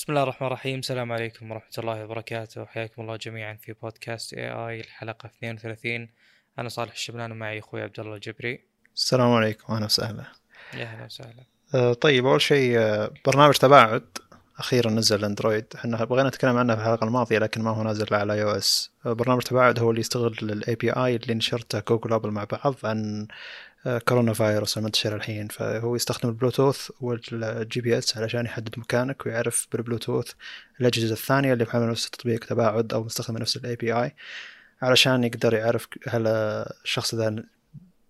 بسم الله الرحمن الرحيم. السلام عليكم ورحمة الله وبركاته. حياكم الله جميعا في بودكاست AI الحلقة 32 أنا صالح الشبلان ومعي أخوي عبد الله الجبري. السلام عليكم. أهلا وسهلا. يا أهلا وسهلا. أه طيب أول شيء أه برنامج تباعد. أخيرا نزل أندرويد. إحنا بغينا نتكلم عنه في الحلقة الماضية لكن ما هو نازل على iOS برنامج تباعد هو اللي يستغل ال API اللي نشرته جوجل مع بعض عن corona virus المنتشر الحين. فهو يستخدم البلوتوث وال GPS علشان يحدد مكانك ويعرف بالبلوتوث الأجهزة الثانية اللي محملة نفس التطبيق تباعد أو مستخدمة نفس ال API علشان يقدر يعرف هل الشخص ذا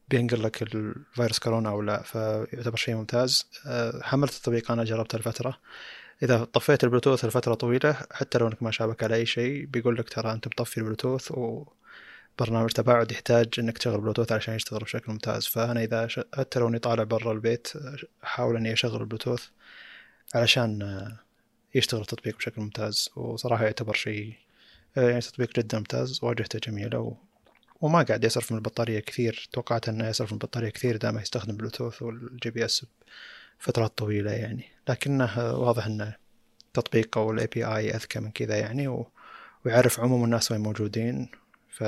بينقل لك الفيروس كورونا أو لا. فيعتبر شيء ممتاز. حملت التطبيق أنا جربته لفترة. إذا طفيت البلوتوث لفترة طويلة حتى لو إنك ما شابك على أي شيء بيقول لك ترى أنت مطفي البلوتوث وبرنامج تباعد يحتاج إنك تشغل بلوتوث علشان يشتغل بشكل ممتاز. فأنا إذا ش... حتى لو إني طالع برا البيت أحاول إني أشغل البلوتوث علشان يشتغل التطبيق بشكل ممتاز. وصراحة يعتبر شيء يعني تطبيق جدا ممتاز واجهته جميلة و... وما قاعد يصرف من البطارية كثير. توقعت إنه يصرف من البطارية كثير دام يستخدم بلوتوث وال GPS فترات طويلة يعني. لكنه واضح إنه تطبيق أو ال API أذكى من كذا يعني و... ويعرف عموم الناس وين موجودين ف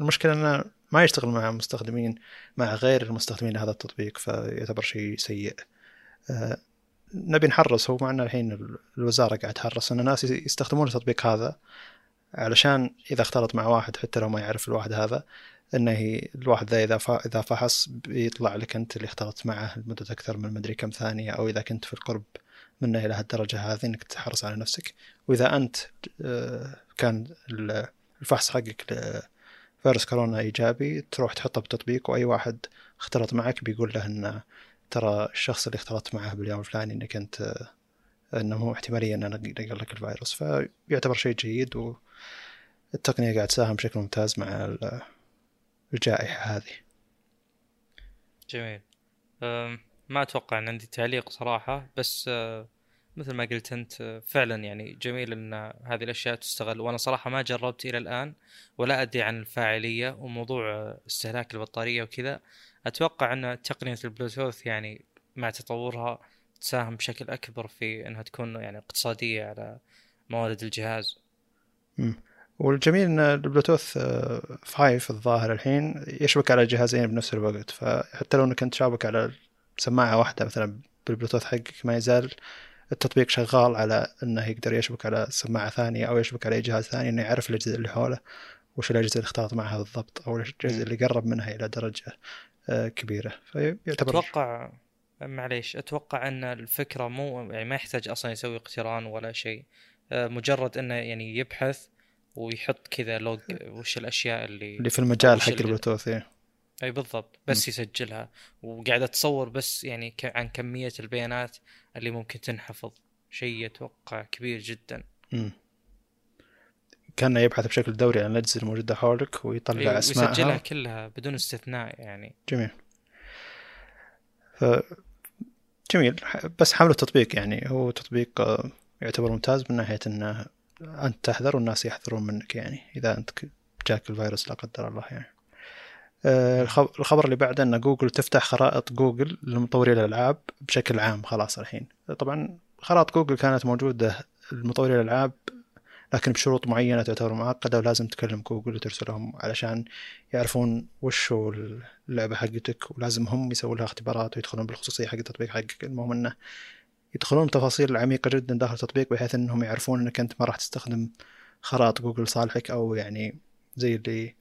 المشكلة انه ما يشتغل مع مستخدمين مع غير المستخدمين لهذا التطبيق فيعتبر شيء سيء. أه نبي نحرص هو معنا الحين الوزارة قاعد تحرص إن الناس يستخدمون التطبيق هذا علشان إذا اختلط مع واحد حتى لو ما يعرف الواحد هذا إنه الواحد ذا إذا إذا فحص بيطلع لك أنت اللي اختلطت معه لمدة أكثر من مدري كم ثانية أو إذا كنت في القرب منه إلى هالدرجة هذه إنك تحرص على نفسك. وإذا أنت كان الفحص حقك لفيروس كورونا إيجابي تروح تحطه بالتطبيق وأي واحد اختلط معك بيقول له إن ترى الشخص اللي اختلطت معه باليوم الفلاني إنك أنت إنه مو احتمالية انه نقل لك الفيروس. فيعتبر شيء جيد و التقنية قاعد تساهم بشكل ممتاز مع الجائحة هذه. جميل. ما أتوقع أن عندي تعليق صراحة بس مثل ما قلت أنت فعلا يعني جميل أن هذه الأشياء تستغل. وأنا صراحة ما جربت إلى الآن ولا أدري عن الفاعلية وموضوع استهلاك البطارية وكذا. أتوقع أن تقنية البلوتوث يعني مع تطورها تساهم بشكل أكبر في أنها تكون يعني اقتصادية على موارد الجهاز. م. والجميل إن البلوتوث 5 الظاهر الحين يشبك على جهازين بنفس الوقت. فحتى لو إنك أنت شابك على سماعة واحدة مثلا بالبلوتوث حقك ما يزال التطبيق شغال على إنه يقدر يشبك على سماعة ثانية أو يشبك على جهاز ثاني إنه يعرف الأجهزة اللي حوله وش الأجهزة اللي اختلط معها بالضبط أو الأجهزة اللي قرب منها إلى درجة كبيرة. فيعتبر أتوقع معليش أتوقع أن الفكرة مو يعني ما يحتاج أصلا يسوي اقتران ولا شيء. مجرد أنه يعني يبحث ويحط كذا لوج وش الأشياء اللي اللي في المجال حق البلوتوث أي بالضبط بس م. يسجلها. وقاعد تصور بس يعني عن كمية البيانات اللي ممكن تنحفظ شيء أتوقع كبير جدا. م. كان يبحث بشكل دوري عن الأجهزة الموجودة حولك ويطلع إيه اسمائها ويسجلها كلها بدون استثناء يعني. جميل. ف جميل. بس حمل التطبيق يعني هو تطبيق يعتبر ممتاز من ناحية انه أنت تحذر والناس يحذرون منك يعني إذا أنت جاك الفيروس لا قدر الله يعني. الخبر اللي بعده إن جوجل تفتح خرائط جوجل لمطوري الألعاب بشكل عام خلاص الحين. طبعا خرائط جوجل كانت موجودة لمطوري الألعاب لكن بشروط معينة تعتبر معقدة ولازم تكلم جوجل وترسلهم علشان يعرفون وش هو اللعبة حقتك ولازم هم يسووا لها اختبارات ويدخلون بالخصوصية حق التطبيق حقك. المهم إنه يدخلون بتفاصيل عميقة جدا داخل التطبيق بحيث إنهم يعرفون إنك أنت ما راح تستخدم خرائط جوجل صالحك أو يعني زي اللي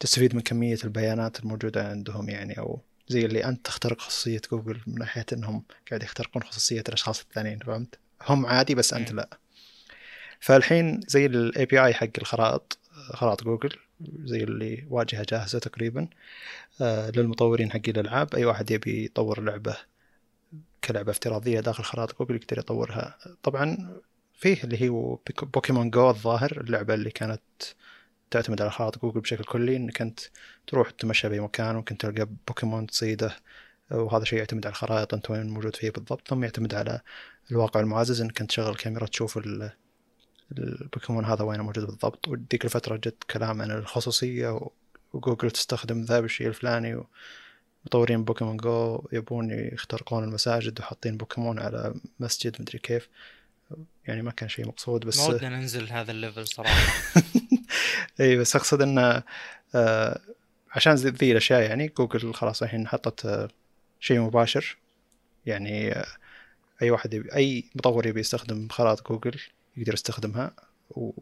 تستفيد من كمية البيانات الموجودة عندهم يعني أو زي اللي أنت تخترق خصوصية جوجل من ناحية إنهم قاعد يخترقون خصوصية الأشخاص الثانيين فهمت؟ هم عادي بس أنت لا. فالحين زي ال API حق الخرائط خرائط جوجل زي اللي واجهة جاهزة تقريبا آه للمطورين حق الألعاب أي واحد يبي يطور لعبة كلعبة افتراضية داخل خرائط جوجل يقدر يطورها طبعا فيه اللي هو بوكيمون جو الظاهر اللعبة اللي كانت تعتمد على خرائط جوجل بشكل كلي إنك أنت تروح تتمشى بأي مكان ممكن تلقى بوكيمون تصيده وهذا شيء يعتمد على الخرائط أنت وين موجود فيه بالضبط. ثم يعتمد على الواقع المعزز إنك أنت تشغل كاميرا تشوف البوكيمون هذا وين موجود بالضبط. وديك الفترة جت كلام عن الخصوصية وجوجل تستخدم ذا بالشيء الفلاني مطورين بوكيمون جو يبون يخترقون المساجد وحاطين بوكيمون على مسجد مدري كيف. يعني ما كان شيء مقصود بس ما ودنا ننزل هذا ال level صراحة. اي بس أقصد انه آه عشان ذي الأشياء يعني جوجل خلاص الحين حطت آه شيء مباشر. يعني آه أي واحد يبي أي مطور يبي يستخدم خرائط جوجل يقدر يستخدمها. وما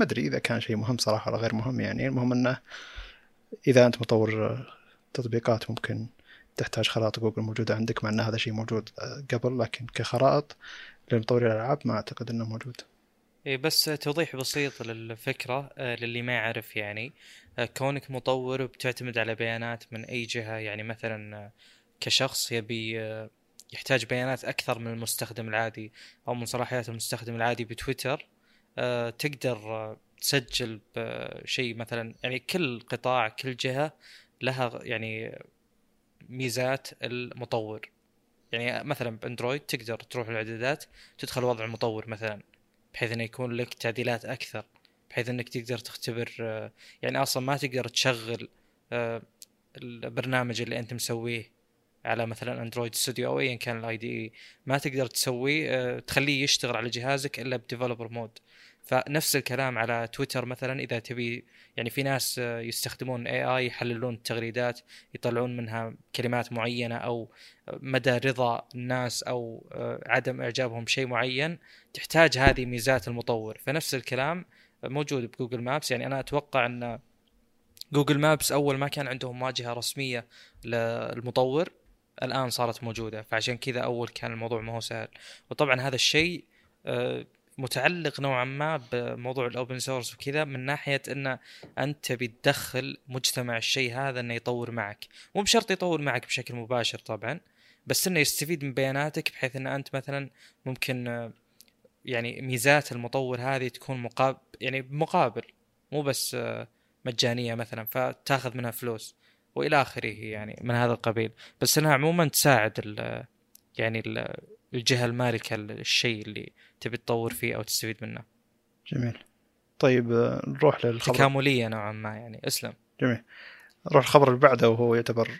أدري إذا كان شيء مهم صراحة ولا غير مهم يعني. المهم إنه إذا أنت مطور آه، تطبيقات ممكن تحتاج خرائط جوجل موجودة عندك مع أن هذا شيء موجود آه، قبل لكن كخرائط لمطوري الألعاب ما أعتقد أنه موجود. بس توضيح بسيط للفكرة آه، للي ما يعرف يعني. آه، كونك مطور بتعتمد على بيانات من أي جهة يعني مثلا كشخص يبي يحتاج بيانات أكثر من المستخدم العادي أو من صلاحيات المستخدم العادي بتويتر تقدر تسجل بشيء مثلا يعني كل قطاع كل جهة لها يعني ميزات المطور. يعني مثلا بأندرويد تقدر تروح الاعدادات تدخل وضع المطور مثلا. بحيث إنه يكون لك تعديلات أكثر بحيث إنك تقدر تختبر يعني أصلا ما تقدر تشغل آه، البرنامج اللي أنت مسويه على مثلا Android Studio أو ايا كان ال IDE ما تقدر تسويه آه، تخليه يشتغل على جهازك إلا ب developer mode فنفس الكلام على تويتر مثلا إذا تبي يعني في ناس يستخدمون AI يحللون التغريدات يطلعون منها كلمات معينة أو مدى رضا الناس أو عدم إعجابهم شيء معين تحتاج هذه ميزات المطور. فنفس الكلام موجود ب Google Maps. يعني أنا أتوقع أن Google Maps أول ما كان عندهم واجهة رسمية للمطور الآن صارت موجودة. فعشان كذا أول كان الموضوع ما هو سهل. وطبعا هذا الشيء آه، متعلق نوعا ما بموضوع ال open source وكذا من ناحية إن أنت تبي تدخل مجتمع الشيء هذا إنه يطور معك. مو بشرط يطور معك بشكل مباشر طبعا بس إنه يستفيد من بياناتك بحيث إن أنت مثلا ممكن يعني ميزات المطور هذه تكون مقابل يعني مقابل مو بس مجانية مثلا فتاخذ منها فلوس وإلى آخره يعني من هذا القبيل. بس إنها عموما تساعد ال يعني الجهة المالكة الشيء اللي تبي تطور فيه أو تستفيد منه. جميل. طيب آه، نروح للخبر. تكاملية نوعا ما يعني أسلم. جميل. نروح الخبر اللي بعده وهو يعتبر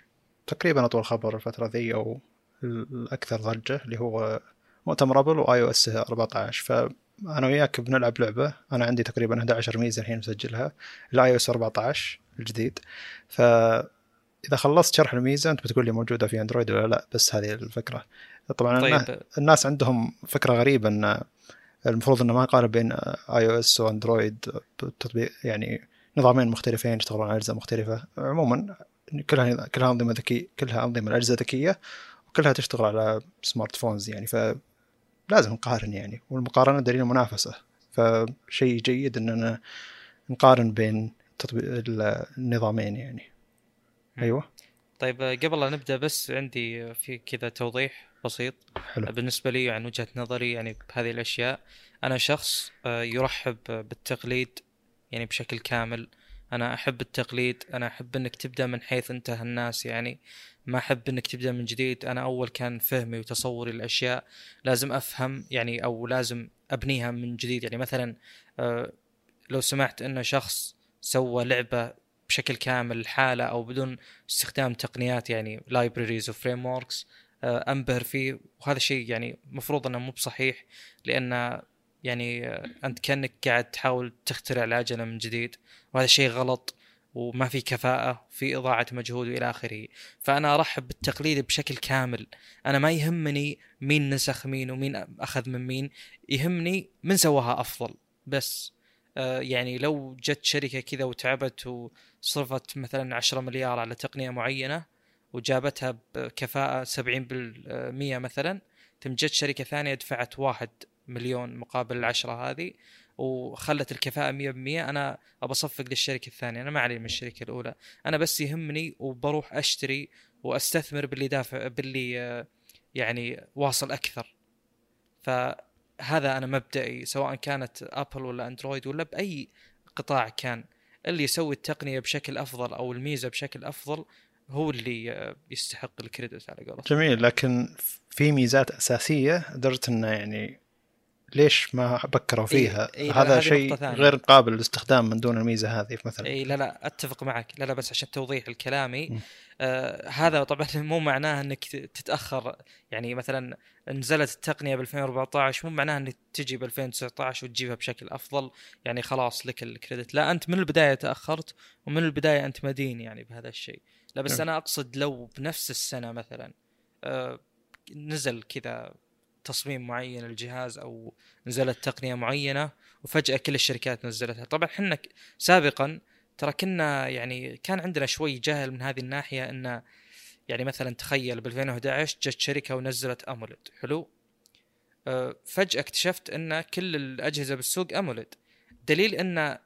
تقريبا أطول خبر الفترة ذي أو الأكثر ضجة اللي هو مؤتمر ابل و iOS 14 فأنا وياك بنلعب لعبة أنا عندي تقريبا 11 ميزة الحين مسجلها ال iOS 14 الجديد. ف إذا خلصت شرح الميزة أنت بتقول لي موجودة في اندرويد ولا لا؟ بس هذه الفكرة. طبعا طيب. الناس عندهم فكرة غريبة إن المفروض إنه ما يقارن بين iOS وأندرويد تطبيق يعني نظامين مختلفين يشتغلون على اجهزه مختلفة. عموما كلها كلها أنظمة ذكية كلها أنظمة اجهزه ذكية وكلها تشتغل على smartphones يعني فلازم نقارن يعني والمقارنة دليل المنافسة. فشيء جيد إننا نقارن بين تطبيق النظامين يعني. أيوه. طيب قبل لا نبدأ بس عندي في كذا توضيح بسيط. حلو. بالنسبة لي عن وجهة نظري يعني بهذه الأشياء أنا شخص آه، يرحب بالتقليد يعني بشكل كامل. أنا أحب التقليد أنا أحب إنك تبدأ من حيث انتهى الناس يعني ما أحب إنك تبدأ من جديد. أنا أول كان فهمي وتصوري الأشياء لازم أفهم يعني أو لازم أبنيها من جديد. يعني مثلا آه، لو سمعت ان شخص سوى لعبة بشكل كامل حاله أو بدون استخدام تقنيات يعني libraries و frameworks أنبهر فيه. وهذا شيء يعني مفروض إنه مو بصحيح لأن يعني آه، أنت كأنك قاعد تحاول تخترع العجله من جديد. وهذا شيء غلط وما في كفاءة في إضاعة مجهود وإلى آخره. فأنا أرحب بالتقليد بشكل كامل. أنا ما يهمني مين نسخ مين ومين أخذ من مين يهمني من سواها أفضل. بس. يعني لو جت شركة كذا وتعبت وصرفت مثلا 10 مليار على تقنية معينة وجابتها بكفاءة 70% مثلا ثم جت شركة ثانية دفعت واحد مليون مقابل العشرة هذه وخلت الكفاءة 100% أنا أبى أصفق للشركة الثانية أنا ما علي من الشركة الأولى. أنا بس يهمني وبروح أشتري وأستثمر باللي دافع باللي يعني واصل أكثر. فهذا أنا مبدئي سواء كانت أبل ولا أندرويد ولا بأي قطاع كان اللي يسوي التقنية بشكل أفضل أو الميزة بشكل أفضل هو اللي يستحق الكريدت على قولتك جميل لكن في ميزات أساسية لدرجه إنه يعني ليش ما بكروا فيها؟ إيه لا، هذا شيء. غير قابل للاستخدام من دون الميزة هذه مثلا. اي لا لا أتفق معك. لا لا بس عشان توضيح الكلامي م. آه هذا طبعا مو معناه إنك تتأخر. يعني مثلا نزلت التقنية ب 2014 مو معناه إنك تجي ب 2019 وتجيبها بشكل أفضل. يعني خلاص لك الكريدت. لا أنت من البداية تأخرت ومن البداية أنت مدين يعني بهذا الشيء. لا بس نعم. أنا أقصد لو بنفس السنة مثلا آه نزل كذا تصميم معين للجهاز أو نزلت تقنية معينة وفجأة كل الشركات نزلتها. طبعا إحنا سابقا ترى كنا يعني كان عندنا شوي جهل من هذه الناحية إن يعني مثلا تخيل ب 2011 جت شركة ونزلت أموليد. حلو؟ أه، فجأة اكتشفت إن كل الأجهزة بالسوق أموليد. دليل إن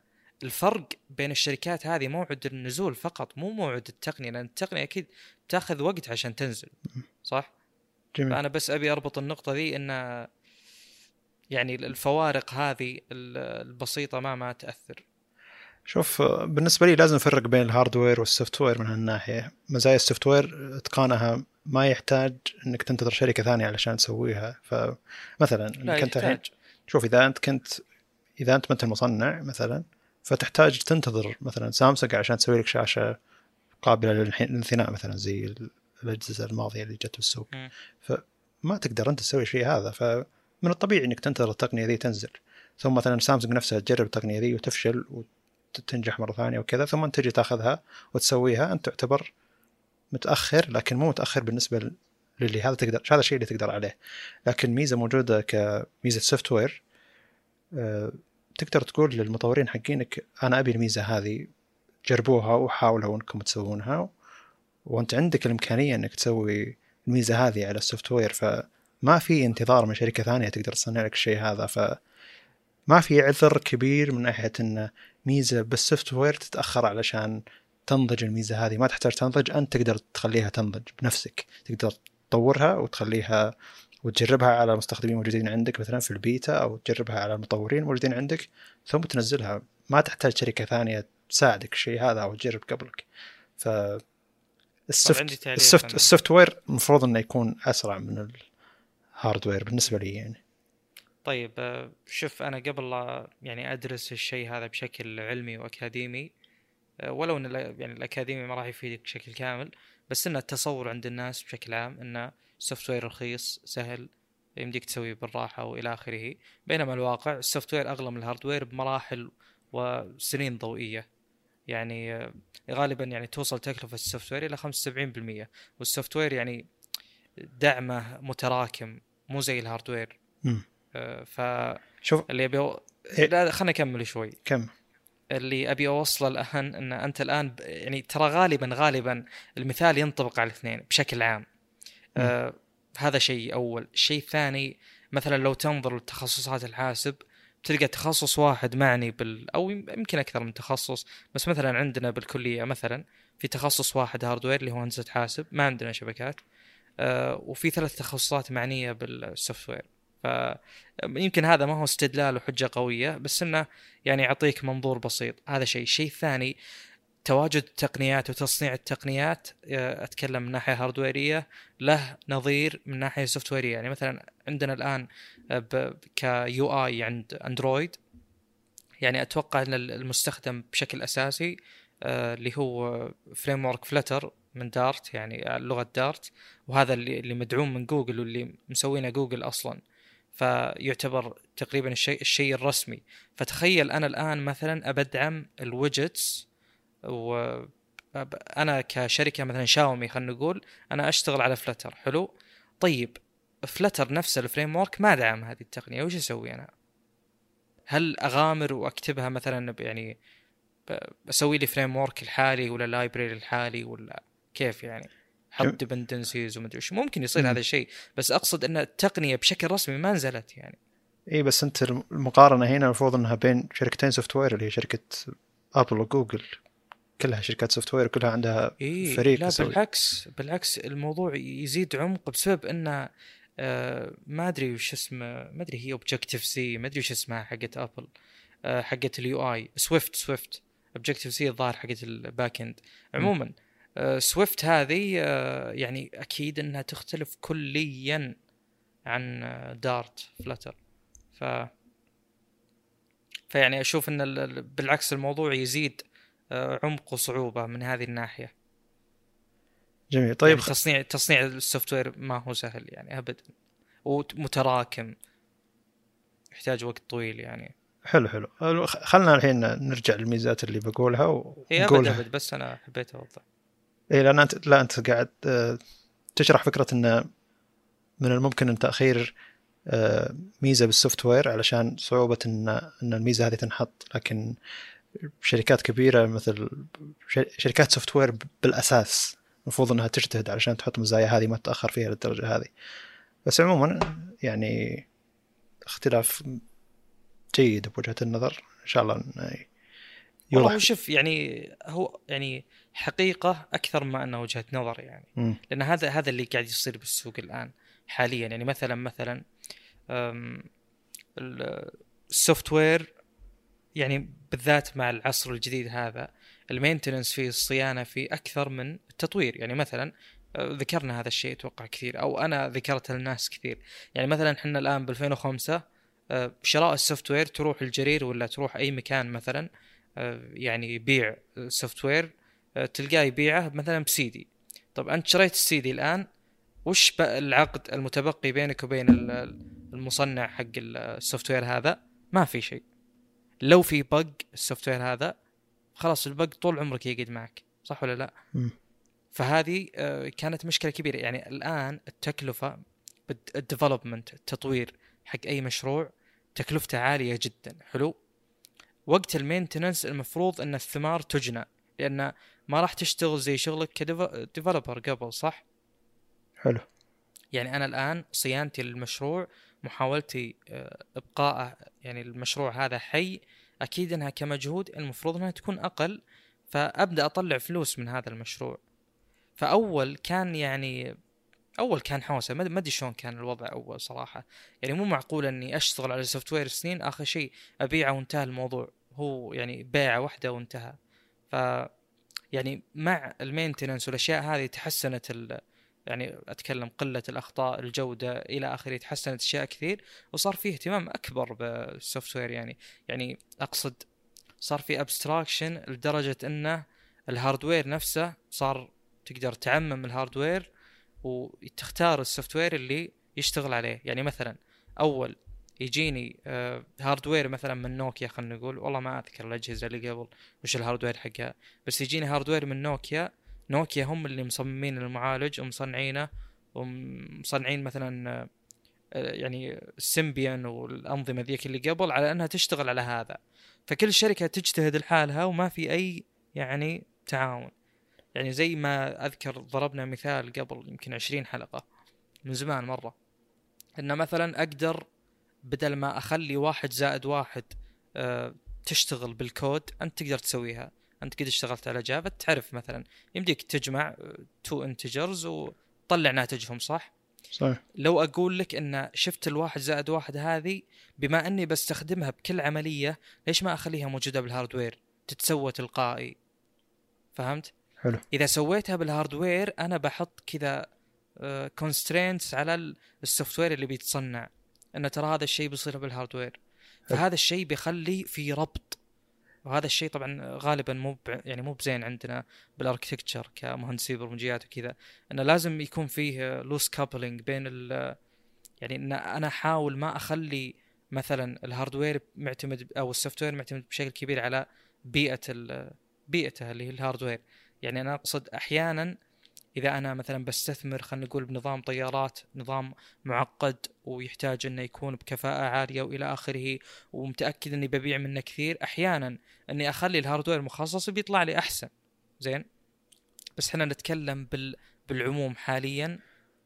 الفرق بين الشركات هذه موعد النزول فقط مو موعد التقنية لأن التقنية أكيد تأخذ وقت عشان تنزل. صح؟ جميل. فأنا بس أبي أربط النقطة ذي إن يعني الفوارق هذه ال- البسيطة ما ما تأثر. شوف بالنسبة لي لازم نفرق بين ال hardware وال software من هالناحية. مزايا ال software اتقانها ما يحتاج إنك تنتظر شركة ثانية علشان تسويها. فمثلا لا الحين يحتاج. شوف إذا أنت كنت إذا أنت ما انت المصنع مثلا فتحتاج تنتظر مثلا سامسونج عشان تسوي لك شاشة قابلة للانثناء مثلا زي الأجهزة الماضية اللي جت بالسوق. مم. فما تقدر أنت تسوي الشيء هذا. فمن الطبيعي إنك تنتظر التقنية ذي تنزل. ثم مثلا سامسونج نفسها تجرب التقنية ذي وتفشل وتنجح مرة ثانية وكذا ثم انت تجي تاخذها وتسويها. أنت تعتبر متأخر لكن مو متأخر بالنسبة للي هذا تقدر هذا الشيء اللي تقدر عليه. لكن ميزة موجودة كميزه software تقدر تقول للمطورين حقينك أنا أبي الميزة هذه جربوها وحاولوا إنكم تسوونها. وانت عندك الامكانية انك تسوي الميزة هذه على ال software فما في انتظار من شركة ثانية تقدر تصنع لك الشيء هذا فما في عذر كبير من ناحية إن ميزة بال software تتأخر علشان تنضج الميزة هذه. ما تحتاج تنضج أنت تقدر تخليها تنضج بنفسك. تقدر تطورها وتخليها وتجربها على مستخدمين موجودين عندك مثلا في البيتا أو تجربها على المطورين الموجودين عندك ثم تنزلها. ما تحتاج شركة ثانية تساعدك الشيء هذا أو تجرب قبلك. ف ال soft ال soft. ال soft ware المفروض إنه يكون أسرع من ال hardware بالنسبة لي يعني. طيب آه، شوف أنا قبل يعني أدرس الشيء هذا بشكل علمي وأكاديمي آه، ولو إن يعني الأكاديمي ما راح يفيدك بشكل كامل بس إن التصور عند الناس بشكل عام إن ال software رخيص سهل يمديك تسويه بالراحة وإلى آخره. بينما الواقع ال software أغلى من ال hardware بمراحل وسنين ضوئية. يعني غالبا يعني توصل تكلفة ال software إلى 75% وال software يعني دعمه متراكم مو زي ال hardware. آه، فاللي شوف أبي أو... إيه. لا خليني اكمل شوي. كم؟ اللي أبي أوصله الآن إن أنت الآن يعني ترى غالبا غالبا المثال ينطبق على الاثنين بشكل عام. آه هذا شيء أول. الشيء الثاني مثلا لو تنظر لتخصصات الحاسب تلقى تخصص واحد معني بال أو يمكن أكثر من تخصص بس مثلا عندنا بالكلية مثلا في تخصص واحد hardware اللي هو هندسة حاسب ما عندنا شبكات آه وفي ثلاث تخصصات معنية بال software فيمكن هذا ما هو استدلال وحجة قوية بس إنه يعني يعطيك منظور بسيط. هذا شيء. الشيء الثاني تواجد التقنيات وتصنيع التقنيات آه، أتكلم من ناحية hardware يه له نظير من ناحية software يه يعني مثلا عندنا الآن ب- UI عند اندرويد يعني أتوقع إن المستخدم بشكل أساسي آه، اللي هو framework Flutter من Dart يعني لغة Dart وهذا اللي مدعوم من جوجل واللي مسوينه جوجل أصلا. فيعتبر تقريبا الشيء الشيء الرسمي. فتخيل أنا الآن مثلا أبدعم ال widgets و أنا كشركة مثلا شاومي خلينا نقول أنا أشتغل على Flutter حلو؟ طيب. Flutter نفسه ال framework ما دعم هذه التقنية وش أسوي أنا؟ هل أغامر وأكتبها مثلا يعني بسوي لي framework لحالي ولا library لحالي ولا كيف يعني؟ حط dependencies ومدري وش ممكن يصير مم. هذا الشيء بس أقصد إن التقنية بشكل رسمي ما نزلت يعني اي بس أنت المقارنة هنا المفروض إنها بين شركتين software اللي هي شركة ابل وجوجل كلها شركات software كلها عندها إيه فريق لا يسوي. بالعكس بالعكس الموضوع يزيد عمق بسبب انه آه ما أدري وش اسمه ما أدري هي Objective-C ما أدري وش اسمها حقت ابل آه حقت ال UI Swift Swift Objective-C الظاهر حقت ال back end عموما آه Swift هذه آه يعني أكيد إنها تختلف كليا عن Dart Flutter ف فيعني أشوف إن ال- بالعكس الموضوع يزيد عمق وصعوبه من هذه الناحية. جميل. طيب طيب يعني تصنيع تصنيع ال software ما هو سهل يعني ابدا ومتراكم. يحتاج وقت طويل يعني. حلو حلو. خلنا الحين نرجع للميزات اللي بقولها ونقولها أبد بس أنا حبيت اوضح إي لأن انت لا أنت قاعد آه، تشرح فكرة انه من الممكن أن تأخير آه، ميزة بال software علشان صعوبة إن إن الميزة هذه تنحط. لكن شركات كبيرة مثل شركات software بالأساس المفروض إنها تجتهد علشان تحط مزايا هذه ما تتأخر فيها للدرجة هذه. بس عموما يعني اختلاف جيد بوجهة النظر. إن شاء الله والله يوضح. هو شوف يعني هو يعني حقيقة أكثر ما أنه وجهة نظر يعني. مم. لأن هذا هذا اللي قاعد يصير بالسوق الآن حاليا. يعني مثلا مثلا ال software يعني بالذات مع العصر الجديد هذا ال maintenance فيه الصيانة فيه أكثر من التطوير يعني مثلا أه، ذكرنا هذا الشيء أتوقع كثير أو أنا ذكرته للناس كثير. يعني مثلا إحنا الآن ب 2005 أه، شراء ال software تروح الجرير ولا تروح أي مكان مثلا أه، يعني يبيع software تلقاه يبيعه مثلا بسيدي طب أنت شريت السيدي الآن وش العقد المتبقي بينك وبين ال- ال- المصنع حق ال software هذا؟ ما في شيء. لو في bug ال software هذا خلاص ال bug طول عمرك يقعد معك صح ولا لا؟ مم. فهذه آه، كانت مشكلة كبيرة. يعني الآن التكلفة بال development التطوير حق أي مشروع تكلفته عالية جدا. حلو؟ وقت ال maintenance المفروض إن الثمار تجنى لأن ما راح تشتغل زي شغلك ك developer قبل صح؟ حلو. يعني أنا الآن صيانتي للمشروع محاولتي آه، إبقاءه يعني المشروع هذا حي أكيد إنها كمجهود المفروض إنها تكون أقل فأبدأ أطلع فلوس من هذا المشروع. فأول كان يعني أول كان حوسة ما ادري شلون كان الوضع أول صراحة. يعني مو معقول إني أشتغل على software سنين آخر شيء أبيعه وانتهى الموضوع. هو يعني بيعة واحدة وانتهى. ف يعني مع ال maintenance والأشياء هذه تحسنت يعني أتكلم قلة الأخطاء الجودة إلى آخره تحسنت أشياء كثير وصار في اهتمام أكبر بال software يعني. يعني أقصد صار في abstraction لدرجة إنه ال hardware نفسه صار تقدر تعمم ال hardware وتختار ال software اللي يشتغل عليه. يعني مثلا أول يجيني آه، hardware مثلا من نوكيا خلينا نقول والله ما أذكر الأجهزة اللي قبل وش ال hardware حقها بس يجيني hardware من نوكيا نوكيا هم اللي مصممين المعالج ومصنعينه ومصنعين مثلا آه، يعني السيمبيان والأنظمة ذيك اللي قبل على أنها تشتغل على هذا. فكل شركة تجتهد لحالها وما في أي يعني تعاون. يعني زي ما أذكر ضربنا مثال قبل يمكن عشرين حلقة من زمان مرة. إن مثلا أقدر بدل ما أخلي واحد زائد واحد آه، تشتغل بالكود أنت تقدر تسويها. انت قد اشتغلت على Java تعرف مثلا يمديك تجمع two integers وتطلع ناتجهم صح؟ صحيح. لو أقول لك إن شفت الواحد زائد واحد هذه بما أني بستخدمها بكل عملية ليش ما أخليها موجودة بال hardware تتسوى تلقائي. فهمت؟ حلو. إذا سويتها بال hardware أنا بحط كذا constraints على ال- ال software اللي بيتصنع. إن ترى هذا الشيء بيصير بال hardware فهذا الشيء بيخلي في ربط وهذا الشيء طبعا غالبا مو يعني مو بزين عندنا بال architecture كمهندسين برمجيات وكذا إنه لازم يكون فيه loose coupling بين ال يعني إن أنا أحاول ما أخلي مثلا ال hardware معتمد أو ال software معتمد بشكل كبير على بيئة بيئته اللي هي ال hardware يعني أنا أقصد أحيانا إذا أنا مثلا بستثمر خلينا نقول بنظام طيارات نظام معقد ويحتاج إنه يكون بكفاءة عالية وإلى آخره ومتأكد إني ببيع منه كثير أحيانا إني أخلي ال hardware مخصص بيطلع لي أحسن. زين؟ بس إحنا نتكلم بال بالعموم حاليا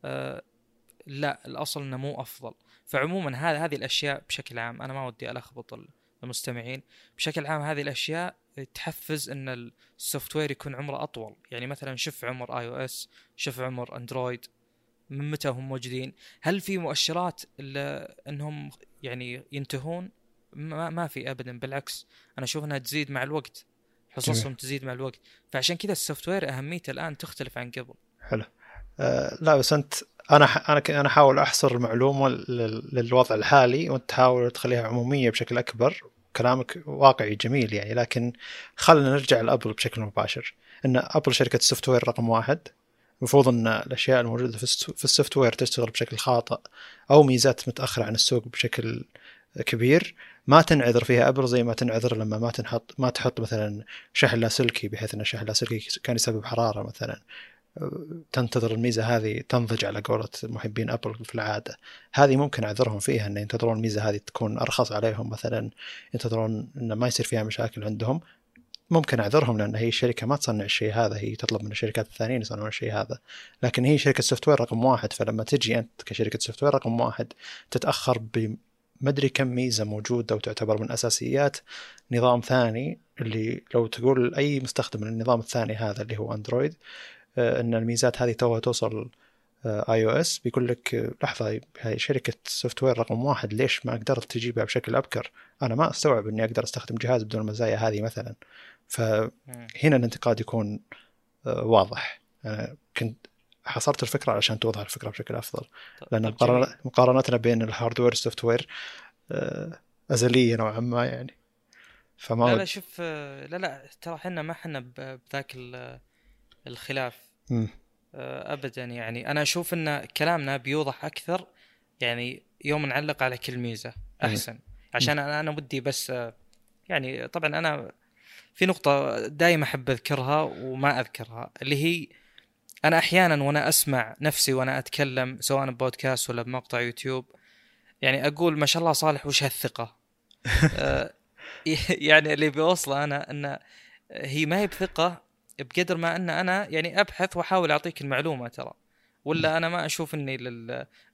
آه لا الأصل إنه مو أفضل. فعموما هذا هذه الأشياء بشكل عام أنا ما ودي ألخبط المستمعين بشكل عام هذه الأشياء تحفز إن ال software يكون عمره أطول. يعني مثلا شوف عمر iOS شوف عمر Android من متى هم موجودين؟ هل في مؤشرات إنهم يعني ينتهون؟ ما, ما في ابدا بالعكس أنا أشوف إنها تزيد مع الوقت. حصصهم تزيد مع الوقت. فعشان كذا ال software أهميته الآن تختلف عن قبل. حلو. آه لا بس أنت أنا ح... أنا ك... أنا أحاول أحصر المعلومة لل... للوضع الحالي وأنت تحاول تخليها عمومية بشكل أكبر. كلامك واقعي جميل يعني لكن خلينا نرجع لأبل بشكل مباشر. إن أبل شركة ال software رقم واحد. المفروض إن الأشياء الموجودة في ال software تشتغل بشكل خاطئ أو ميزات متأخرة عن السوق بشكل كبير. ما تنعذر فيها أبل زي ما تنعذر لما ما تنحط ما تحط مثلا شحن لاسلكي بحيث إن الشحن اللاسلكي كان يسبب حرارة مثلا. تنتظر الميزة هذه تنضج على قولة محبين أبل في العادة. هذه ممكن أعذرهم فيها إن ينتظرون الميزة هذه تكون أرخص عليهم. مثلا ينتظرون إن ما يصير فيها مشاكل عندهم. ممكن أعذرهم لأن هي الشركة ما تصنع الشيء هذا. هي تطلب من الشركات الثانيين يصنعون الشيء هذا. لكن هي شركة software رقم واحد. فلما تجي أنت كشركة software رقم واحد تتأخر بمدري كم ميزة موجودة وتعتبر من أساسيات. نظام ثاني اللي لو تقول أي مستخدم للنظام الثاني هذا اللي هو Android أن الميزات هذه توها توصل iOS بيقول لك لحظة هاي شركة software رقم واحد ليش ما قدرت تجيبها بشكل أبكر؟ أنا ما أستوعب إني أقدر أستخدم جهاز بدون المزايا هذه مثلا. فهنا الانتقاد يكون آه، واضح. أنا كنت حصرت الفكرة علشان توضح الفكرة بشكل أفضل. لأن مقارنتنا بين ال hardware وال software آه، أزلية نوعا ما يعني. فما لا لا شوف لا لا ترى إحنا ما إحنا بذاك الخلاف. آه، ابدا يعني. أنا أشوف إن كلامنا بيوضح أكثر يعني يوم نعلق على كل ميزة أحسن. عشان أنا أنا ودي بس آه، يعني طبعا أنا في نقطة دائما أحب أذكرها وما أذكرها اللي هي أنا أحيانا وأنا أسمع نفسي وأنا أتكلم سواء بودكاست ولا بمقطع يوتيوب يعني أقول ما شاء الله صالح وش هالثقة؟ آه، يعني اللي بيوصله أنا إن هي ما هي بثقة بقدر ما أن أنا يعني أبحث وأحاول أعطيك المعلومة ترى. ولا أنا ما أشوف إني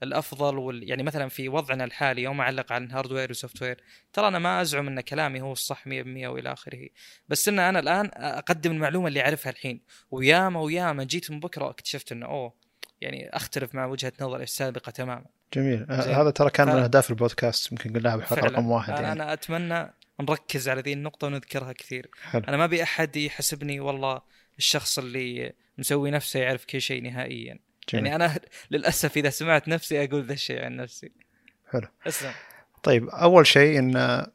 الأفضل وال... يعني مثلا في وضعنا الحالي يوم اعلق عن hardware و software ترى أنا ما أزعم أن كلامي هو الصح 100% وإلى آخره. بس إن أنا الآن أقدم المعلومة اللي أعرفها الحين. وياما وياما جيت من بكرة واكتشفت إنه أوه يعني أختلف مع وجهة نظري السابقة تماما. جميل. هذا ترى كان من أهداف البودكاست يمكن قلناها بحلقه رقم واحد يعني. أنا أتمنى نركز على ذي النقطة ونذكرها كثير. حلو. أنا ما أبي أحد يحسبني والله الشخص اللي مسوي نفسه يعرف كل شيء نهائيا. جميل. يعني أنا للأسف إذا سمعت نفسي أقول ذا الشيء عن نفسي. حلو. اسلم. طيب أول شيء إن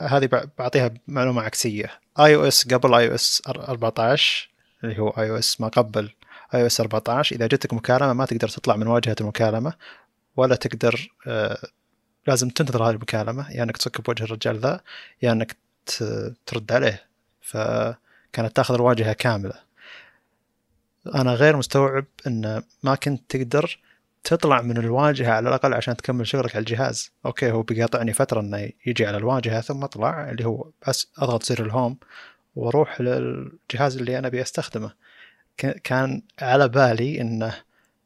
هذه بعطيها معلومة عكسية. اي أو اس قبل اي أو اس 14 اللي هو اي أو اس ما قبل اي أو اس 14 إذا جتك مكالمة ما تقدر تطلع من واجهة المكالمة ولا تقدر آه لازم تنتظر هذه المكالمة يا يعني إنك تصك بوجه الرجال ذا يا يعني انك ترد عليه. ف كانت تأخذ الواجهة كاملة. أنا غير مستوعب إن ما كنت تقدر تطلع من الواجهة على الأقل عشان تكمل شغلك على الجهاز. Okay هو بيقاطعني فترة إنه يجي على الواجهة ثم أطلع اللي هو بس أضغط زر ال home وأروح للجهاز اللي أنا أبي أستخدمه. كان على بالي إنه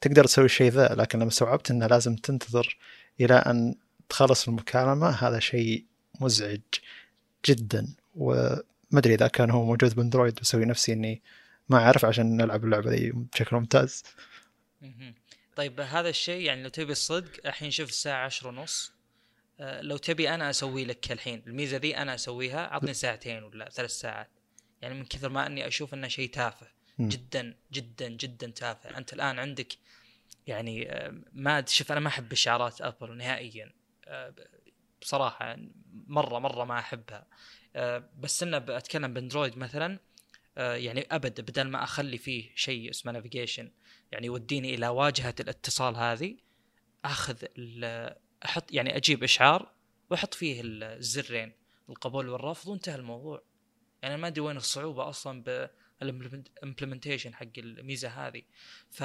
تقدر تسوي الشيء ذا لكن لما استوعبت إنه لازم تنتظر إلى أن تخلص المكالمة هذا شيء مزعج جدا و ما أدري إذا كان هو موجود ب Android بسوي نفسي إني ما أعرف عشان نلعب اللعبة ذي بشكل ممتاز. طيب هذا الشيء يعني لو تبي الصدق الحين شوف الساعة عشرة ونص. آه، لو تبي أنا أسوي لك الحين. الميزة ذي أنا أسويها عطني ساعتين ولا ثلاث ساعات. يعني من كثر ما أني أشوف إنه شيء تافه. جدا جدا جدا تافه. أنت الآن عندك يعني آه، ما شوف أنا ما أحب إشعارات أبل نهائيا. بصراحة مرة مرة ما أحبها. آه، بس إنه بتكلم ب Android مثلا آه، يعني أبد بدل ما أخلي فيه شيء اسمه navigation يعني يوديني إلى واجهة الاتصال هذه أخذ أحط يعني أجيب إشعار وأحط فيه الزرين القبول والرفض وانتهى الموضوع. يعني ما أدري وين الصعوبة أصلا بال implementation حق الميزة هذه. ف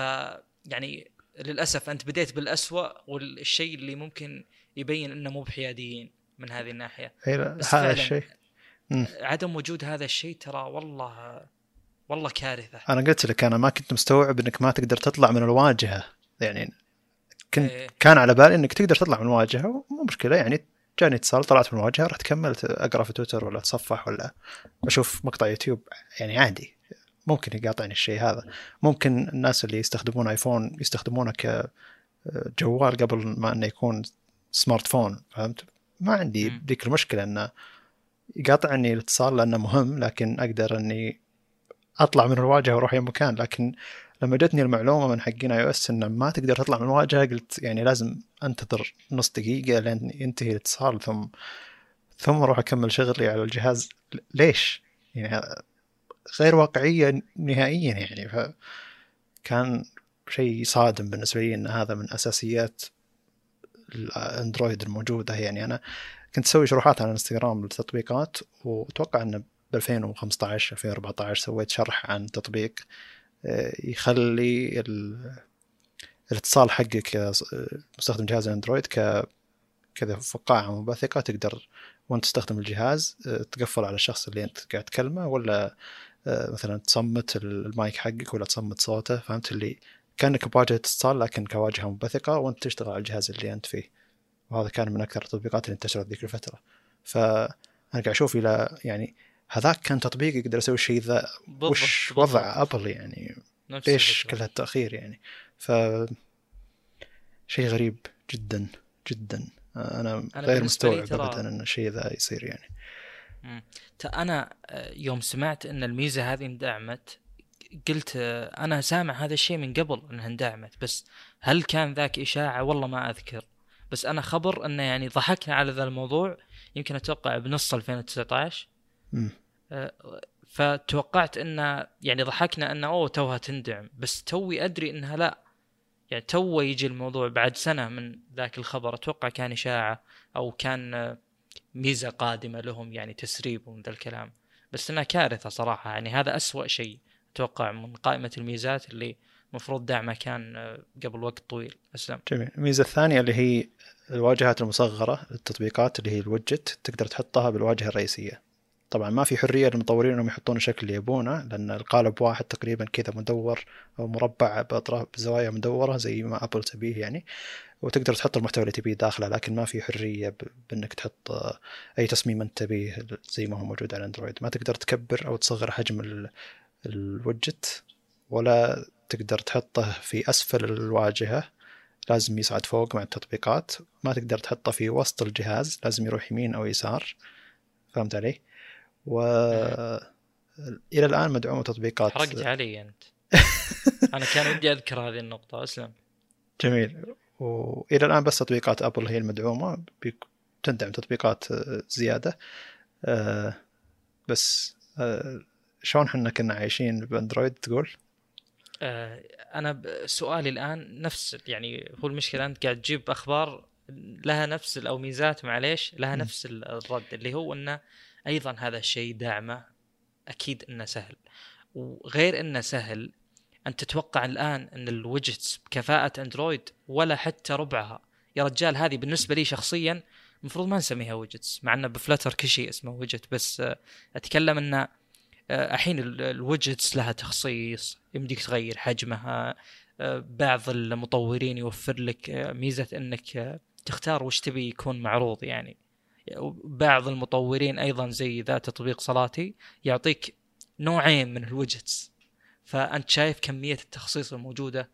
يعني للأسف أنت بديت بالأسوأ والشيء اللي ممكن يبين إنه مو بحياديين من هذه الناحية. هذا الشيء. عدم وجود هذا الشيء ترى والله والله كارثة. أنا قلت لك أنا ما كنت مستوعب إنك ما تقدر تطلع من الواجهة. يعني كنت إيه. كان على بالي إنك تقدر تطلع من الواجهه مو مشكلة. يعني جاني اتصال طلعت من الواجهه رحت كملت أقرأ في تويتر ولا أتصفح ولا أشوف مقطع يوتيوب. يعني عادي. ممكن يقاطعني الشيء هذا. ممكن الناس اللي يستخدمون ايفون يستخدمونه كجوال قبل ما إنه يكون smartphone فهمت؟ ما عندي ذيك المشكلة إنه يقاطعني الاتصال لأنه مهم لكن أقدر إني أطلع من الواجهه وأروح أي مكان. لكن لما جتني المعلومة من حقين iOS إنه ما تقدر تطلع من الواجهه قلت يعني لازم أنتظر نص دقيقة لين ينتهي الاتصال ثم ثم أروح أكمل شغلي على الجهاز. ليش؟ يعني غير واقعية نهائيا يعني. ف كان شيء صادم بالنسبة لي إن هذا من أساسيات الأندرويد الموجودة. يعني أنا كنت أسوي شروحات على الانستغرام للتطبيقات وأتوقع انه ب 2015 2014 سويت شرح عن تطبيق آه، يخلي الاتصال حقك مستخدم جهاز الأندرويد ك كذا فقاعة منبثقة تقدر وأنت تستخدم الجهاز آه، تقفل على الشخص اللي أنت قاعد تكلمه ولا آه، مثلا تصمت المايك حقك ولا تصمت صوته فهمت اللي كأنك بواجهه اتصال لكن كواجهة منبثقة وأنت تشتغل على الجهاز اللي أنت فيه. وهذا كان من أكثر التطبيقات اللي انتشرت ذيك الفترة. فانا قاعد أشوف إلى يعني هذاك كان تطبيق يقدر يسوي الشيء ذا وش وضع أبل يعني ليش كل هالتاخير يعني. ف شيء غريب جدا جدا. أنا, أنا غير مستوعب ابدا إن الشيء ذا يصير يعني. أنا آه، يوم سمعت إن الميزة هذه اندعمت قلت أنا سامع هذا الشيء من قبل إنها اندعمت بس هل كان ذاك إشاعة؟ والله ما أذكر. بس أنا خبر إنه يعني ضحكنا على ذا الموضوع يمكن أتوقع بنص 2019 آه، فتوقعت انه يعني ضحكنا انه أوه توها تندعم. بس توي أدري إنها لا. يعني تو يجي الموضوع بعد سنة من ذاك الخبر. أتوقع كان إشاعة أو كان ميزة قادمة لهم يعني تسريب ومن ذا الكلام. بس انها كارثة صراحة يعني هذا أسوأ شيء. أتوقع من قائمة الميزات اللي المفروض دعمه كان آه، قبل وقت طويل. أسلم. جميل. الميزة الثانية اللي هي الواجهات المصغرة للتطبيقات اللي هي الوجت تقدر تحطها بالواجهة الرئيسية. طبعا ما في حرية للمطورين إنهم يحطون الشكل اللي يبونه لأن القالب واحد تقريبا كذا مدور أو مربع باطراف بزوايا مدورة زي ما ابل تبيه يعني وتقدر تحط المحتوى اللي تبيه داخله لكن ما في حرية بإنك تحط أي تصميم أنت تبيه زي ما هو موجود على اندرويد ما تقدر تكبر أو تصغر حجم الوجت ولا تقدر تحطه في أسفل الواجهة. لازم يصعد فوق مع التطبيقات. ما تقدر تحطه في وسط الجهاز لازم يروح يمين أو يسار. فهمت علي؟ و إلى الآن مدعومه تطبيقات. حرقت علي أنت. أنا كان ودي أذكر هذه النقطة أسلم. جميل. وإلى الآن بس تطبيقات أبل هي المدعومة. تندعم تطبيقات آه، زيادة. آه، بس آه، شلون إحنا كنا عايشين بأندرويد تقول؟ أنا سؤالي الآن نفس يعني هو المشكلة أنت قاعد تجيب أخبار لها نفس أو ميزات معليش لها نفس الرد اللي هو انه أيضا هذا الشيء دعمه أكيد إنه سهل. وغير إنه سهل أنت تتوقع الآن إن ال widgets بكفاءة أندرويد ولا حتى ربعها؟ يا رجال هذه بالنسبة لي شخصيا المفروض ما نسميها widgets مع إنه بفلتر كل شيء اسمه ويجت بس آه، أتكلم إنه آه، الحين ال widgets لها تخصيص يمديك تغير حجمها. آه، بعض المطورين يوفر لك ميزة إنك تختار وش تبي يكون معروض يعني. بعض المطورين أيضا زي ذا تطبيق صلاتي يعطيك نوعين من ال widgets فأنت شايف كمية التخصيص الموجودة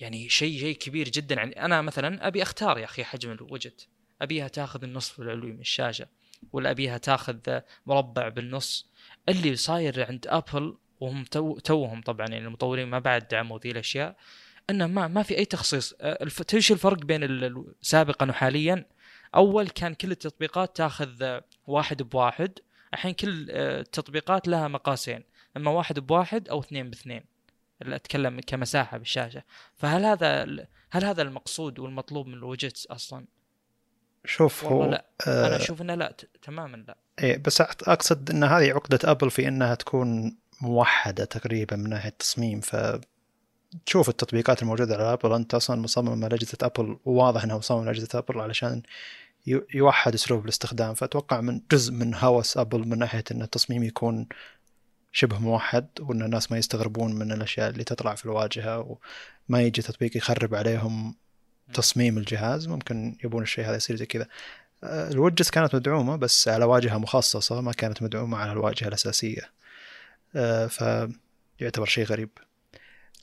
يعني شيء شيء كبير جدا. يعني أنا مثلا أبي أختار يا أخي حجم الوجت أبيها تاخذ النصف العلوي من الشاشة. ولا أبيها تاخذ مربع بالنص. اللي صاير عند ابل وهم تو توهم طبعا يعني المطورين ما بعد دعموا ذي الأشياء إنه ما ما في أي تخصيص. تدري الفرق بين سابقا وحاليا. أول كان كل التطبيقات تاخذ واحد بواحد. الحين كل التطبيقات لها مقاسين. أما واحد بواحد أو اثنين باثنين. أتكلم كمساحة بالشاشة. فهل هذا هل هذا المقصود والمطلوب من الوجتس أصلا؟ شوف هو لا آه أنا أشوف انه لا تماما لا. إيه بس أقصد إن هذه عقدة أبل في إنها تكون موحدة تقريبا من ناحية التصميم. ف تشوف التطبيقات الموجودة على أبل. أنت أصلا مصمم لاجهزه أبل وواضح انه مصمم لاجهزه أبل علشان يوحد أسلوب الاستخدام. فأتوقع من جزء من هوس أبل من ناحية إن التصميم يكون شبه موحد وإن الناس ما يستغربون من الأشياء اللي تطلع في الواجهة وما يجي تطبيق يخرب عليهم تصميم الجهاز ممكن يبون الشيء هذا يصير زي كذا. آه، الوجس كانت مدعومة بس على واجهة مخصصة ما كانت مدعومة على الواجهة الأساسية. آه، فيعتبر شيء غريب.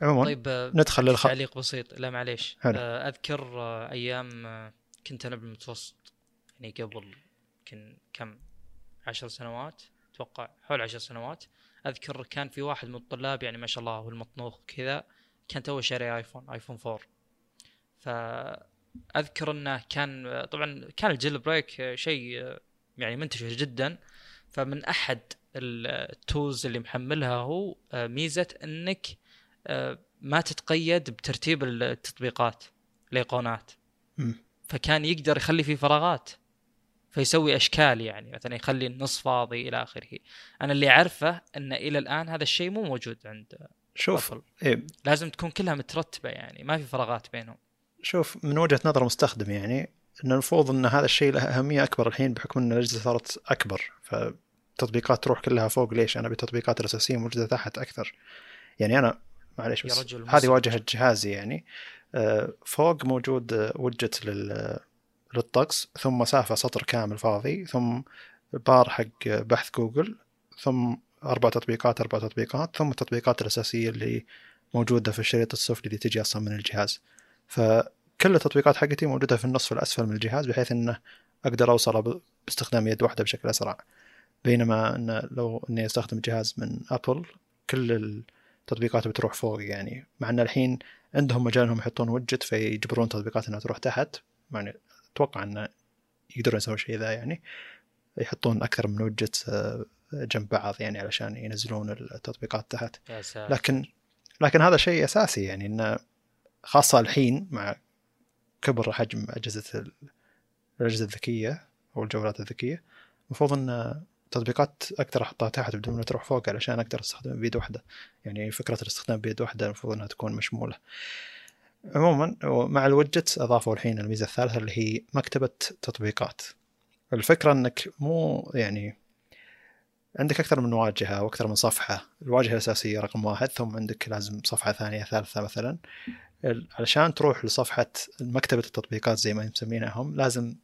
عموما طيب آه، ندخل للخ... تعليق بسيط. لا معليش. أذكر أيام كنت أنا بالمتوسط يعني قبل يمكن كم؟ عشر سنوات أتوقع حول عشر سنوات. أذكر كان في واحد من الطلاب يعني ما شاء الله هو المطنوخ كذا كان تو شاري آيفون آيفون 4 فأذكر إنه كان طبعا كان ال jailbreak شيء يعني منتشر جدا. فمن أحد التولز اللي محملها هو ميزة إنك ما تتقيد بترتيب التطبيقات الايقونات فكان يقدر يخلي فيه فراغات فيسوي أشكال يعني مثلا يخلي النص فاضي إلى آخره. أنا اللي أعرفه إن إلى الآن هذا الشيء مو موجود عند شوف إيه؟ لازم تكون كلها مترتبة يعني ما في فراغات بينهم. شوف من وجهة نظر مستخدم يعني إن المفروض إن هذا الشيء له أهمية أكبر الحين بحكم إن الأجهزة صارت أكبر. فالتطبيقات تروح كلها فوق ليش؟ أنا بالتطبيقات الأساسية موجودة تحت أكثر. يعني أنا معليش بس هذه واجهة جهازي يعني. آه، فوق موجود وجت لل للطقس ثم مسافة سطر كامل فاضي ثم بار حق بحث جوجل ثم أربع تطبيقات أربع تطبيقات ثم التطبيقات الأساسية اللي موجودة في الشريط السفلي اللي تجي أصلا من الجهاز. فكل التطبيقات حقتي موجودة في النصف الأسفل من الجهاز بحيث أنه أقدر أوصل باستخدام يد واحدة بشكل أسرع. بينما أن لو أني أستخدم جهاز من أبل كل التطبيقات بتروح فوق يعني. مع أن الحين عندهم مجال إنهم يحطون وجت فيجبرون تطبيقات إنها تروح تحت يعني أتوقع انه يقدرون يسوون شيء ذا يعني. يحطون أكثر من وجت آه، جنب بعض يعني علشان ينزلون التطبيقات تحت. لكن لكن هذا شيء أساسي يعني انه خاصة الحين مع كبر حجم أجهزة الأجهزة الذكية أو الجوالات الذكية المفروض إن تطبيقات أقدر احطها تحت بدون ما تروح فوق علشان أقدر استخدم بيد واحدة. يعني فكرة الاستخدام بيد واحدة المفروض إنها تكون مشمولة. عموما مع الوجت أضافوا الحين الميزة الثالثة اللي هي مكتبة تطبيقات. الفكرة إنك مو يعني عندك أكثر من واجهة وأكثر من صفحة. الواجهة الأساسية رقم واحد ثم عندك لازم صفحة ثانية ثالثة مثلا. علشان تروح لصفحة مكتبة التطبيقات زي ما مسمينها هم لازم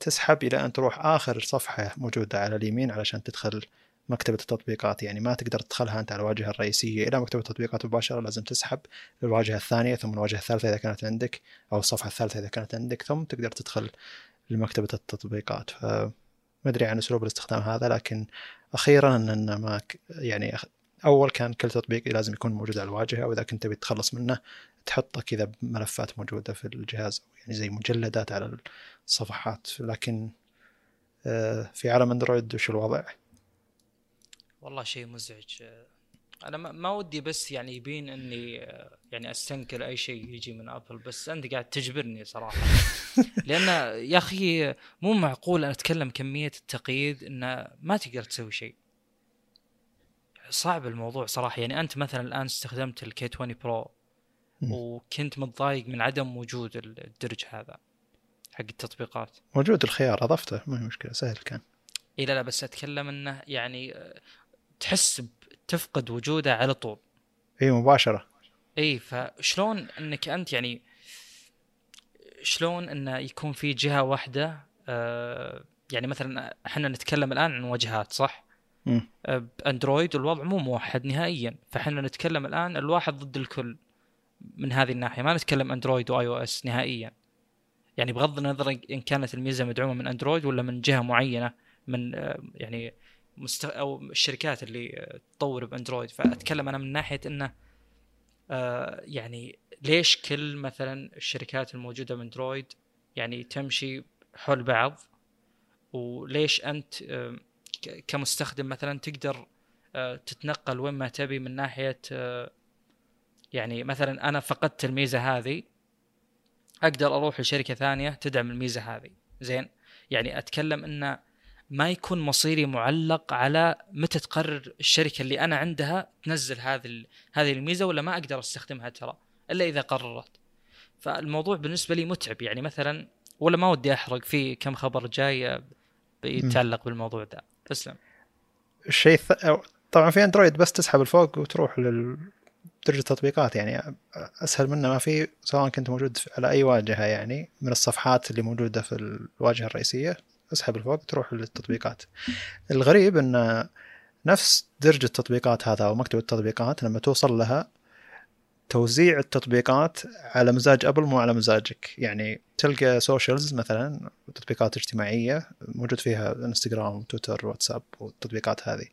تسحب إلى أن تروح آخر صفحة موجودة على اليمين علشان تدخل مكتبة التطبيقات. يعني ما تقدر تدخلها أنت على الواجهة الرئيسية. إلى مكتبة التطبيقات مباشرة لازم تسحب للواجهة الثانية ثم الواجهة الثالثة إذا كانت عندك أو الصفحة الثالثة إذا كانت عندك ثم تقدر تدخل لمكتبة التطبيقات. فما أدري عن أسلوب الاستخدام هذا لكن أخيرا أن ما يعني أول كان كل تطبيق لازم يكون موجود على الواجهة وإذا كنت تبي تتخلص منه تحطه كذا بملفات موجودة في الجهاز يعني زي مجلدات على الصفحات. لكن آه، في عالم أندرويد وش الوضع؟ والله شيء مزعج. أنا ما ودي بس يعني يبين إني يعني أستنكر أي شيء يجي من ابل بس أنت قاعد تجبرني صراحة. لأن يا أخي مو معقول أنا أتكلم كمية التقييد إنه ما تقدر تسوي شيء. صعب الموضوع صراحة. يعني أنت مثلا الآن استخدمت ال K20 Pro وكنت متضايق من عدم وجود الدرج هذا حق التطبيقات. موجود الخيار أضفته ما هي مشكلة سهل كان. إي لا لا بس أتكلم إنه يعني تحس تفقد وجوده على طول. إي مباشرة. إي فشلون إنك أنت يعني شلون إنه يكون في جهة واحدة آه يعني مثلا إحنا نتكلم الآن عن واجهات صح؟ آه بأندرويد الوضع مو موحد نهائيا فإحنا نتكلم الآن الواحد ضد الكل. من هذه الناحية. ما نتكلم اندرويد و iOS نهائيا. يعني بغض النظر إن كانت الميزة مدعومة من اندرويد ولا من جهة معينة من آه يعني مست... أو الشركات اللي تطور بأندرويد. فأتكلم أنا من ناحية إنه آه يعني ليش كل مثلا الشركات الموجودة بأندرويد يعني تمشي حول بعض؟ وليش أنت آه كمستخدم مثلا تقدر تتنقل وين ما تبي من ناحية يعني مثلا أنا فقدت الميزة هذه أقدر أروح لشركة ثانية تدعم الميزة هذه. زين؟ يعني أتكلم انه ما يكون مصيري معلق على متى تقرر الشركة اللي أنا عندها تنزل هذه هذه الميزة ولا ما أقدر أستخدمها ترى إلا إذا قررت. فالموضوع بالنسبة لي متعب. يعني مثلا ولا ما ودي أحرق في كم خبر جاي يتعلق بالموضوع ده. تسلم. الشيء طبعا في أندرويد بس تسحب الفوق وتروح لل درجة التطبيقات يعني أسهل منه ما في سواء كنت موجود على أي واجهة يعني من الصفحات اللي موجودة في الواجهة الرئيسية أسحب لفوق تروح للتطبيقات. الغريب إن نفس درج التطبيقات هذا أو مكتب التطبيقات لما توصل لها توزيع التطبيقات على مزاج أبل مو على مزاجك. يعني تلقى socials مثلا تطبيقات اجتماعية موجود فيها انستغرام تويتر واتساب والتطبيقات هذه.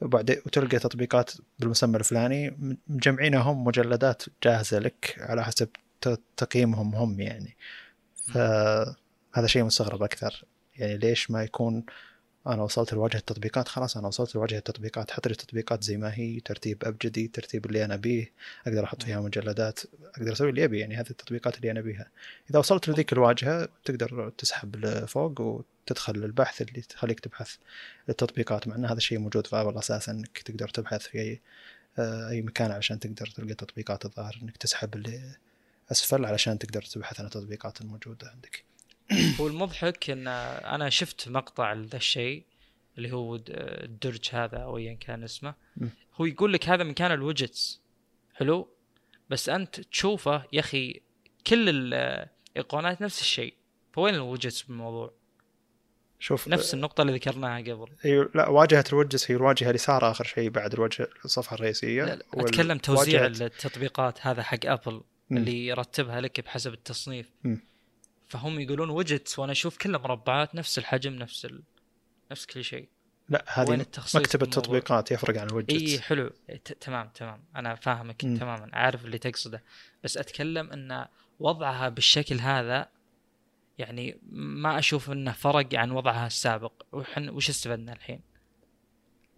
وبعدين وتلقى تطبيقات بالمسمى الفلاني مجمعينهم مجلدات جاهزة لك على حسب تقييمهم هم يعني. فهذا شيء مستغرب أكثر. يعني ليش ما يكون أنا وصلت لواجهه التطبيقات؟ خلاص أنا وصلت لواجهه التطبيقات. حط لي التطبيقات زي ما هي ترتيب ابجدي ترتيب اللي أنا بيه أقدر أحط فيها مجلدات أقدر أسوي اللي أبي يعني هذه التطبيقات اللي أنا بيها. إذا وصلت لذيك الواجهة تقدر تسحب لفوق وتدخل للبحث اللي تخليك تبحث التطبيقات مع إن هذا الشيء موجود في أبل أساسا إنك تقدر تبحث في أي أي مكان علشان تقدر تلقى تطبيقات الظاهر إنك تسحب اللي أسفل علشان تقدر تبحث عن التطبيقات الموجودة عندك. هو المضحك إن أنا شفت مقطع لذا الشيء اللي هو الدرج هذا أو ايا كان اسمه. هو يقول لك هذا مكان الوجتس حلو؟ بس أنت تشوفه يا أخي كل الايقونات نفس الشيء. فوين الوجتس بالموضوع؟ شوف نفس النقطة اللي ذكرناها قبل. أيوه لا واجهة الوجس هي الواجهة اللي صار آخر شيء بعد الوجه الصفحة الرئيسية. لا لا أتكلم توزيع التطبيقات هذا حق أبل اللي يرتبها لك بحسب التصنيف. م. فهم يقولون وجت وأنا أشوف كلها مربعات نفس الحجم نفس ال... نفس كل شيء. لا هذه مكتب التطبيقات يفرق عن الوجت. اي حلو. تمام تمام. أنا فاهمك م. تماما عارف اللي تقصده. بس أتكلم إن وضعها بالشكل هذا يعني ما أشوف إنه فرق عن وضعها السابق. وحن وش استفدنا الحين؟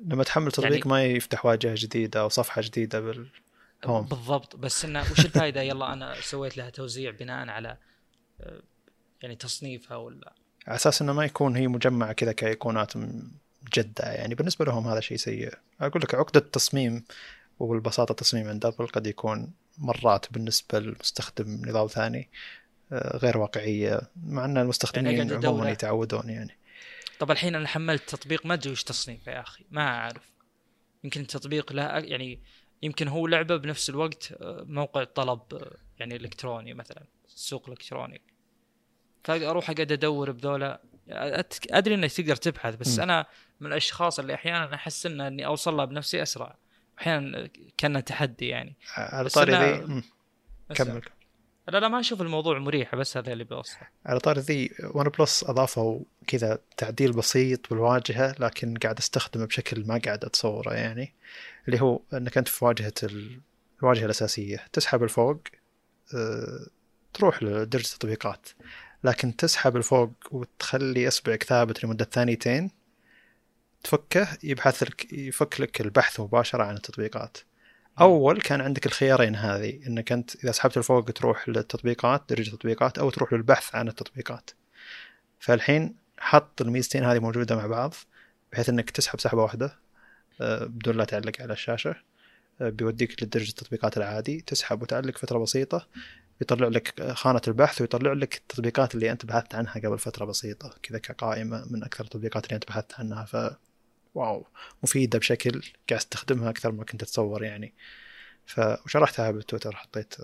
لما تحمل تطبيق يعني ما يفتح واجهة جديدة أو صفحة جديدة بال هوم بالضبط. بس إنه وش الفائده يلا أنا سويت لها توزيع بناء على آه، يعني تصنيفها ولا؟ على أساس إنه ما يكون هي مجمعة كذا كايقونات جدة. يعني بالنسبة لهم هذا شيء سيء. أقول لك عقدة التصميم وبالبساطه التصميم عند ابل قد يكون مرات بالنسبة للمستخدم نظام ثاني. غير واقعية مع أن المستخدمين يعني عموما يتعودون يعني. طب الحين أنا حملت تطبيق ما أدري وش تصنيفه يا أخي ما أعرف. يمكن التطبيق لا يعني يمكن هو لعبة بنفس الوقت آه، موقع طلب آه، يعني إلكتروني مثلا سوق إلكتروني. فاروح أقعد أدور بذولا. أدري إنك تقدر تبحث بس م. أنا من الأشخاص اللي أحيانا أحس إن إني أوصل لها بنفسي أسرع. أحيانا كان تحدي يعني. على طاري ذي. كمل. لا لا ما أشوف الموضوع مريح بس هذا اللي بوصله على طاري ذي ون بلس أضافوا كذا تعديل بسيط بالواجهة لكن قاعد أستخدمه بشكل ما قاعد أتصوره يعني اللي هو إنك أنت في واجهة الواجهة الأساسية. تسحب الفوق أه تروح لدرجه التطبيقات. لكن تسحب الفوق وتخلي اصبعك ثابت لمدة ثانيتين تفكه يبحث لك يفك لك البحث مباشرة عن التطبيقات. أول كان عندك الخيارين هذه إنك أنت إذا سحبت الفوق تروح للتطبيقات درجه التطبيقات أو تروح للبحث عن التطبيقات. فالحين حط الميزتين هذه موجودة مع بعض بحيث إنك تسحب سحبة واحدة آه، بدون لا تعلق على الشاشة آه، بيوديك لدرج التطبيقات العادي. تسحب وتعلق فترة بسيطة يطلع لك خانة البحث ويطلع لك التطبيقات اللي أنت بحثت عنها قبل فترة بسيطة. كذا كقائمة من أكثر التطبيقات اللي أنت بحثت عنها. ف wow مفيدة بشكل قاعد استخدمها أكثر ما كنت أتصور يعني. ف وشرحتها بالتويتر حطيت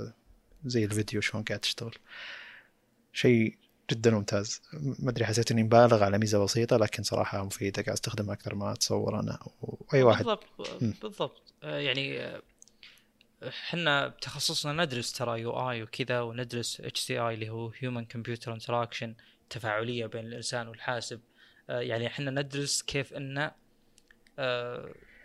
زي الفيديو شلون قاعد تشتغل. شيء جدا ممتاز. ما أدري حسيت إني مبالغ على ميزة بسيطة لكن صراحة مفيدة قاعد أستخدمها أكثر ما أتصور أنا واي واحد. بالضبط بالضبط. آه، يعني إحنا بتخصصنا ندرس ترى UI وكذا وندرس HCI اللي هو human computer interaction تفاعلية بين الإنسان والحاسب. آه، يعني إحنا ندرس كيف آه،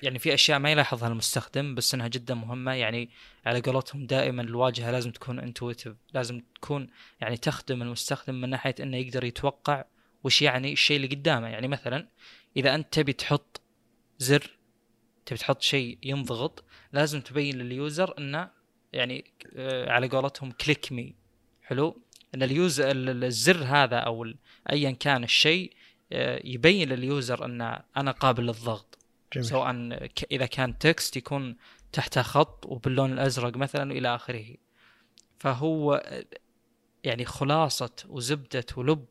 يعني في أشياء ما يلاحظها المستخدم بس إنها جدا مهمة. يعني على قولتهم دائما الواجهة لازم تكون intuitive لازم تكون يعني تخدم المستخدم من ناحية إنه يقدر يتوقع وش يعني الشيء اللي قدامه. يعني مثلا إذا أنت تبي تحط زر تبي تحط شيء ينضغط لازم تبين لل user إنه يعني آه، على قولتهم click مي حلو؟ إن ال user الزر هذا أو ايا كان الشيء آه، يبين لل user ان أنا قابل للضغط. جميل. سواء إذا كان text يكون تحته خط وباللون الأزرق مثلا والى آخره. فهو يعني خلاصة وزبدة ولب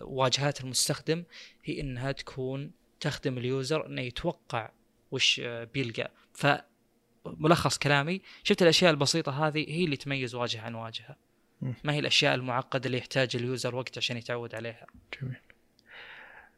واجهات المستخدم هي إنها تكون تخدم ال user إنه يتوقع وش بيلقى. فملخص كلامي شفت الأشياء البسيطة هذه هي اللي تميز واجهة عن واجهة. ما هي الأشياء المعقدة اللي يحتاج ال user وقت عشان يتعود عليها. جميل.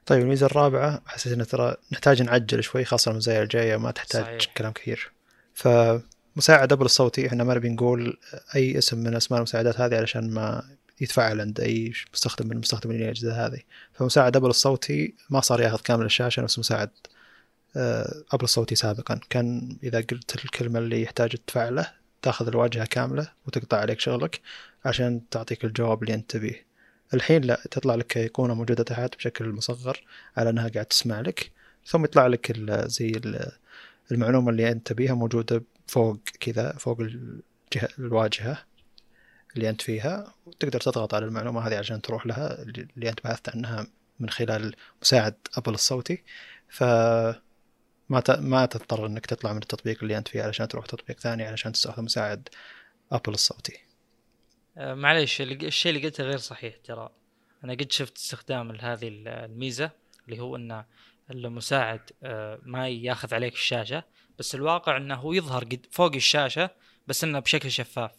طيب الميزة الرابعة حسيت ان ترى نحتاج نعجل شوي خاصة المزايا الجاية ما تحتاج صحيح. كلام كثير. فمساعد ابل الصوتي إحنا ما نبي نقول أي اسم من أسماء المساعدات هذه علشان ما يتفاعل عند أي مستخدم من المستخدمين الاجهزه هذه. فمساعد ابل الصوتي ما صار ياخذ كامل الشاشة نفس مساعد آه، أبل الصوتي سابقا. كان إذا قلت الكلمة اللي يحتاج تفعله تاخذ الواجهة كاملة وتقطع عليك شغلك عشان تعطيك الجواب اللي أنت تبيه. الحين لا تطلع لك ايقونه موجودة تحت بشكل مصغر على أنها قاعد تسمع لك ثم يطلع لك زي ال- المعلومة اللي أنت بيها موجودة فوق كذا فوق الجهة الواجهة اللي أنت فيها وتقدر تضغط على المعلومة هذه عشان تروح لها اللي أنت بحثت عنها من خلال مساعد أبل الصوتي. ف ما ما تضطر إنك تطلع من التطبيق اللي أنت فيه علشان تروح تطبيق ثاني علشان تستخدم مساعد أبل الصوتي. معليش اللي- الشيء اللي قلته غير صحيح ترى. أنا قد شفت استخدام لهذه ال- الميزة اللي هو ان المساعد آه، ما ياخذ عليك الشاشة بس الواقع إنه هو يظهر قد فوق الشاشة بس إنه بشكل شفاف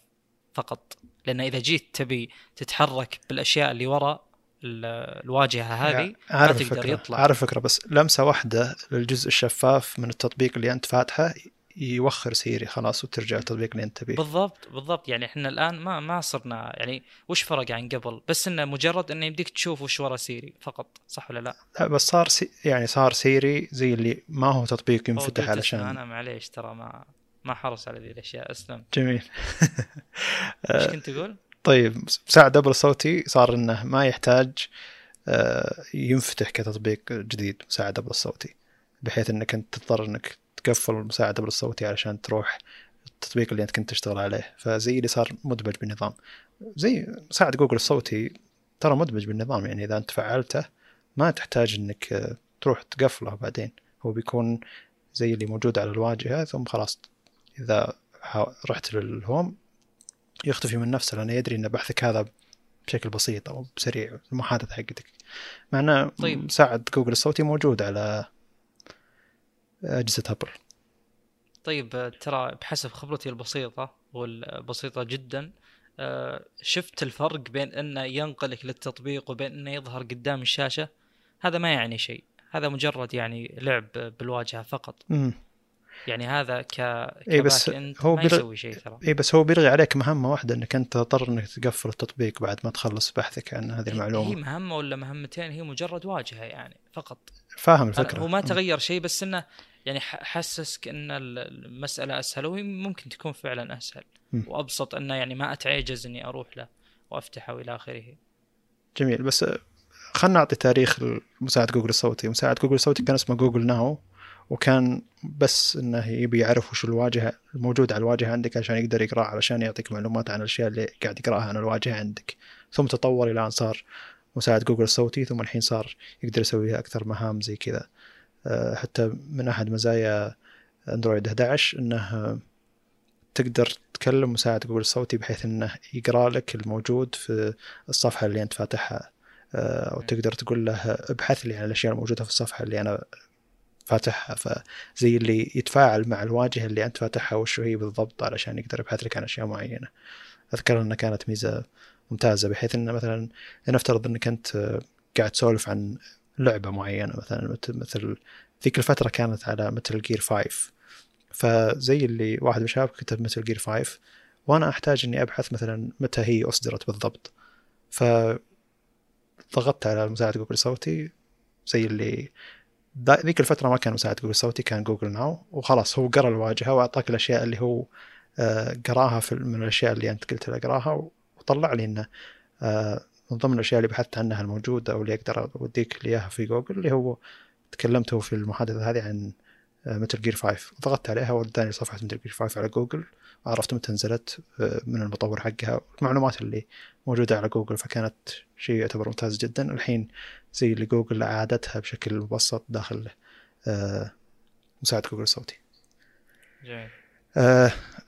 فقط. لأن إذا جيت تبي تتحرك بالأشياء اللي وراء ال- الواجهة هذه ما عارف تقدر الفكرة يطلع. عارف الفكرة بس لمسة واحدة للجزء الشفاف من التطبيق اللي أنت فاتحه يوخر سيري خلاص وترجع التطبيق اللي انت تبيه بالضبط بالضبط. يعني إحنا الآن ما ما صرنا يعني وش فرق عن قبل؟ بس إنه مجرد إنه يمديك تشوف وش ورا سيري فقط صح ولا لا؟ لا بس صار سي يعني صار سيري زي اللي ما هو تطبيق ينفتح علشان أنا معليش ترى ما ما حرص على ذي الأشياء أسلم. جميل. إيش كنت تقول؟ طيب مساعد ابل الصوتي صار إنه ما يحتاج آه، ينفتح كتطبيق جديد مساعد ابل الصوتي بحيث إنك أنت تضطر إنك تقفل مساعد ابل الصوتي علشان تروح التطبيق اللي انت كنت تشتغل عليه. فزي اللي صار مدمج بالنظام. زي مساعد جوجل الصوتي ترى مدمج بالنظام يعني إذا انت فعلته ما تحتاج إنك تروح تقفله بعدين. هو بيكون زي اللي موجود على الواجهة ثم خلاص إذا رحت للهوم يختفي من نفسه لأنه يدري ان بحثك هذا بشكل بسيط أو سريع المحادثة حقتك. مع إنه طيب. مساعد جوجل الصوتي موجود على أجهزة ابل طيب آه، ترى بحسب خبرتي البسيطة والبسيطة جدا آه، شفت الفرق بين إنه ينقلك للتطبيق وبين إنه يظهر قدام الشاشة؟ هذا ما يعني شيء. هذا مجرد يعني لعب بالواجهة فقط. امم يعني هذا ك إيه بس هو ما يسوي شيء ترى. اي بس هو بيلغي عليك مهمة واحدة إنك أنت تضطر إنك تقفل التطبيق بعد ما تخلص بحثك عن هذه هي المعلومة. مهمة ولا مهمتين؟ هي مجرد واجهة يعني فقط. فاهم الفكرة. هو ما تغير شيء بس إنه يعني حسسك ان ال- المسألة أسهل وهي ممكن تكون فعلا أسهل. وأبسط أنه يعني ما أتعجز إني أروح له وأفتحه والى آخره. جميل. بس خلنا نعطي تاريخ مساعد جوجل الصوتي مساعد جوجل الصوتي كان اسمه جوجل ناو وكان بس إنه يبي يعرف وش الواجهة الموجود على الواجهة عندك عشان يقدر يقرا علشان يعطيك معلومات عن الأشياء اللي قاعد يقرأها عن الواجهة عندك. ثم تطور إلى أن صار مساعد جوجل الصوتي ثم الحين صار يقدر يسوي أكثر مهام زي كذا. حتى من أحد مزايا أندرويد 11 إنه تقدر تكلم مساعد جوجل الصوتي بحيث إنه يقرأ لك الموجود في الصفحة اللي أنت فاتحها. أه، أو تقدر تقول له ابحث لي عن الأشياء الموجودة في الصفحة اللي أنا فاتحها. فزي اللي يتفاعل مع الواجهة اللي أنت فاتحها وش هي بالضبط علشان يقدر يبحث لك عن أشياء معينة. أذكر إنها كانت ميزة ممتازة بحيث انه مثلا نفترض إنك أنت قاعد تسولف عن لعبة معينة مثلا مثل ذيك الفترة كانت على ميتل جير 5 فزي اللي واحد من الشباب كتب ميتل جير 5 وأنا أحتاج إني أبحث مثلا متى هي أصدرت بالضبط. ف ضغطت على مساعد جوجل صوتي زي اللي ذيك الفترة ما كان مساعد جوجل صوتي كان جوجل ناو وخلاص هو قرأ الواجهة وأعطاك الأشياء اللي هو آه، قراها من الأشياء اللي أنت قلت له قراها وطلع لي إنه آه، من ضمن الأشياء اللي بحثت عنها الموجودة أو اللي أقدر أوديك لي إياها في جوجل اللي هو تكلمت هو في المحادثة هذه عن ميتل جير 5 ضغطت عليها وداني صفحة ميتل جير 5 على جوجل عرفت متى نزلت آه، من المطور حقها المعلومات اللي موجودة على جوجل فكانت شيء يعتبر ممتاز جدا. الحين زي اللي جوجل أعادتها بشكل مبسط داخل آه، مساعد جوجل الصوتي جميل.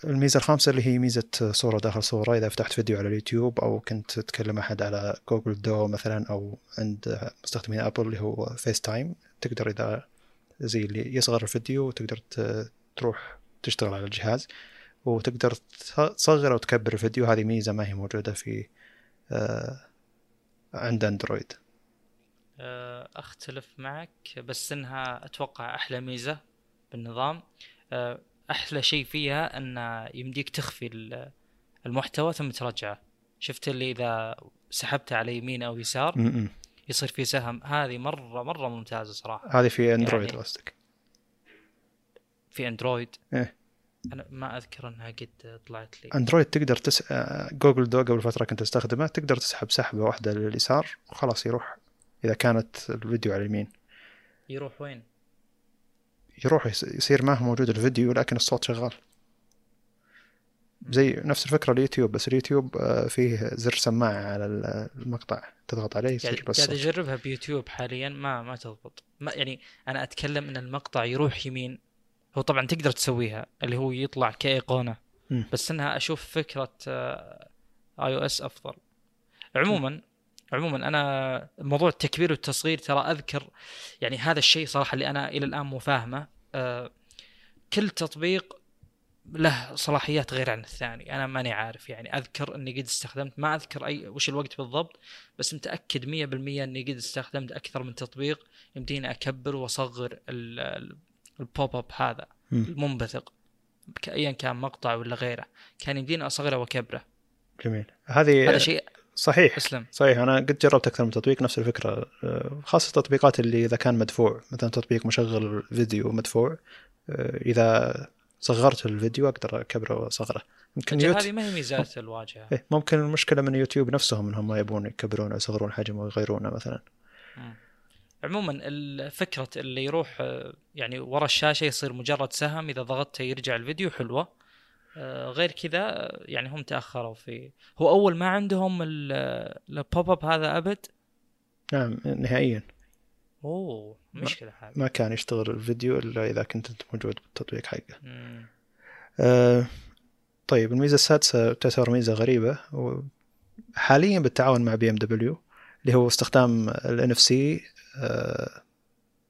الميزة الخامسة اللي هي ميزة صورة داخل صورة. إذا فتحت فيديو على اليوتيوب أو كنت تكلم أحد على جوجل ديو مثلا أو عند مستخدمين أبل اللي هو فيس تايم تقدر إذا زي اللي يصغر الفيديو وتقدر تروح تشتغل على الجهاز وتقدر تصغر أو تكبر الفيديو. هذه ميزة ما هي موجودة في آه، عند أندرويد. آه، أختلف معك بس إنها أتوقع أحلى ميزة بالنظام. آه، أحلى شيء فيها أن يمديك تخفي ال- المحتوى ثم ترجعه. شفت اللي إذا سحبته على يمين أو يسار م-م. يصير في سهم. هذه مره مرة ممتازة صراحة. هذه في أندرويد يعني- قصدك؟ في أندرويد. إيه. أنا ما أذكر أنها قد طلعت لي. أندرويد تقدر تس آه، جوجل ديو قبل فترة كنت استخدمه تقدر تسحب سحبة واحدة لليسار وخلاص يروح إذا كانت الفيديو على اليمين. يروح وين؟ يروح يصير ما هو موجود الفيديو لكن الصوت شغال. زي نفس الفكرة اليوتيوب بس اليوتيوب آه، فيه زر سماعه على ال- المقطع. تضغط عليه يصير بس قاعد صوت. أجربها بيوتيوب حاليا ما ما تضبط. ما يعني أنا أتكلم إن المقطع يروح يمين. هو طبعا تقدر تسويها اللي هو يطلع كإيقونة. مم. بس إنها أشوف فكرة اي أو اس أفضل. عموما عموما أنا موضوع التكبير والتصغير ترى أذكر يعني هذا الشيء صراحة اللي أنا إلى الآن مو فاهمه. آه، كل تطبيق له صلاحيات غير عن الثاني. أنا ماني عارف يعني أذكر إني قد استخدمت ما أذكر أي وش الوقت بالضبط بس متأكد 100% إني قد استخدمت أكثر من تطبيق يمديني أكبر وأصغر ال- ال- ال pop up هذا. المنبثق ايا كان مقطع ولا غيره كان يمديني أصغره وأكبره. جميل. هذه هذا شيء صحيح. اسلم صحيح أنا قد جربت أكثر من تطبيق نفس الفكرة. آه، خاصة التطبيقات اللي إذا كان مدفوع مثلا تطبيق مشغل فيديو مدفوع آه، إذا صغرت الفيديو أقدر اكبره وأصغره. يمكن يوت... هذه ما هي ميزات الواجهة. إيه ممكن المشكلة من يوتيوب نفسهم إنهم ما يبون يكبرونه ويصغرون حجمه ويغيرونه مثلا. مم. عموما الفكرة اللي يروح آه، يعني ورا الشاشة يصير مجرد سهم إذا ضغطته يرجع الفيديو حلوة. آه، غير كذا آه، يعني هم تأخروا في هو أول ما عندهم ال- البوب اب هذا أبد؟ نعم نهائيا. أوه مشكلة هذه. ما كان يشتغل الفيديو إلا إذا كنت أنت موجود بالتطبيق حقه. مم. آه، طيب الميزة السادسة تعتبر ميزة غريبة. حاليا بالتعاون مع بي ام دبليو اللي هو استخدام ال NFC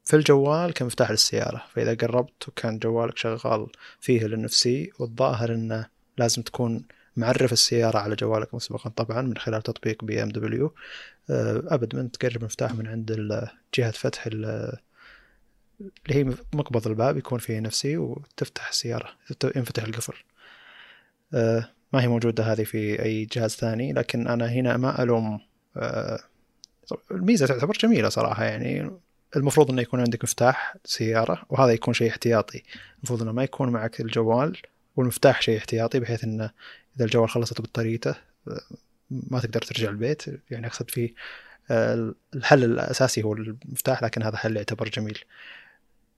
في الجوال كمفتاح للسيارة فإذا قربت وكان جوالك شغال فيه ال NFC والظاهر إنه لازم تكون معرف السيارة على جوالك مسبقا. طبعا من خلال تطبيق بي إم دبليو لابد من تقرب المفتاح من عند جهة فتح ال- اللي هي مقبض الباب يكون فيه NFC وتفتح السيارة ينفتح القفل. آه، ما هي موجودة هذه في أي جهاز ثاني لكن أنا هنا ما ألوم آه، الميزة تعتبر جميلة صراحة يعني. المفروض أنه يكون عندك مفتاح سيارة وهذا يكون شيء احتياطي المفروض أنه ما يكون معك الجوال والمفتاح شيء احتياطي بحيث أنه إذا الجوال خلصت بطاريته آه، ما تقدر ترجع البيت يعني أقصد فيه آه، الحل الأساسي هو المفتاح لكن هذا حل يعتبر جميل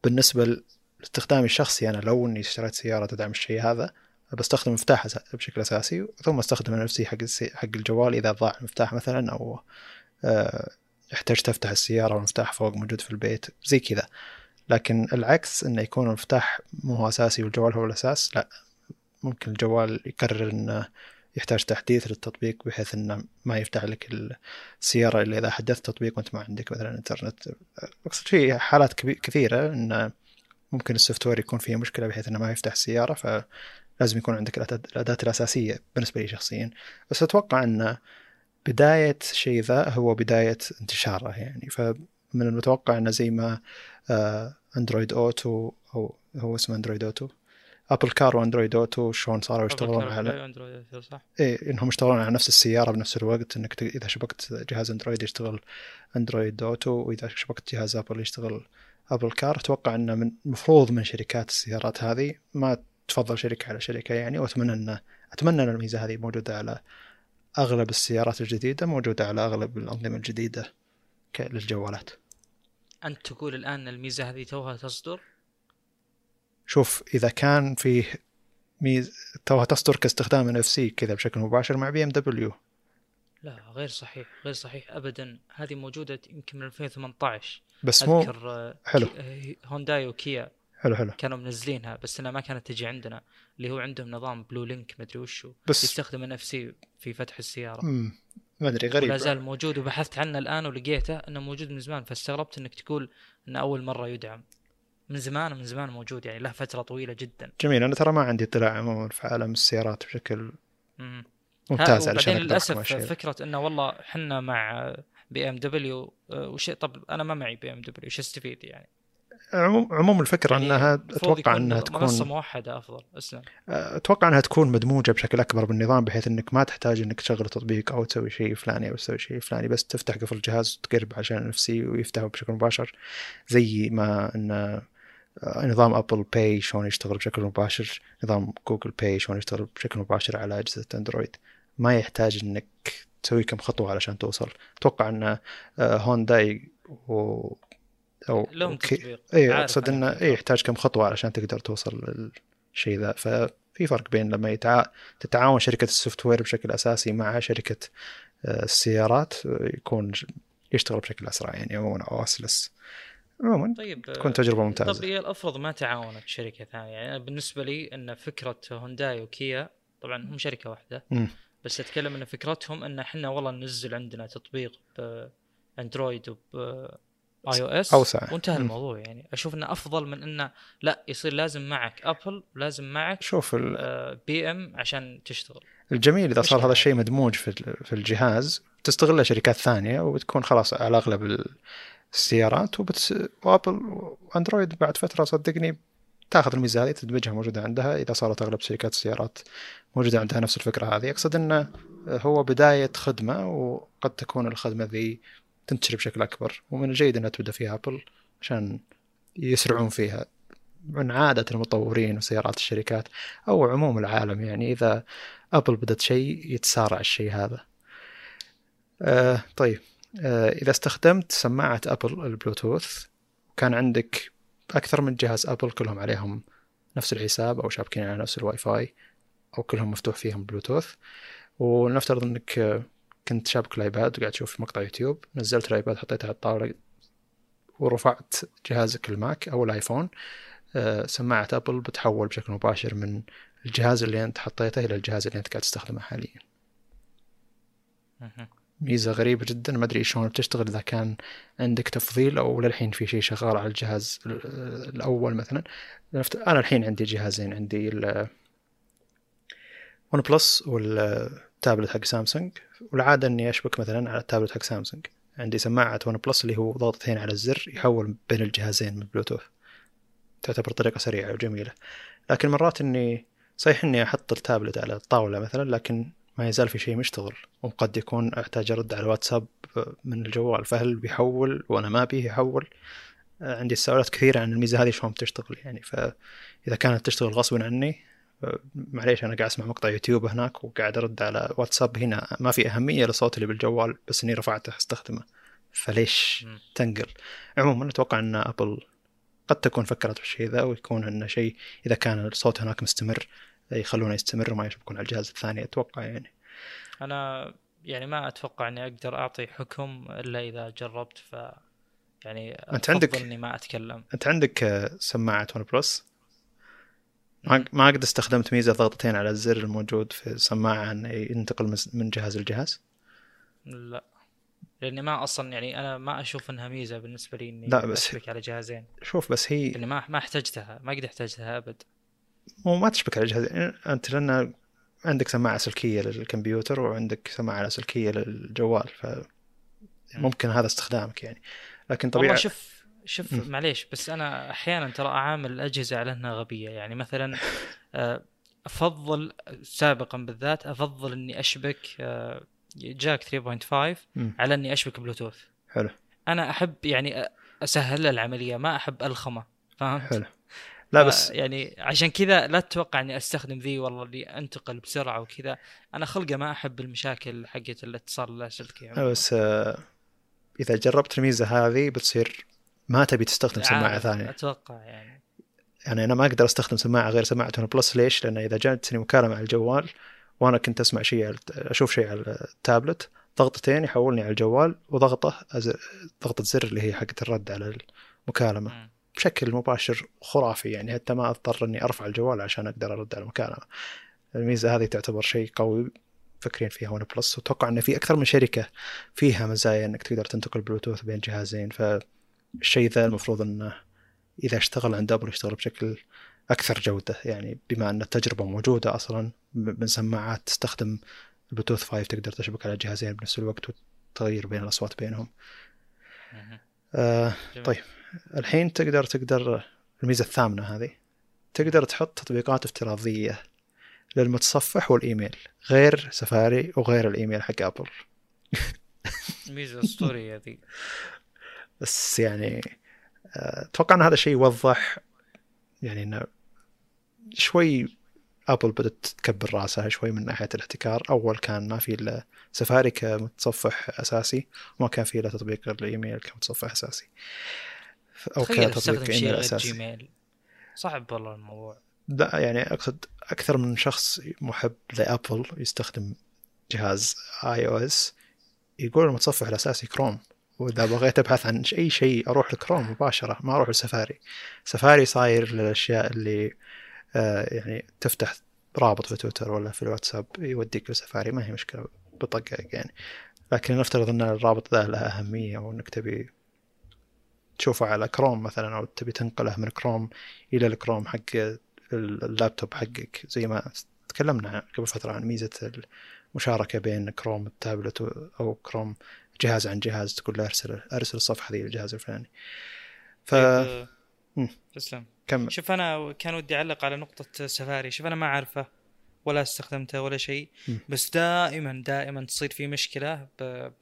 بالنسبة لاستخدامي الشخصي أنا لو أني اشتريت سيارة تدعم الشيء هذا بستخدم المفتاح أس- بشكل أساسي ثم أستخدم نفسي حق. حق الجوال إذا ضاع المفتاح مثلا أو احتجت افتح السيارة والمفتاح فوق موجود في البيت زي كذا. لكن العكس إنه يكون المفتاح مو هو أساسي والجوال هو الأساس لا. ممكن الجوال يقرر إنه يحتاج تحديث للتطبيق بحيث إنه ما يفتح لك السيارة إلا إذا حدثت تطبيق وأنت ما عندك مثلا إنترنت. أقصد في حالات كثيرة انه ممكن ال software يكون فيه مشكلة بحيث إنه ما يفتح السياره ف لازم يكون عندك الأداة الأساسية بالنسبة لي شخصيا. بس أتوقع أن بداية شيء ذا هو بداية انتشاره يعني. فمن المتوقع أنه زي ما آه، أندرويد أوتو أو هو اسمه أندرويد أوتو أبل كار وأندرويد أوتو شلون صاروا يشتغلون على اندرويد صح. إيه إنهم يشتغلون على نفس السيارة بنفس الوقت إنك ت- إذا شبكت جهاز أندرويد يشتغل أندرويد أوتو وإذا شبكت جهاز أبل يشتغل أبل كار أتوقع أنه من المفروض من شركات السيارات هذه ما تفضل شركة على شركة يعني. وأتمنى أن أتمنى أن الميزة هذه موجودة على أغلب السيارات الجديدة موجودة على أغلب الأنظمة الجديدة ك- للجوالات. أنت تقول الآن الميزة هذه توها تصدر؟ شوف إذا كان فيه ميز توها تصدر كاستخدام NFC كذا بشكل مباشر مع بي إم دبليو. لا غير صحيح غير صحيح ابدا. هذه موجودة يمكن من 2018 بس مو أذكر آه، حلو. آه، هونداي وكيا حلو حلو. كانوا منزلينها بس إنها ما كانت تجي عندنا. اللي هو عندهم نظام Bluelink مدري وشو بس يستخدم NFC في فتح السيارة مم. ما أدري غريب ولا زال موجود وبحثت عنه الآن ولقيته إنه موجود من زمان فاستغربت إنك تقول إنه أول مرة يدعم من زمان من زمان موجود يعني له فترة طويلة جدا جميل أنا ترى ما عندي اطلاع عموما في عالم السيارات بشكل مم. ممتاز علشان للأسف. فكرة إنه والله حنا مع BMW وش طب أنا ما معي BMW وش استفيد يعني؟ عموم عموم الفكرة يعني أنها أتوقع أنها منصة تكون موحدة أفضل. أسلم. أتوقع أنها تكون مدموجة بشكل أكبر بالنظام بحيث إنك ما تحتاج إنك تشغل تطبيق أو تسوي شيء فلاني أو تسوي شيء فلاني بس تفتح قفل الجهاز وتقرب عشان NFC ويفتحه بشكل مباشر زي ما إن آه، نظام Apple Pay شلون يشتغل بشكل مباشر نظام Google Pay شلون يشتغل بشكل مباشر على أجهزة اندرويد ما يحتاج إنك تسوي كم خطوة علشان توصل. أتوقع إن آه، هونداي و أو لهم تطبيق اي أقصد إنه. اي يحتاج كم خطوة علشان تقدر توصل للشيء ذا ففي فرق بين لما يتع... تتعاون شركة ال software بشكل أساسي مع شركة آه، السيارات آه، يكون يشتغل بشكل أسرع يعني عموما أو أسلس عموما طيب تكون تجربة طب ممتازة هي الأفرض ما تعاونت شركة ثانية يعني بالنسبة لي إن فكرة هونداي وكيا طبعا هم شركة واحدة مم. بس أتكلم إن فكرتهم إن إحنا والله ننزل عندنا تطبيق باندرويد وب iOS أوسع. وانتهى. الموضوع يعني أشوف إنه أفضل من إنه لا يصير لازم معك أبل ولازم معك شوف ال- BM عشان تشتغل الجميل إذا صار هذا. الشيء مدموج في في الجهاز تستغله شركات ثانية وبتكون خلاص على أغلب السيارات وبتس... وأبل وأندرويد بعد فترة صدقني تاخذ الميزه هذه تدمجها موجودة عندها إذا صارت أغلب شركات السيارات موجودة عندها نفس الفكرة هذه أقصد إنه هو بداية خدمة وقد تكون الخدمة ذي تنتشر بشكل أكبر ومن الجيد أنها تبدأ فيها ابل عشان يسرعون فيها. من عادة المطورين وسيارات الشركات أو عموم العالم يعني إذا ابل بدت شيء يتسارع الشيء هذا. آه طيب. آه إذا استخدمت سماعة ابل البلوتوث كان عندك أكثر من جهاز ابل كلهم عليهم نفس الحساب أو شابكين على نفس الواي فاي أو كلهم مفتوح فيهم بلوتوث. ونفترض آه، كنت شابك الآيباد وقاعد تشوف مقطع يوتيوب نزلت الآيباد حطيته على الطاولة ورفعت جهازك الماك أو الآيفون. آه، سماعة أبل بتحول بشكل مباشر من الجهاز اللي أنت حطيته إلى الجهاز اللي أنت قاعد تستخدمه حاليا. مهم. ميزة غريبة جدا ما أدري شلون بتشتغل إذا كان عندك تفضيل أو للحين في شيء شغال على الجهاز ال- الأول مثلا. أنا الحين عندي جهازين عندي ون بلس والتابلت حق سامسونج والعادة إني أشبك مثلا على التابلت حق سامسونج. عندي سماعة ون بلس اللي هو ضغطتين على الزر يحول بين الجهازين من بلوتوث. تعتبر طريقة سريعة وجميلة. لكن مرات إني صحيح إني أحط التابلت على الطاولة مثلا لكن ما يزال في شيء مشتغل. وقد يكون أحتاج أرد على الواتساب من الجوال فهل بيحول وأنا ما بيه يحول؟ عندي تساؤلات كثيرة عن الميزة هذه شلون بتشتغل يعني. فإذا كانت تشتغل غصبا عني معليش أنا قاعد أسمع مقطع يوتيوب هناك وقاعد أرد على واتساب هنا. ما في أهمية للصوت اللي بالجوال بس إني رفعته أستخدمه. فليش. تنقل؟ عموما أتوقع أن أبل قد تكون فكرت بالشيء ذا ويكون انه شيء إذا كان الصوت هناك مستمر يخلونه يستمر وما يشبكون على الجهاز الثاني أتوقع يعني. أنا يعني ما أتوقع إني أقدر أعطي حكم إلا إذا جربت ف يعني أنت عندك- إني ما أتكلم. أنت عندك سماعة ون بلس؟ ما قد استخدمت ميزة ضغطتين على الزر الموجود في السماعه انه ينتقل من- جهاز لجهاز؟ لا. لأني ما أصلا يعني أنا ما أشوف إنها ميزة بالنسبة لي إني لا، بس- أشبك على جهازين. شوف بس هي لاني ما ما احتجتها ما قد احتجتها أبد. مو ما تشبك على جهاز. أنت لأن عندك سماعة سلكية للكمبيوتر وعندك سماعة لاسلكيه للجوال فممكن هذا استخدامك يعني. لكن والله طبيعي شوف شوف. معليش بس أنا أحيانا ترى أعامل الأجهزة على إنها غبية يعني مثلا آه، أفضل سابقا بالذات أفضل إني أشبك آه، جاك 3.5 مم. على إني أشبك بلوتوث حلو أنا أحب يعني أسهل العملية ما أحب ألخمه فهمت؟ حلو لا بس يعني عشان كذا لا تتوقع إني أستخدم ذي والله اللي أنتقل بسرعة وكذا أنا خلقه ما أحب المشاكل حقت الاتصال اللاسلكي لا بس آه، إذا جربت الميزة هذه بتصير ما تبي تستخدم سماعة ثانية. أتوقع يعني. يعني أنا ما أقدر أستخدم سماعة غير سماعة ون بلس. ليش؟ لأن إذا جاتني مكالمة على الجوال وأنا كنت أسمع شيء أشوف شيء على التابلت ضغطتين يحولني على الجوال وضغطه أز- ضغطة زر اللي هي حقت الرد على المكالمة. مم. بشكل مباشر خرافي يعني. حتى ما أضطر إني أرفع الجوال عشان أقدر أرد على المكالمة. الميزة هذه تعتبر شيء قوي فكرين فيها ون بلس. وأتوقع إن في أكثر من شركة فيها مزايا إنك تقدر تنتقل بلوتوث بين جهازين. فالشيء ذا المفروض إنه إذا اشتغل عند أبل يشتغل بشكل أكثر جودة يعني بما أن التجربة موجودة أصلا من سماعات تستخدم البلوتوث 5 تقدر تشبك على جهازين بنفس الوقت وتغير بين الأصوات بينهم. آه جميل. طيب. الحين تقدر تقدر الميزة الثامنة هذه تقدر تحط تطبيقات افتراضية للمتصفح والإيميل غير سفاري وغير الإيميل حق أبل ميزة أسطورية ذي بس يعني آه، أتوقع إن هذا الشيء يوضح يعني إنه شوي ابل بدأت تكبر رأسها شوي من ناحية الاحتكار أول كان ما في إلا سفاري كمتصفح أساسي وما كان في إلا تطبيق الإيميل كمتصفح أساسي. أو كتطبيق إيميل أساسي. جيميل صعب والله الموضوع. لا يعني أقصد أكثر من شخص محب لأبل يستخدم جهاز iOS يقول المتصفح الأساسي كروم وإذا بغيت أبحث عن أي شيء أروح لكروم مباشرة ما أروح لسفاري. سفاري صاير للأشياء اللي آه يعني تفتح رابط في تويتر ولا في الواتساب يوديك لسفاري ما هي مشكلة بطقك يعني. لكن نفترض إن الرابط ذا له أهمية أو انك تبي تشوفه على كروم مثلا أو تبي تنقله من كروم إلى الكروم حق اللابتوب حقك زي ما تكلمنا قبل فترة عن ميزة المشاركة بين كروم التابلت أو كروم جهاز عن جهاز تقول له ارسل ارسل الصفحة ذي للجهاز الفلاني. ف طيب، تسلم. كمل شوف أنا كان ودي أعلق على نقطة سفاري. شوف أنا ما أعرفه ولا استخدمته ولا شيء. بس دائما دائما تصير في مشكلة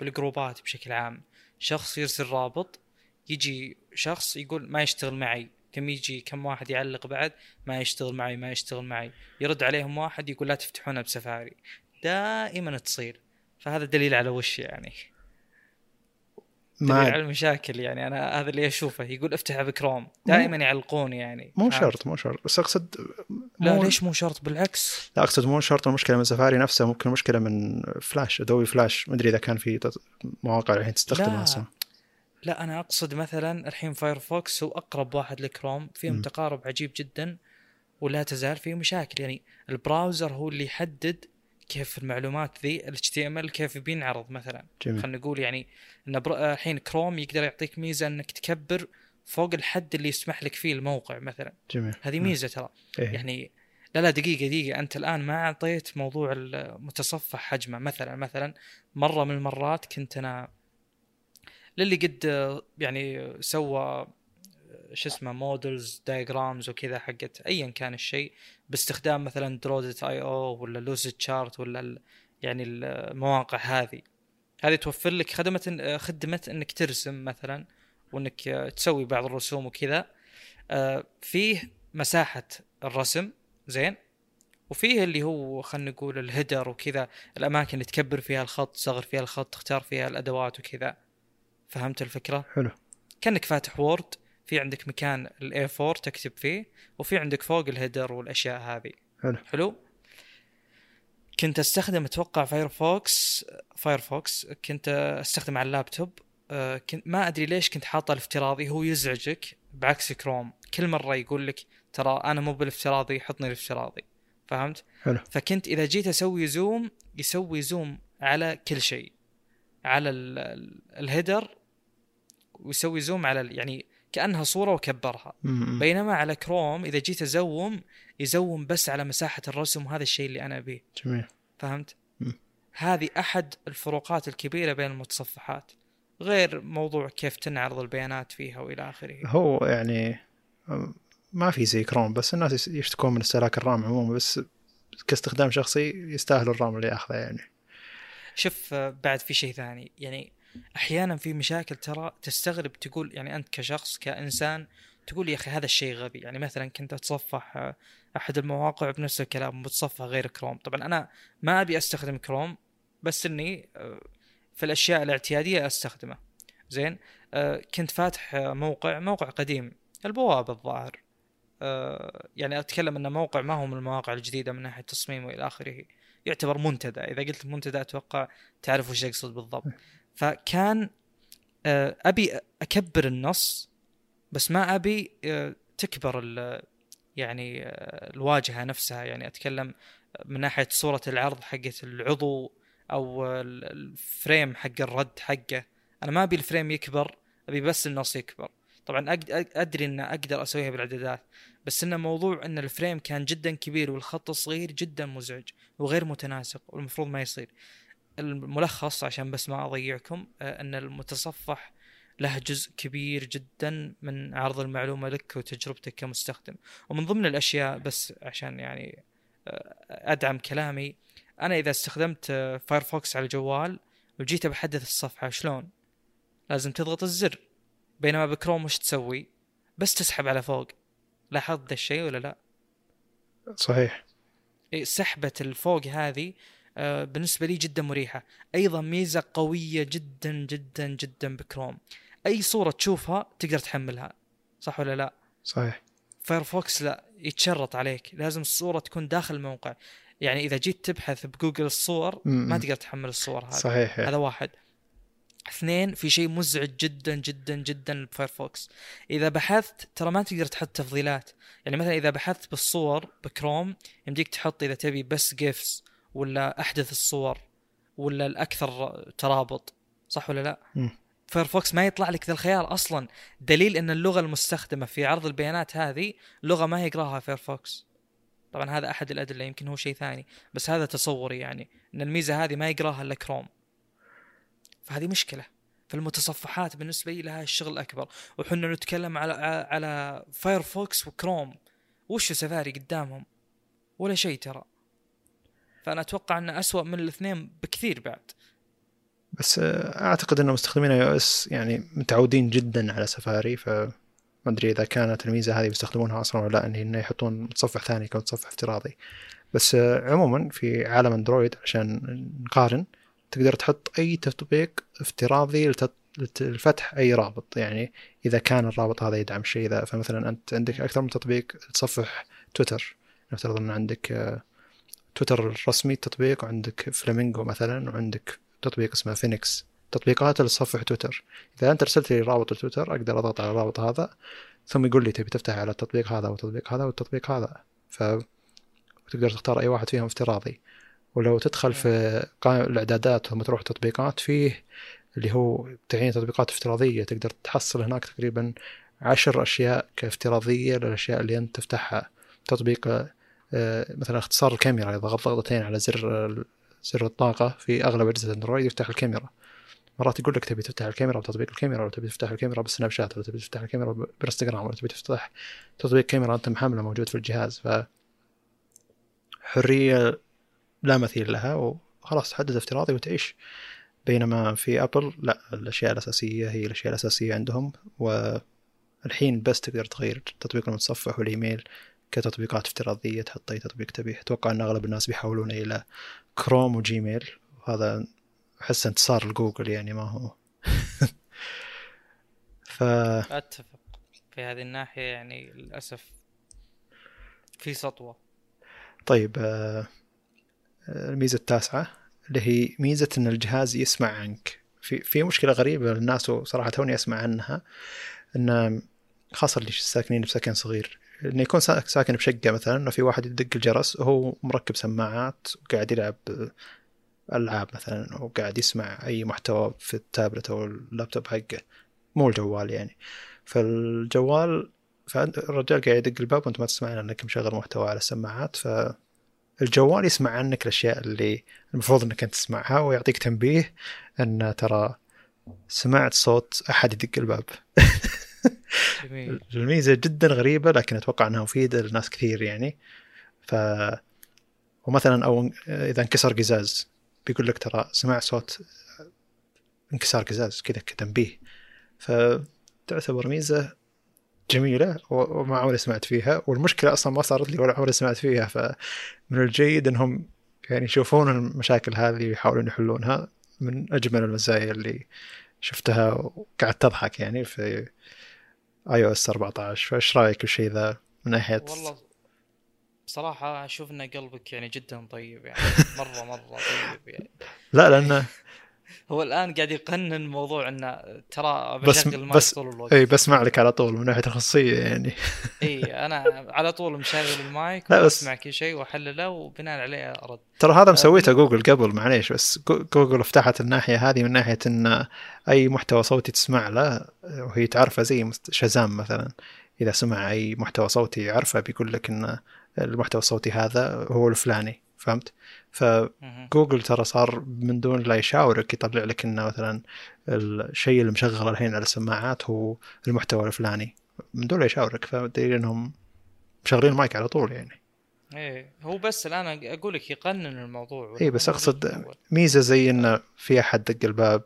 بالجروبات بشكل عام. شخص يرسل رابط يجي شخص يقول ما يشتغل معي. كم يجي كم واحد يعلق بعد ما يشتغل معي ما يشتغل معي. يرد عليهم واحد يقول لا تفتحونها بسفاري. دائما تصير. فهذا دليل على وش يعني؟ ما على المشاكل يعني أنا هذا اللي أشوفه. يقول افتح بكروم دائما يعلقون يعني. مو شرط مو شرط. بس أقصد لا ليش مو شرط؟ بالعكس. لا أقصد مو شرط المشكلة من سفاري نفسه ممكن المشكلة من فلاش أدوبي فلاش. ما أدري إذا كان في مواقع الحين تستخدمها أصلا. لا أنا أقصد مثلا الحين فايرفوكس هو أقرب واحد لكروم فيهم تقارب عجيب جدا ولا تزال فيه مشاكل. يعني ال browser هو اللي يحدد كيف المعلومات ذي ال HTML كيف بينعرض مثلا. خلينا نقول يعني إن الحين كروم يقدر يعطيك ميزة إنك تكبر فوق الحد اللي يسمح لك فيه الموقع مثلا. جميل. هذه ميزة ترى. إيه؟ يعني لا لا دقيقة دقيقة. أنت الآن ما أعطيت موضوع المتصفح حجمه مثلا مثلا مرة من المرات كنت أنا للي قد يعني سوى شو اسمه models diagrams وكذا حقت ايا كان الشيء. باستخدام مثلا draw.io ولا Lucidchart ولا يعني المواقع هذه. هذه توفر لك خدمة خدمة إنك ترسم مثلا وإنك تسوي بعض الرسوم وكذا. آه، فيه مساحة الرسم زين؟ وفيه اللي هو خلينا نقول ال header وكذا الأماكن اللي تكبر فيها الخط تصغر فيها الخط تختار فيها الأدوات وكذا. فهمت الفكرة؟ حلو. كأنك فاتح Word. في عندك مكان ال A4 تكتب فيه وفي عندك فوق ال header والأشياء هذه. حلو. حلو؟ كنت أستخدم أتوقع فايرفوكس فايرفوكس كنت أستخدم على اللابتوب. آه، كنت ما أدري ليش كنت حاطه الافتراضي هو يزعجك بعكس كروم كل مرة يقول لك ترى أنا مو بالافتراضي حطني الافتراضي. فهمت؟ حلو. فكنت إذا جيت أسوي zoom يسوي zoom على كل شيء. على ال header ويسوي zoom على يعني كأنها صورة وكبرها. بينما على كروم إذا جيت أزوم يزوم بس على مساحة الرسم وهذا الشيء اللي أنا أبيه. جميل. فهمت؟ هذه أحد الفروقات الكبيرة بين المتصفحات غير موضوع كيف تنعرض البيانات فيها وإلى آخره. هو يعني ما في زي كروم بس الناس يشتكون من استهلاك ال RAM عموما بس كاستخدام شخصي يستاهل ال RAM اللي ياخذه يعني. شوف بعد في شيء ثاني. يعني أحيانا في مشاكل ترى تستغرب تقول يعني أنت كشخص كإنسان تقول يا أخي هذا الشيء غبي. يعني مثلا كنت أتصفح أحد المواقع بنفس الكلام متصفح غير كروم. طبعا أنا ما أبي أستخدم كروم بس إني آه، في الأشياء الاعتيادية أستخدمه. زين؟ آه، كنت فاتح موقع موقع قديم البوابه الظاهر. آه، يعني أتكلم انه موقع ما هو من المواقع الجديدة من ناحية تصميم وإلى آخره يعتبر منتدى. إذا قلت منتدى أتوقع تعرف وش اقصد بالضبط. فكان آه، أبي أكبر النص بس ما أبي آه، تكبر يعني آه، الواجهة نفسها. يعني أتكلم من ناحية صورة العرض حقت العضو أو ال frame حق الرد حقه. أنا ما أبي ال frame يكبر أبي بس النص يكبر. طبعا أدري ان أقدر أسويها بالإعدادات بس إنه موضوع إن ال frame كان جدا كبير والخط صغير جدا مزعج وغير متناسق والمفروض ما يصير. الملخص عشان بس ما أضيعكم آه، أن المتصفح له جزء كبير جدا من عرض المعلومة لك وتجربتك كمستخدم. ومن ضمن الأشياء بس عشان يعني آه، أدعم كلامي أنا إذا استخدمت فايرفوكس على الجوال وجيت بحدث الصفحة شلون؟ لازم تضغط الزر. بينما بكروم وش تسوي؟ بس تسحب على فوق. لاحظت ذا الشيء ولا لا؟ صحيح. إيه، سحبة الفوق هذه آه، بالنسبة لي جدا مريحة. أيضا ميزة قوية جدا جدا جدا بكروم. أي صورة تشوفها تقدر تحملها. صح ولا لا؟ صحيح. فايرفوكس لا يتشرط عليك. لازم الصورة تكون داخل الموقع. يعني إذا جيت تبحث بجوجل الصور ما. تقدر تحمل الصور هذه. صحيح. هذا واحد. اثنين في شيء مزعج جدا جدا جدا بفايرفوكس إذا بحثت ترى ما تقدر تحط تفضيلات. يعني مثلا إذا بحثت بالصور بكروم يمديك تحط إذا تبي بس GIFs ولا أحدث الصور ولا الأكثر ترابط صح ولا لا. فايرفوكس ما يطلع لك ذا الخيار أصلا. دليل إن اللغة المستخدمة في عرض البيانات هذه لغة ما يقراها فايرفوكس طبعا هذا أحد الأدلة يمكن هو شيء ثاني. بس هذا تصوري يعني إن الميزة هذه ما يقراها إلا كروم فهذه مشكلة. فالمتصفحات بالنسبة لي لها الشغل الاكبر وحنا نتكلم على على فايرفوكس وكروم وش سفاري قدامهم؟ ولا شيء ترى. فأنا أتوقع أنه أسوأ من الاثنين بكثير بعد. بس آه، أعتقد ان مستخدمين iOS يعني متعودين جدا على سفاري ف ما أدري إذا كانت الميزة هذه بيستخدمونها أصلا ولا لأ إنه يحطون متصفح ثاني كمتصفح افتراضي. بس آه، عموما في عالم أندرويد عشان نقارن تقدر تحط أي تطبيق افتراضي لفتح أي رابط. يعني إذا كان الرابط هذا يدعم شيء ذا فمثلا أنت عندك أكثر من تطبيق تصفح تويتر. نفترض إن عندك آه، تويتر الرسمي تطبيق وعندك فلامينجو مثلا وعندك تطبيق اسمه فينيكس. تطبيقات اللي تصفح تويتر. إذا أنت ارسلت لي رابط التويتر أقدر أضغط على الرابط هذا ثم يقول لي تبي تفتح على التطبيق هذا والتطبيق هذا والتطبيق هذا. ف وتقدر تختار أي واحد فيهم افتراضي. ولو تدخل في قائمة الإعدادات ثم تروح تطبيقات فيه اللي هو تعيين تطبيقات افتراضية. تقدر تحصل هناك تقريبا عشر أشياء كافتراضية للأشياء اللي أنت تفتحها. تطبيق مثلا اختصار الكاميرا إذا ضغطت ضغطتين على زر زر الطاقة في أغلب أجهزة اندرويد يفتح الكاميرا. مرات يقول لك تبي تفتح الكاميرا بتطبيق الكاميرا ولا تبي تفتح الكاميرا بالسناب شات ولا تبي تفتح الكاميرا بالإنستغرام ولا تبي تفتح تطبيق كاميرا أنت محمله موجود في الجهاز. ف حرية لا مثيل لها وخلاص تحدد افتراضي وتعيش. بينما في أبل لا الأشياء الأساسية هي الأشياء الأساسية عندهم والحين بس تقدر تغير تطبيق المتصفح والإيميل. كتطبيقات افتراضية تحط أي تطبيق تبيه. أتوقع إن أغلب الناس بيحولون إلى كروم وجيميل وهذا أحس انتصار لجوجل يعني ما هو. ف أتفق. في هذه الناحية يعني للأسف في سطوة. طيب آه، آه، الميزة التاسعة اللي هي ميزة إن الجهاز يسمع عنك. في في مشكلة غريبة للناس وصراحة توني أسمع عنها إن خاصة اللي ساكنين بسكن صغير. إنه يكون سا- ساكن بشقة مثلا إنه في واحد يدق الجرس وهو مركب سماعات وقاعد يلعب ألعاب مثلا وقاعد يسمع أي محتوى في التابلت أو اللابتوب حقه. مو الجوال يعني. فالجوال فالرجال قاعد يدق الباب وأنت ما تسمع لانك مشغل محتوى على السماعات فالجوال يسمع عنك الأشياء اللي المفروض إنك أنت تسمعها ويعطيك تنبيه إن ترى سمعت صوت أحد يدق الباب. جميل. الميزة جدا غريبة لكن أتوقع إنها مفيدة لناس كثير يعني. ف ومثلا أو إذا انكسر قزاز بيقول لك ترى سمع صوت انكسار قزاز كذا كتنبيه. فتعتبر ميزة جميلة وما عمري سمعت فيها. والمشكلة أصلا ما صارت لي ولا عمري سمعت فيها. فمن الجيد إنهم يعني يشوفون المشاكل هذه ويحاولون يحلونها من أجمل المزايا اللي شفتها وقعدت أضحك يعني في iOS 14 فإيش رأيك بالشيء ذا من ناحية والله بصراحة أشوف أن قلبك يعني جدا طيب يعني مرة مرة طيب يعني. لا لأنه هو الآن قاعد يقنن موضوع أنه ترى بس- بشغل المايك بس- طول الوقت اي بسمع لك على طول من ناحية الخصوصيه يعني. اي أنا على طول مشغل المايك لا، بس- وأسمع كل شيء وأحلله وبناء عليه أرد. ترى هذا مسويته جوجل قبل معليش بس جو- جوجل فتحت الناحية هذه من ناحية إن أي محتوى صوتي تسمع له وهي تعرفه زي Shazam مثلا. إذا سمع أي محتوى صوتي يعرفه بيقول لك إن المحتوى الصوتي هذا هو الفلاني فهمت؟ فجوجل ترى صار من دون لا يشاورك يطلع لك إنه مثلا الشيء اللي مشغل الحين على السماعات هو المحتوى الفلاني. من دون لا يشاورك فدليل إنهم مشغلين المايك على طول يعني. إيه هو بس الآن أقول لك يقنن الموضوع اي بس أقصد. ميزة زي إنه في أحد دق الباب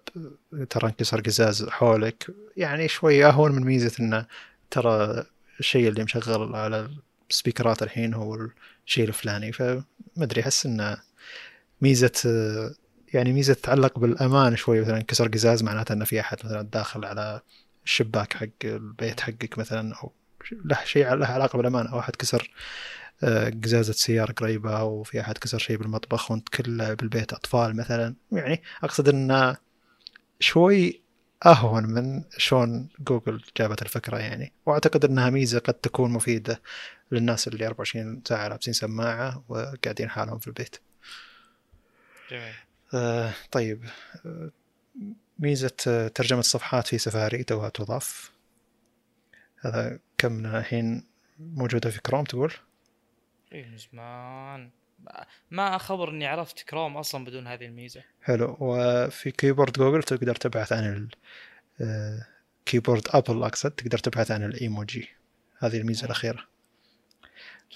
ترى انكسر قزاز حولك. يعني شوي اهون من ميزة إنه ترى الشيء اللي مشغل على السبيكرات الحين هو الشيء الفلاني. فما ادري أحس إنه ميزة يعني ميزة تتعلق بالأمان شوي مثلا كسر قزاز معناته إنه في أحد مثلا داخل على الشباك حق البيت حقك مثلا أو له شيء له علاقة بالأمان أو أحد كسر آه، قزازة سيارة قريبة أو في أحد كسر شيء بالمطبخ وأنت كل بالبيت أطفال مثلا. يعني أقصد أنه شوي أهون من شلون جوجل جابت الفكرة يعني. وأعتقد أنها ميزة قد تكون مفيدة للناس اللي 24 ساعة لابسين سماعة وقاعدين حالهم في البيت. جميل. آه طيب. آه ميزة آه، ترجمة الصفحات في سفاري توها تضاف. هذا كم الحين موجودة في كروم تقول؟ إيه من زمان. ما اخبر إني عرفت كروم أصلا بدون هذه الميزة. حلو. وفي keyboard جوجل تقدر تبحث عن keyboard أبل أقصد تقدر تبحث عن الإيموجي. هذه الميزة الأخيرة.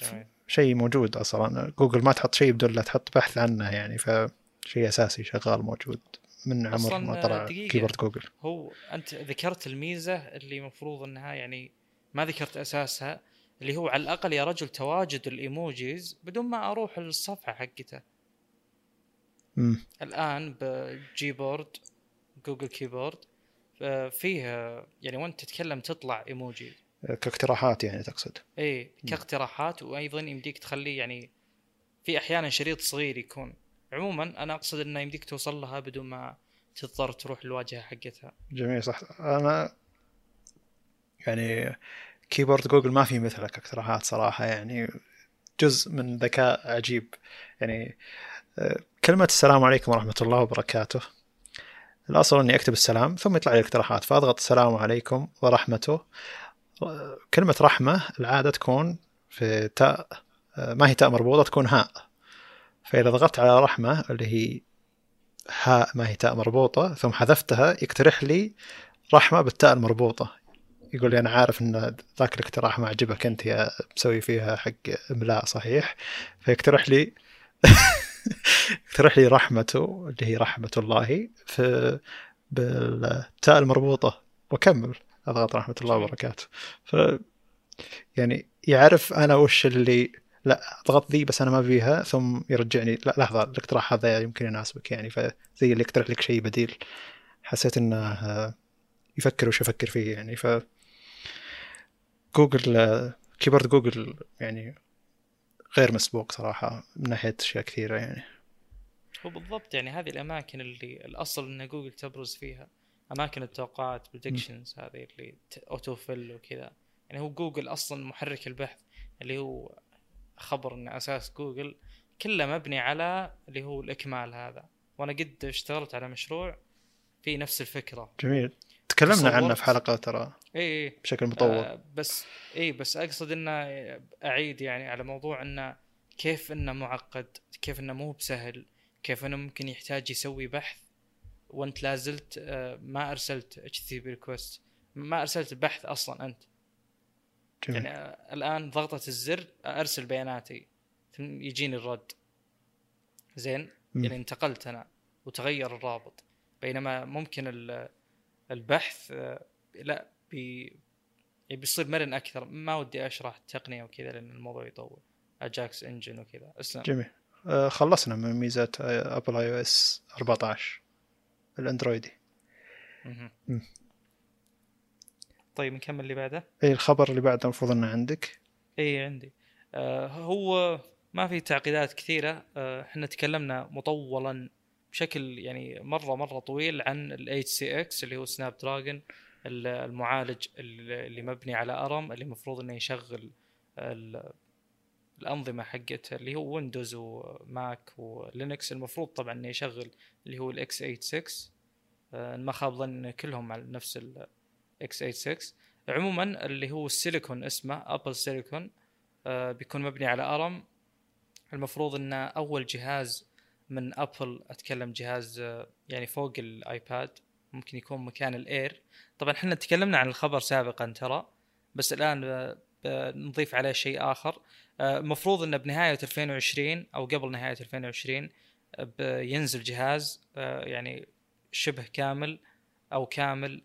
جميل. شيء موجود أصلا. جوجل ما تحط شيء بدون لا تحط بحث عنه يعني فشيء أساسي شغال موجود من عمر ما طلع keyboard جوجل. هو أنت ذكرت الميزة اللي مفروض إنها يعني ما ذكرت أساسها اللي هو على الأقل يا رجل تواجد ال emojis بدون ما أروح للصفحة حقته. مم. الآن ب keyboard جوجل keyboard فيه يعني وأنت تتكلم تطلع إيموجي. كاقتراحات يعني تقصد. اي كاقتراحات وأيضا يمديك تخليه يعني في أحيانا شريط صغير يكون. عموما أنا أقصد إنه يمديك توصل لها بدون ما تضطر تروح الواجهه حقتها. جميل صح. أنا يعني كيبورد جوجل ما في مثلك اقتراحات صراحة يعني جزء من ذكاء عجيب. يعني آه، كلمة السلام عليكم ورحمة الله وبركاته. الأصل إني أكتب السلام ثم يطلع لي اقتراحات فأضغط السلام عليكم ورحمته. كلمة رحمة العادة تكون في تاء آه، ما هي تاء مربوطة تكون هاء. فإذا ضغطت على رحمة اللي هي هاء ما هي تاء مربوطة ثم حذفتها يقترح لي رحمة بالتاء المربوطة. يقول لي أنا عارف إن ذاك الاقتراح ما عجبك أنت يا مسوي فيها حق املاء صحيح. فيقترح لي اقترح لي رحمته اللي هي رحمة الله في بالتاء المربوطة. وكمل أضغط رحمة الله وبركاته. ف يعني يعرف أنا وش اللي لا ضغط ذي بس أنا ما فيها ثم يرجعني. لا لحظة الاقتراح هذا يمكن يناسبك يعني فزي اللي يقترح لك شيء بديل. حسيت إنه يفكر وش يفكر فيه يعني. ف جوجل keyboard جوجل يعني غير مسبوق صراحة من ناحية أشياء كثيرة يعني. هو بالضبط يعني هذه الأماكن اللي الأصل إن جوجل تبرز فيها أماكن التوقعات predictions هذه اللي auto fill وكذا. يعني هو جوجل أصلا محرك البحث اللي هو خبر ان أساس جوجل كله مبني على اللي هو الإكمال هذا. وأنا قد اشتغلت على مشروع في نفس الفكرة. جميل. تكلمنا عنه في حلقة ترى. إي إي. بشكل مطول. آه بس إي بس أقصد إنه أعيد يعني على موضوع إنه كيف إنه معقد كيف إنه مو بسهل كيف إنه ممكن يحتاج يسوي بحث. وأنت لازلت آه ما أرسلت HTTP request ما أرسلت بحث أصلا أنت. جميل. يعني آه الآن ضغطة الزر أرسل بياناتي يجيني الرد. زين؟ م. يعني انتقلت أنا وتغير الرابط. بينما ممكن البحث آه، لا بي يعني بيصير مرن أكثر. ما ودي أشرح التقنية وكذا لأن الموضوع يطول. AJAX engine وكذا. اسلم. جميل. آه خلصنا من ميزات ابل iOS 14 الأندرويدي. طيب نكمل اللي بعده. أي الخبر اللي بعده المفروض إنه عندك؟ إي عندي. آه هو ما في تعقيدات كثيرة. آه، إحنا تكلمنا مطولا بشكل يعني مرة مرة طويل عن ال CX اللي هو سناب دراجون المعالج اللي مبني على أرم اللي المفروض إنه يشغل الأنظمة حقته اللي هو ويندوز وماك ولينكس المفروض طبعا إنه يشغل اللي هو ال x86 ما خاب ظن كلهم على نفس ال x86 عموما اللي هو السيليكون اسمه ابل سيليكون بيكون مبني على أرم. المفروض إنه أول جهاز من أبل أتكلم جهاز يعني فوق الآيباد. ممكن يكون مكان الإير. طبعا إحنا تكلمنا عن الخبر سابقا ترى بس الآن نضيف عليه شيء آخر. المفروض إنه بنهاية 2020 أو قبل نهاية 2020 بينزل جهاز يعني شبه كامل أو كامل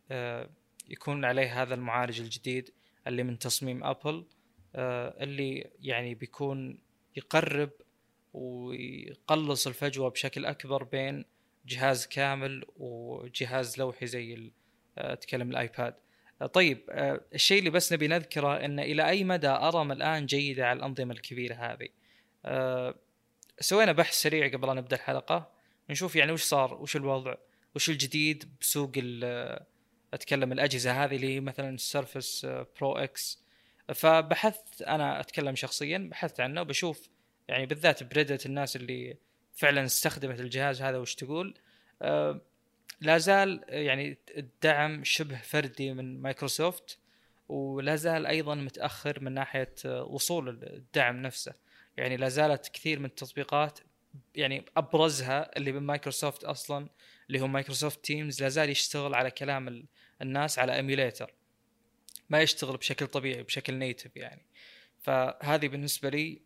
يكون عليه هذا المعالج الجديد اللي من تصميم أبل آه، اللي يعني بيكون يقرب ويقلص الفجوة بشكل أكبر بين جهاز كامل وجهاز لوحي زي اتكلم الآيباد. طيب الشيء اللي بس نبي نذكره إن إلى أي مدى ارم الآن جيدة على الأنظمة الكبيرة هذه؟ سوينا بحث سريع قبل أن نبدأ الحلقة نشوف يعني وش صار وش الوضع وش الجديد بسوق أتكلم الأجهزة هذه اللي مثلا السيرفس برو إكس فبحثت أنا أتكلم شخصيا بحثت عنه وبشوف يعني بالذات Reddit الناس اللي فعلا استخدمت الجهاز هذا وش تقول. أه لا زال يعني الدعم شبه فردي من مايكروسوفت ولا زال أيضا متأخر من ناحية وصول الدعم نفسه. يعني لا زالت كثير من التطبيقات يعني أبرزها اللي من مايكروسوفت أصلا اللي هو مايكروسوفت تيمز لا زال يشتغل على كلام الناس على emulator ما يشتغل بشكل طبيعي بشكل native يعني. فهذه بالنسبة لي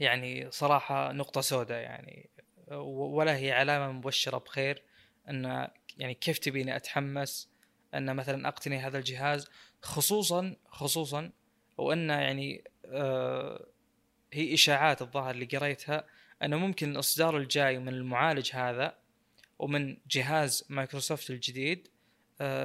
يعني صراحة نقطة سوداء يعني. ولا هي علامة مبشرة بخير إن يعني كيف تبيني أتحمس إن مثلا أقتني هذا الجهاز خصوصا خصوصا وإن يعني آه هي إشاعات الظاهر اللي قريتها إنه ممكن الإصدار الجاي من المعالج هذا ومن جهاز مايكروسوفت الجديد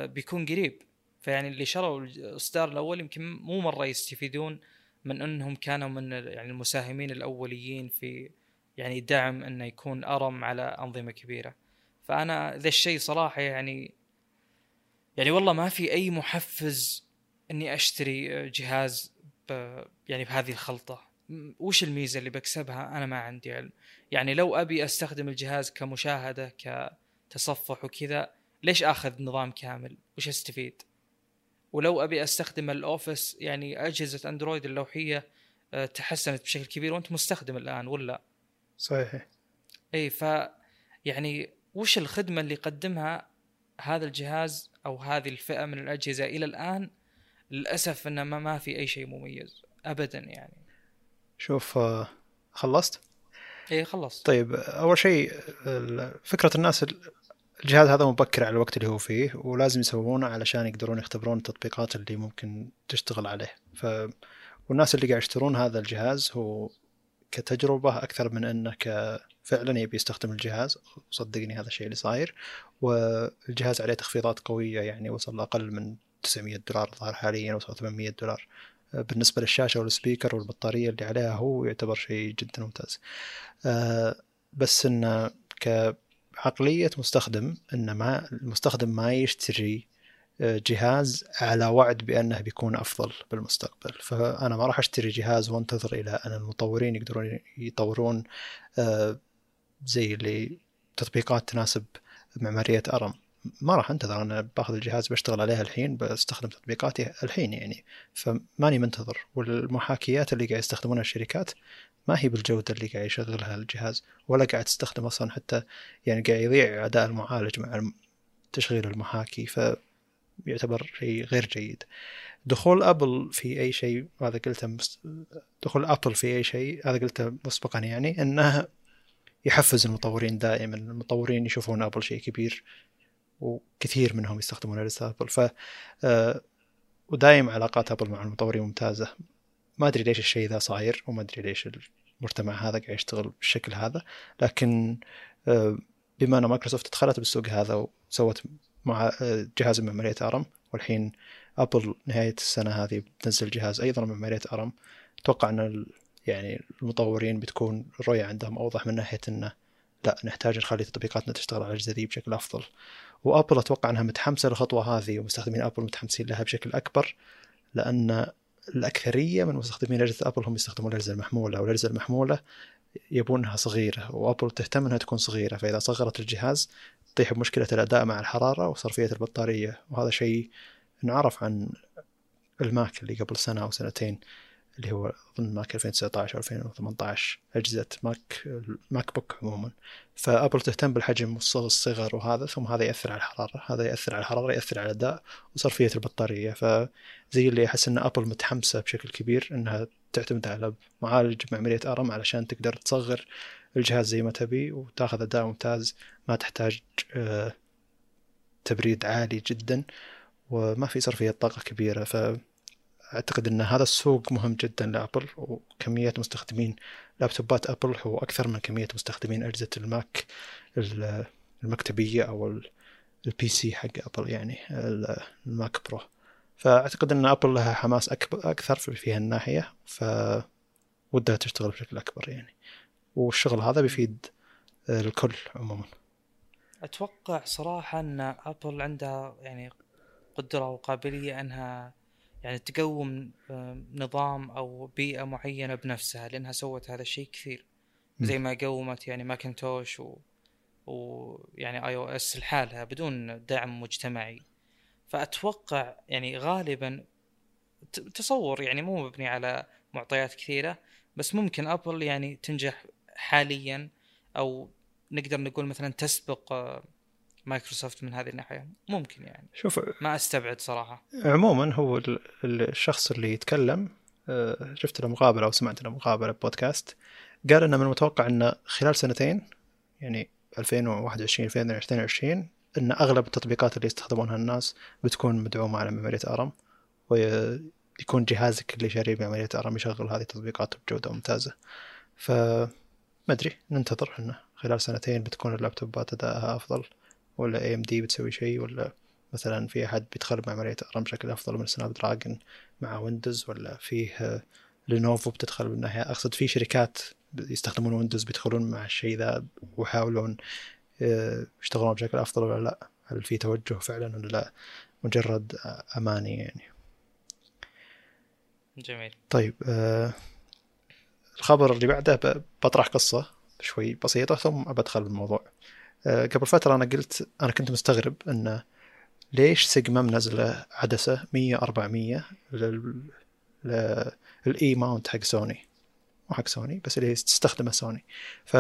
بيكون قريب. فيعني اللي شروا الاصدار الأول يمكن مو مرة يستفيدون من إنهم كانوا من يعني المساهمين الأوليين في يعني دعم إنه يكون أرم على أنظمة كبيرة. فأنا ذا الشيء صراحة يعني يعني والله ما في أي محفز إني أشتري جهاز ب يعني بهذه الخلطة. وش الميزة اللي بكسبها؟ أنا ما عندي علم. يعني لو أبي أستخدم الجهاز كمشاهدة كتصفح وكذا ليش آخذ نظام كامل؟ وش أستفيد؟ ولو أبي أستخدم الأوفيس يعني أجهزة أندرويد اللوحية آه، تحسنت بشكل كبير وأنت مستخدم الآن ولا؟ صحيح. إي ف يعني وش الخدمة اللي يقدمها هذا الجهاز أو هذه الفئة من الأجهزة إلى الآن؟ للأسف إنه ما, ما في أي شيء مميز ابدا يعني. شوف آه، خلصت؟ إيه خلصت. طيب أول شيء فكرة الناس الجهاز هذا مبكر على الوقت اللي هو فيه ولازم يسوونه علشان يقدرون يختبرون التطبيقات اللي ممكن تشتغل عليه. ف والناس اللي قاعد يشترون هذا الجهاز هو كتجربة أكثر من أنه فعلا يبي يستخدم الجهاز. صدقني هذا الشيء اللي صاير. والجهاز عليه تخفيضات قوية يعني وصل أقل من 900 دولار ظهر حاليا وصل 800 دولار. بالنسبة للشاشة والسبيكر والبطارية اللي عليها هو يعتبر شيء جدا ممتاز. آه، بس إنه كعقلية مستخدم إن ما المستخدم ما يشتري آه، جهاز على وعد بأنه بيكون أفضل بالمستقبل. فأنا ما راح أشتري جهاز وأنتظر إلى أن المطورين يقدرون يطورون آه، زي اللي تطبيقات تناسب معمارية أرم. ما راح أنتظر أنا باخذ الجهاز بشتغل عليه الحين بستخدم تطبيقاتي الحين يعني. فماني منتظر. والمحاكيات اللي قاعد يستخدمونها الشركات ما هي بالجودة اللي قاعد يشغلها الجهاز ولا قاعد تستخدم أصلا حتى يعني قاعد يضيع أداء المعالج مع تشغيل المحاكي فيعتبر شيء غير جيد. دخول أبل في أي شيء هذا قلته مس... دخول أبل في أي شيء هذا قلته مسبقا يعني إنه يحفز المطورين دائما. المطورين يشوفون أبل شيء كبير وكثير منهم يستخدمون أبل. ف آه، ودايم علاقات أبل مع المطورين ممتازة. ما أدري ليش الشيء ذا صاير وما أدري ليش المجتمع هذا قاعد يشتغل بالشكل هذا. لكن آه، بما أن مايكروسوفت دخلت بالسوق هذا وسوت مع آه، جهاز معمارية أرم والحين أبل نهاية السنة هذه بتنزل جهاز أيضا معمارية أرم أتوقع إن يعني المطورين بتكون الرؤية عندهم أوضح من ناحية انه لا نحتاج نخلي تطبيقاتنا تشتغل على الاجهزه بشكل أفضل. وأبل أتوقع إنها متحمسة للخطوة هذه ومستخدمين أبل متحمسين لها بشكل أكبر لأن الأكثرية من مستخدمين اجهزه أبل هم يستخدمون الاجهزه المحمولة والاجهزه المحمولة يبونها صغيرة وأبل تهتم إنها تكون صغيرة فإذا صغرت الجهاز تطيح بمشكله الأداء مع الحرارة وصرفية البطارية وهذا شيء انعرف عن الماك اللي قبل سنة أو سنتين. اللي هو أظن ماك 2019 أو 2018 أجهزة ماك ماك بوك عموما. فأبل تهتم بالحجم والصغر وهذا ثم هذا يأثر على الحرارة هذا يأثر على الحرارة يأثر على الأداء وصرفية البطارية. فزي اللي أحس إن أبل متحمسة بشكل كبير إنها تعتمد على معالج معمارية أرم علشان تقدر تصغر الجهاز زي ما تبي وتاخذ أداء ممتاز ما تحتاج آه، تبريد عالي جدا وما في صرفية طاقة كبيرة. ف أعتقد إن هذا السوق مهم جدا لأبل وكمية مستخدمين لابتوبات أبل هو أكثر من كمية مستخدمين أجهزة الماك المكتبية أو ال PC حق أبل يعني الماك برو. فأعتقد إن أبل لها حماس أكبر أكثر في هالناحيه ف ودها تشتغل بشكل أكبر يعني. والشغل هذا بيفيد الكل عموما. أتوقع صراحة إن Apple عندها يعني قدرة وقابلية إنها يعني تقوم آه، نظام أو بيئة معينة بنفسها لأنها سوت هذا الشيء كثير. زي ما قومت يعني Macintosh و ويعني iOS لحالها بدون دعم مجتمعي. فأتوقع يعني غالبا تصور يعني مو مبني على معطيات كثيرة بس ممكن Apple يعني تنجح حاليا أو نقدر نقول مثلا تسبق آه، مايكروسوفت من هذه الناحية. ممكن يعني. شوف ما أستبعد صراحة. عموما هو الشخص اللي يتكلم آه، شفت له مقابلة أو سمعت له مقابلة بودكاست قال إنه من المتوقع إنه خلال سنتين يعني 2021 2022 إن أغلب التطبيقات اللي يستخدمونها الناس بتكون مدعومة على معمارية ARM ويكون جهازك اللي شاريه بمعمارية ARM يشغل هذه التطبيقات بجودة ممتازة. ف ما أدري ننتظر إحنا خلال سنتين بتكون ال laptopات أدائها أفضل. ولا AMD بتسوي شيء ولا مثلا في أحد بيدخل بمعمارية ARM بشكل أفضل من Snapdragon مع Windows ولا فيه Lenovo بتدخل من ناحية. أقصد في شركات يستخدمون Windows بيدخلون مع الشيء ذا ويحاولون آه، يشتغلون بشكل أفضل ولا لأ. هل في توجه فعلا ولا لأ؟ مجرد أماني يعني. جميل. طيب آه الخبر اللي بعده بطرح قصة شوي بسيطة ثم بدخل بالموضوع. آه قبل فترة أنا قلت أنا كنت مستغرب أنه ليش سيجما منزلة عدسة 100 400 لل للإي ماونت حق سوني. مو حق سوني بس اللي تستخدمه سوني. ف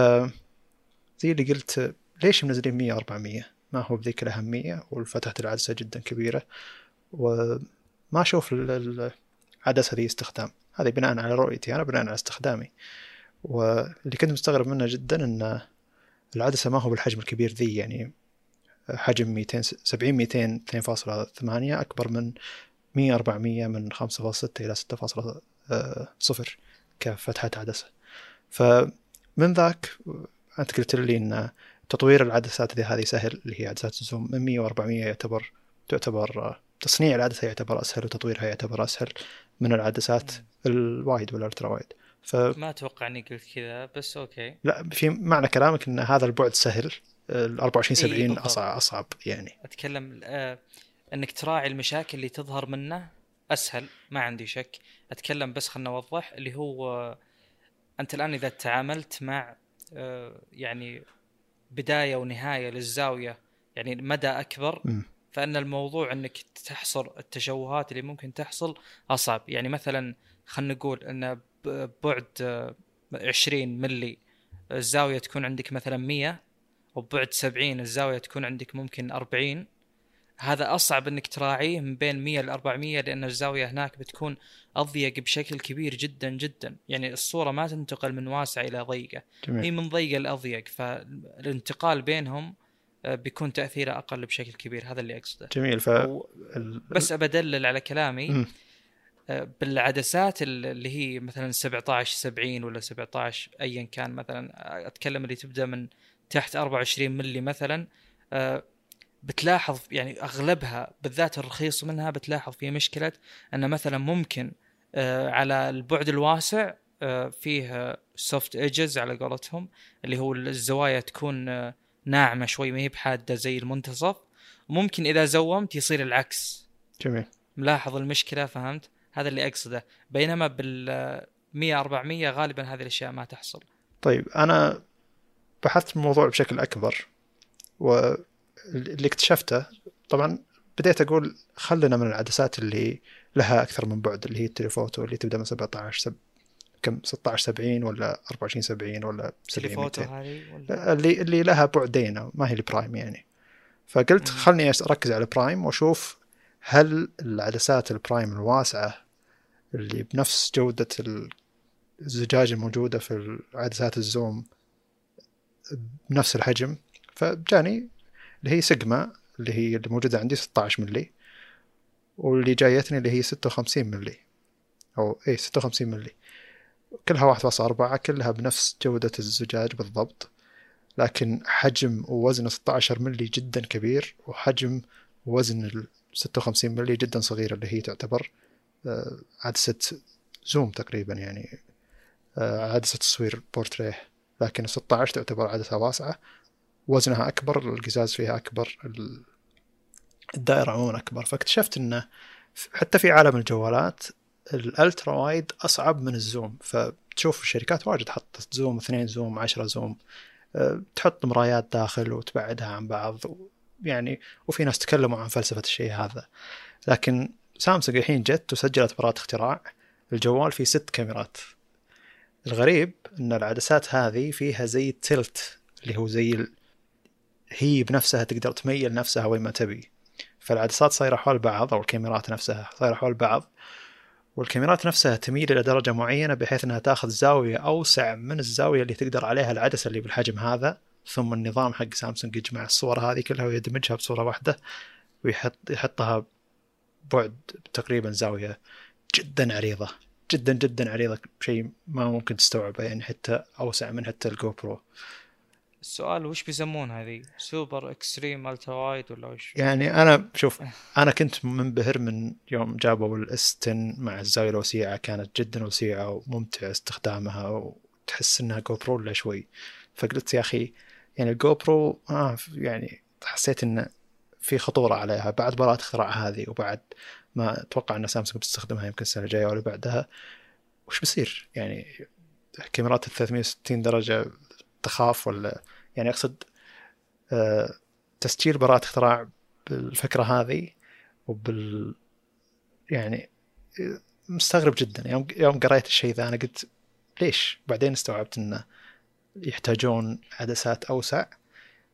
زي اللي قلت ليش منزلين 100 400 ما هو بذيك الأهمية وفتحة العدسة جدا كبيرة. وما أشوف العدسة ذي استخدام. هذه بناء على رؤيتي أنا بناء على استخدامي. واللي كنت مستغرب منه جدا أن العدسة ما هو بالحجم الكبير ذي يعني حجم 200 70 200 2.8 أكبر من 100 400 من 5.6 إلى 6.0 كفتحة عدسة. فمن ذاك أنت قلت لي أن تطوير العدسات هذه سهل اللي هي عدسات ال zoom من 100 و400 يعتبر تعتبر تصنيع العدسة يعتبر أسهل وتطويرها يعتبر أسهل من العدسات ال wide وال ultra wide. ف... ما أتوقع إني قلت كذا بس أوكي. لا في معنى كلامك إن هذا البعد سهل ال 24 70 إيه أصعب أصعب يعني. أتكلم آه إنك تراعي المشاكل اللي تظهر منه أسهل ما عندي شك. أتكلم بس خلنا نوضح اللي هو آه أنت الآن إذا تعاملت مع آه يعني بداية ونهاية للزاوية يعني مدى أكبر م. فإن الموضوع إنك تحصر التشوهات اللي ممكن تحصل أصعب. يعني مثلا خلينا نقول إن بعد 20 آه، ملي. الزاوية تكون عندك مثلا 100 وبعد 70 الزاوية تكون عندك ممكن 40 هذا أصعب إنك تراعيه من بين 100 ل 400 لأن الزاوية هناك بتكون أضيق بشكل كبير جدا جدا. يعني الصورة ما تنتقل من واسعة إلى ضيقة. جميل. هي من ضيقه لاضيق فالانتقال بينهم آه، بيكون تأثيره أقل بشكل كبير. هذا اللي أقصده. جميل ف ال... بس أبدلل على كلامي. م. آه، بالعدسات اللي هي مثلا 17 70 ولا 17 ايا كان مثلا أتكلم اللي تبدأ من تحت 24 ملي مثلا آه، بتلاحظ يعني أغلبها بالذات الرخيص منها بتلاحظ في مشكلة أن مثلا ممكن على البعد الواسع فيه soft edges على قولتهم اللي هو الزوايا تكون ناعمة شوي ما هي بحادة زي المنتصف. ممكن إذا zoomت يصير العكس. جميل. ملاحظ المشكلة فهمت؟ هذا اللي أقصده. بينما بال 100 400 غالبا هذه الأشياء ما تحصل. طيب أنا بحثت الموضوع بشكل أكبر واللي اكتشفته طبعا بديت أقول خلنا من العدسات اللي لها أكثر من بعد اللي هي ال telephoto اللي تبدأ من 17 سب... كم 16 70 ولا 24 70 ولا 70 هذه ولا؟ اللي اللي لها بعدين ما هي ال prime يعني. فقلت خلني أركز على ال prime وأشوف هل العدسات ال prime الواسعة اللي بنفس جودة الزجاج الموجودة في عدسات ال zoom بنفس الحجم. فجاني اللي هي سيجما اللي هي اللي موجودة عندي 16 ملي واللي جايتني اللي هي 56 ملي أو اي 56 ملي كلها 1.4 كلها بنفس جودة الزجاج بالضبط. لكن حجم ووزن 16 ملي جدا كبير وحجم وزن ال 56 ملي جدا صغير اللي هي تعتبر. عدسة zoom تقريبا يعني آه، عدسة تصوير بورتريه لكن 16 تعتبر عدسة واسعة. وزنها أكبر القزاز فيها أكبر الدائرة عموما أكبر. فاكتشفت أنه حتى في عالم الجوالات ال ultra wide أصعب من ال zoom. فتشوف الشركات واجد حطت zoom اثنين zoom عشرة zoom. أه، تحط مرايات داخل وتبعدها عن بعض يعني وفي ناس تكلموا عن فلسفة الشيء هذا. لكن سامسونج الحين جت وسجلت براءة اختراع. الجوال فيه ست كاميرات. الغريب إن العدسات هذه فيها زي التلت اللي هو زي ال... هي بنفسها تقدر تميل نفسها وين ما تبي. فالعدسات صايرة حول بعض أو الكاميرات نفسها صايرة حول بعض. والكاميرات نفسها تميل إلى درجة معينة بحيث إنها تأخذ زاوية أوسع من الزاوية اللي تقدر عليها العدسة اللي بالحجم هذا. ثم النظام حق سامسونج يجمع الصور هذه كلها ويدمجها بصورة واحدة ويحط يحطها بعد تقريبا زاوية جدا عريضة جدا جدا عريضة شيء ما ممكن تستوعبه يعني حتى أوسع من حتى ال GoPro السؤال وش بيسمون هذه super extreme ultra wide ولا وش؟ يعني أنا شوف أنا كنت منبهر من يوم جابوا ال S 10 مع الزاوية الوسيعة كانت جدا وسيعة وممتع استخدامها وتحس إنها GoPro ولا شوي. فقلت يا أخي يعني الجو برو آه يعني حسيت إنه في خطورة عليها بعد براءة اختراع هذه وبعد ما أتوقع أن سامسونج بتستخدمها يمكن السنة الجاية ولا بعدها وش بيصير؟ يعني كاميرات ال 360 درجة تخاف ولا؟ يعني أقصد آه، تسجيل براءة اختراع بالفكرة هذه وبال يعني مستغرب جدا. يوم يوم قريت الشيء ذا أنا قلت ليش؟ بعدين استوعبت أنه يحتاجون عدسات أوسع.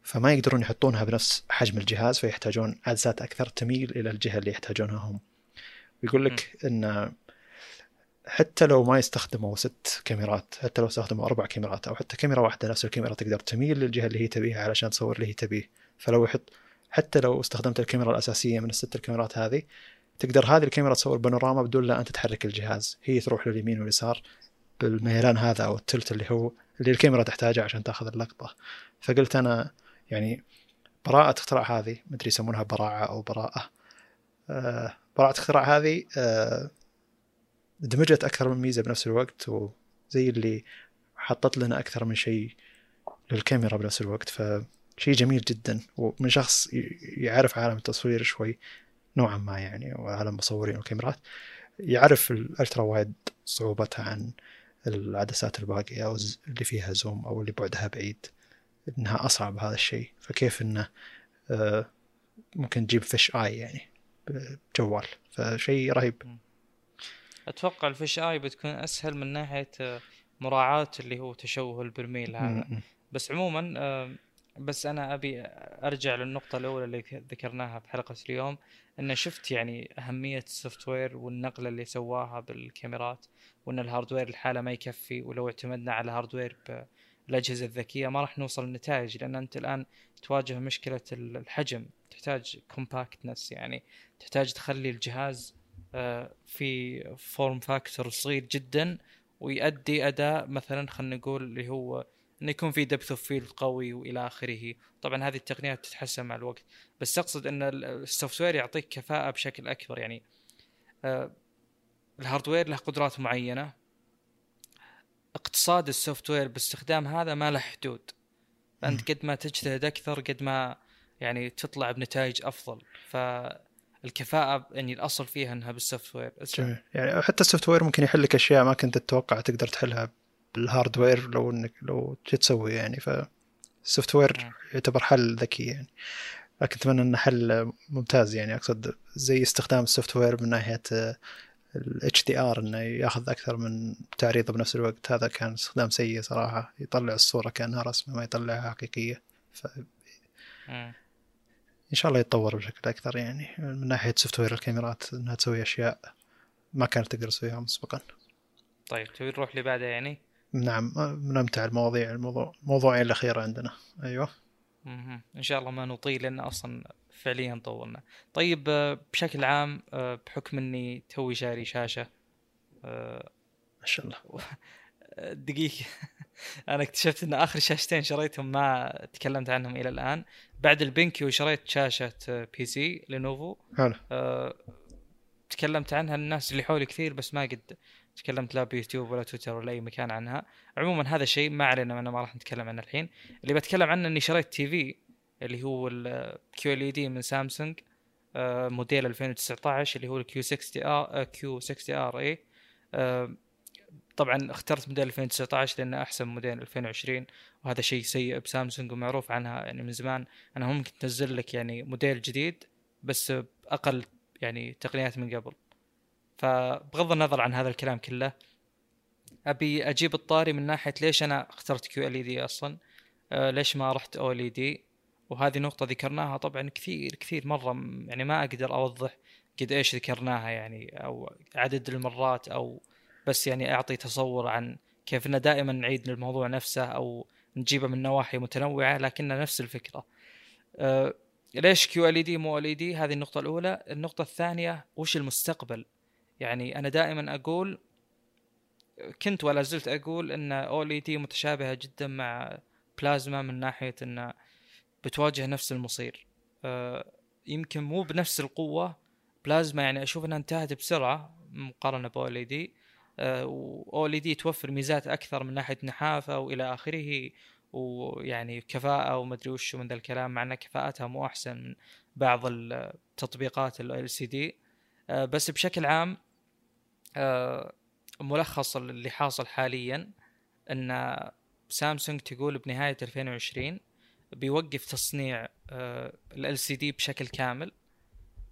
فما يقدرون يحطونها بنفس حجم الجهاز فيحتاجون عدسات أكثر تميل إلى الجهة اللي يحتاجونها هم. ويقول لك إن حتى لو ما يستخدموا ست كاميرات حتى لو استخدموا أربع كاميرات أو حتى كاميرا واحدة نفس الكاميرا تقدر تميل للجهة اللي هي تبيها علشان تصور اللي هي تبيه. فلو يحط حتى لو استخدمت الكاميرا الأساسية من الست الكاميرات هذه تقدر هذه الكاميرا تصور بانوراما بدون لا أنت تحرك الجهاز. هي تروح لليمين واليسار بالميلان هذا أو التلت اللي هو اللي الكاميرا تحتاجه عشان تأخذ اللقطة. فقلت أنا يعني براءة اختراع هذه مدري يسمونها براعة أو براءة. آه براءة اختراع هذه آه دمجت أكثر من ميزة بنفس الوقت وزي اللي حطت لنا أكثر من شيء للكاميرا بنفس الوقت. فشيء جميل جدا ومن شخص يعرف عالم التصوير شوي نوعا ما يعني وعالم مصورين الكاميرات يعرف الألترا وايد صعوبتها عن العدسات الباقية أو اللي فيها زوم أو اللي بعدها بعيد. إنها أصعب هذا الشيء. فكيف إنه آه، ممكن تجيب فيش آي يعني بجوال فشيء رهيب. أتوقع الفيش اي بتكون أسهل من ناحية آه، مراعاة اللي هو تشوه البرميل هذا. بس عموما آه، بس أنا أبي أرجع للنقطة الأولى اللي ذكرناها بحلقة اليوم إن شفت يعني أهمية ال software والنقلة اللي سواها بالكاميرات وإن ال hardware لحاله ما يكفي ولو اعتمدنا على hardware بالاجهزه الذكية ما راح نوصل لنتائج لأن أنت الآن تواجه مشكلة الحجم تحتاج compactness يعني تحتاج تخلي الجهاز آه، في form factor صغير جدا ويؤدي أداء مثلا خلينا نقول اللي هو إنه يكون في depth of field قوي وإلى آخره. طبعا هذه التقنيات تتحسن مع الوقت بس أقصد إن ال software يعطيك كفاءة بشكل أكبر يعني آه، ال hardware له قدرات معينة اقتصاد ال software باستخدام هذا ما له حدود. فانت قد ما تجتهد أكثر قد ما يعني تطلع بنتائج أفضل. ف الكفاءه يعني الأصل فيها إنها بال software يعني حتى ال software ممكن يحل لك أشياء ما كنت تتوقع تقدر تحلها بال hardware لو إنك لو تسوي يعني. فال software نعم. يعتبر حل ذكي يعني. لكن أتمنى إنه حل ممتاز يعني. أقصد زي استخدام ال software من ناحية ال HDR إنه ياخذ أكثر من تعريض بنفس الوقت. هذا كان استخدام سيء صراحة. يطلع الصورة كأنها رسمة ما يطلعها حقيقية. ف إن شاء الله يتطور بشكل أكثر يعني. من ناحية software الكاميرات إنها تسوي أشياء ما كانت تقدر تسويها مسبقا. طيب تبي نروح اللي بعدها يعني؟ نعم من امتع المواضيع الموضوع موضوعين الاخيره عندنا. أيوه. مم. إن شاء الله ما نطيل لأن أصلا فعليا طولنا. طيب آه، بشكل عام آه، بحكم إني توي شاري شاشة آه، ما شاء الله. دقيقة أنا اكتشفت إن آخر شاشتين شريتهم ما تكلمت عنهم إلى الآن. بعد ال BenQ شريت شاشة PC Lenovo. حلو. أه تكلمت عنها الناس اللي حولي كثير بس ما قد تكلمت لا بيوتيوب ولا تويتر ولا أي مكان عنها. عموما هذا شيء ما علينا أنا ما راح نتكلم عنه الحين. اللي بتكلم عنه إني شريت TV. اللي هو ال QLED من سامسونج آه، موديل 2019 اللي هو ال Q 60 R Q 60 R أي طبعا اخترت موديل 2019 لأنه أحسن موديل 2020 وهذا شيء سيء بسامسونج ومعروف عنها يعني من زمان. انها ممكن تنزل لك يعني موديل جديد بس بأقل يعني تقنيات من قبل. فبغض النظر عن هذا الكلام كله أبي أجيب الطاري من ناحية ليش أنا اخترت كيو ال دي أصلا؟ آه ليش ما رحت أو ال دي وهذه نقطة ذكرناها طبعا كثير كثير مرة يعني ما أقدر أوضح قد إيش ذكرناها يعني أو عدد المرات أو بس يعني أعطي تصور عن كيف ان دائما نعيد الموضوع نفسه أو نجيبه من نواحي متنوعة لكنها نفس الفكرة. أه ليش QLED مو OLED؟ هذه النقطة الأولى، النقطة الثانية وش المستقبل؟ يعني أنا دائما أقول كنت ولا زلت أقول أن OLED متشابهة جدا مع بلازما من ناحية أن بتواجه نفس المصير. أه يمكن مو بنفس القوة بلازما يعني أشوف أنها انتهت بسرعة مقارنة OLED و OLED توفر ميزات أكثر من ناحية نحافة وإلى آخره ويعني كفاءة ومدري وش من ذا الكلام مع إن كفاءتها مو أحسن من بعض التطبيقات LCD بس بشكل عام آه، ملخص اللي حاصل حاليا إن سامسونج تقول بنهاية 2020 بيوقف تصنيع LCD بشكل كامل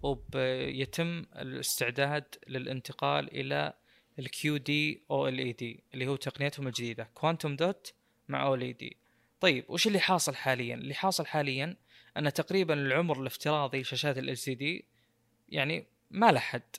وبيتم الاستعداد للانتقال إلى ال QD OLED اللي هو تقنيتهم الجديدة quantum dot مع OLED طيب وش اللي حاصل حاليا؟ اللي حاصل حاليا أن تقريبا العمر الافتراضي لشاشات LCD يعني ما له حد.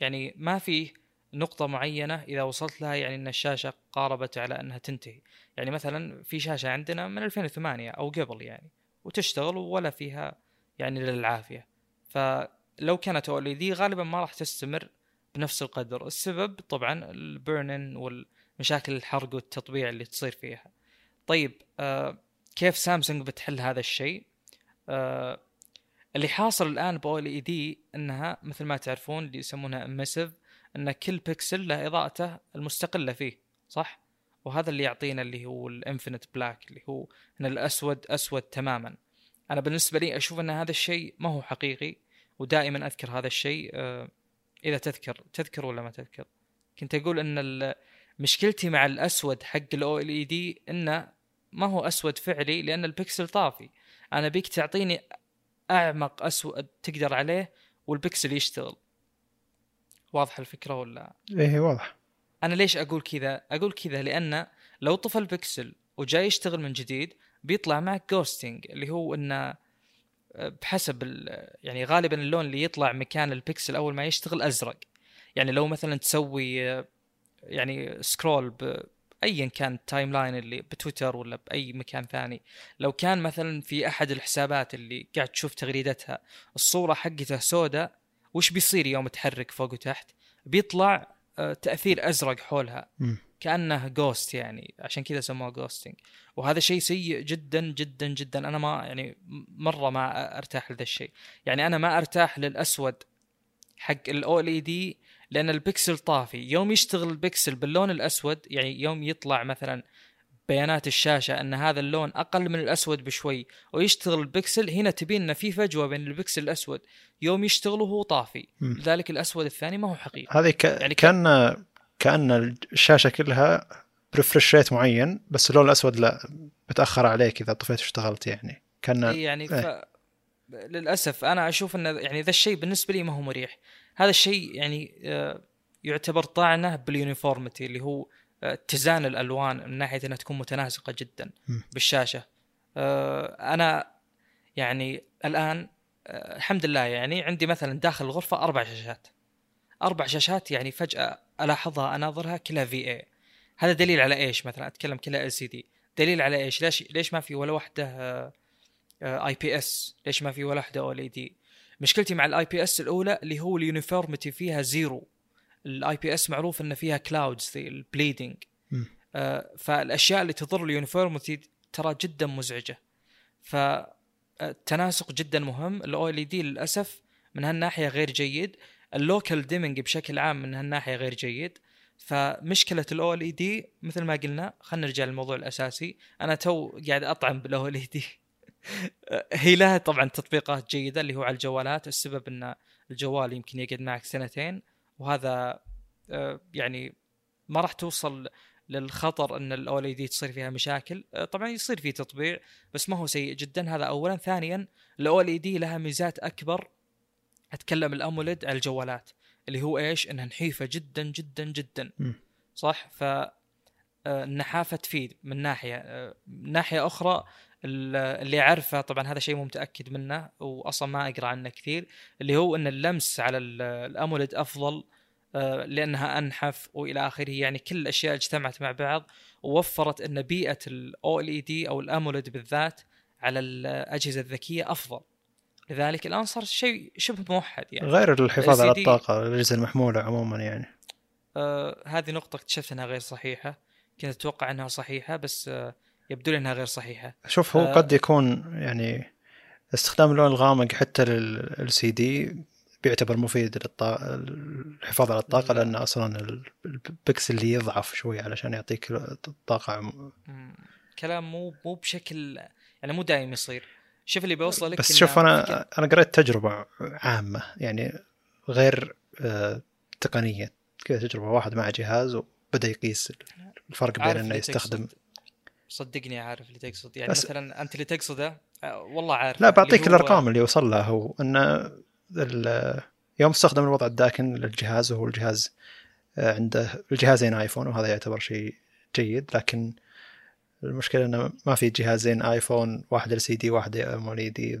يعني ما في نقطة معينة إذا وصلت لها يعني أن الشاشة قاربت على أنها تنتهي. يعني مثلا في شاشة عندنا من 2008 أو قبل يعني وتشتغل ولا فيها يعني للعافية فلو كانت دي غالبا ما راح تستمر بنفس القدر. السبب طبعا البرنن والمشاكل الحرق والتطبيع اللي تصير فيها. طيب آه كيف سامسونج بتحل هذا الشيء؟ آه اللي حاصل الآن بأو اي دي إنها مثل ما تعرفون اللي يسمونها امسيف إن كل بيكسل له إضاءته المستقلة فيه صح؟ وهذا اللي يعطينا اللي هو ال infinite black اللي هو إن الأسود أسود تماما. أنا بالنسبة لي أشوف إن هذا الشيء ما هو حقيقي ودائما أذكر هذا الشيء آه إذا تذكر تذكر ولا ما تذكر؟ كنت أقول إن مشكلتي مع الأسود حق ال OLED إنه ما هو أسود فعلي لأن البكسل طافي. أنا أبيك تعطيني أعمق اسود تقدر عليه والبكسل يشتغل. واضح الفكرة ولا؟ إيه واضح. أنا ليش أقول كذا؟ أقول كذا لأن لو طفى البكسل وجاي يشتغل من جديد بيطلع معك ghosting اللي هو إنه بحسب يعني غالبا اللون اللي يطلع مكان البكسل أول ما يشتغل أزرق. يعني لو مثلا تسوي يعني scroll بأيا كان ال timeline اللي بتويتر ولا بأي مكان ثاني. لو كان مثلا في أحد الحسابات اللي قاعد تشوف تغريدتها الصورة حقته سوداء وش بيصير يوم تحرك فوق وتحت؟ بيطلع آه، تأثير أزرق حولها. م. كأنه ghost يعني. عشان كذا سموه ghosting وهذا شيء سيء جدا جدا جدا. أنا ما يعني مرة ما أرتاح لذا الشيء. يعني أنا ما أرتاح للأسود حق ال OLED لأن البكسل طافي. يوم يشتغل البكسل باللون الأسود يعني يوم يطلع مثلا بيانات الشاشة أن هذا اللون أقل من الأسود بشوي ويشتغل البكسل. هنا تبين ان في فجوه بين البكسل الأسود. يوم يشتغل وهو طافي. لذلك الأسود الثاني ما هو حقيقي. هذه ك... يعني كان كأن الشاشة كلها ب refresh rate معين بس اللون الأسود لا بتاخر عليك إذا طفيت واشتغلت يعني. كان يعني ف... إيه. للأسف أنا أشوف إن يعني ذا الشيء بالنسبة لي ما هو مريح. هذا الشيء يعني آه، يعتبر طعنه بال uniformity اللي هو اتزان الألوان من ناحية إنها تكون متناسقة جدا بالشاشة. آه، أنا يعني الآن الحمد لله يعني عندي مثلا داخل الغرفة أربع شاشات. أربع شاشات يعني فجأة ألاحظها أناظرها كلها VA هذا دليل على إيش مثلا؟ أتكلم كلها LCD دليل على إيش؟ ليش ليش ما في ولا واحدة IPS ليش ما في ولا واحدة OLED مشكلتي مع ال IPS الأولى اللي هو ال uniformity فيها zero. ال IPS معروف ان فيها clouds ال bleeding. آه فالأشياء اللي تضر ال uniformity ترى جدا مزعجة. فالتناسق جدا مهم. ال OLED للأسف من هالناحية غير جيد. ال local dimming بشكل عام من هالناحية غير جيد. فمشكلة ال OLED مثل ما قلنا خلينا نرجع للموضوع الأساسي. أنا تو قاعد أطعن بال OLED هي لها طبعا تطبيقات جيدة اللي هو على الجوالات. السبب إن الجوال يمكن يقعد معك سنتين. وهذا آه، يعني ما راح توصل للخطر أن الاو دي تصير فيها مشاكل. آه، طبعا يصير فيه تطبيع بس ما هو سيء جدا. هذا اولا. ثانيا الاو دي لها ميزات أكبر. أتكلم الأموليد على الجوالات اللي هو إيش؟ إنها نحيفة جدا جدا جدا. م. صح؟ ف آه، النحافة تفيد من ناحية من ناحية أخرى اللي أعرفه طبعا هذا شيء مو متأكد منه واصلا ما أقرأ عنه كثير اللي هو إن اللمس على الأموليد أفضل آه، لأنها أنحف وإلى آخره. يعني كل الأشياء اجتمعت مع بعض ووفرت إن بيئة الاو ال دي أو الأموليد بالذات على الأجهزة الذكية أفضل. لذلك الآن صار شيء شبه موحد يعني. غير الحفاظ على الطاقة الأجهزة المحمولة عموما يعني. آه هذه نقطة اكتشفت إنها غير صحيحة كنت أتوقع إنها صحيحة بس آه يبدو لي إنها غير صحيحة. شوف هو آه قد يكون يعني استخدام اللون الغامق حتى للسي دي بيعتبر مفيد للحفاظ على الطاقة لأن أصلا البكسل اللي يضعف شوي علشان يعطيك طاقة كلام مو مو بشكل يعني مو دائم يصير. شوف اللي بيوصل لك بس شوف أنا فكرة. أنا قريت تجربة عامة يعني غير آه، تقنية كذا تجربة واحد مع جهاز وبدأ يقيس الفرق بين إنه يستخدم صدقني عارف اللي تقصد. يعني بس مثلا أنت اللي تقصده آه، والله عارف. لا بعطيك اللي الأرقام اللي وصل لها. هو انه يوم استخدم الوضع الداكن للجهاز وهو الجهاز آه، عنده الجهازين آيفون وهذا يعتبر شيء جيد. لكن المشكلة إنه ما في جهازين آيفون واحد ال سي دي واحد اموليدي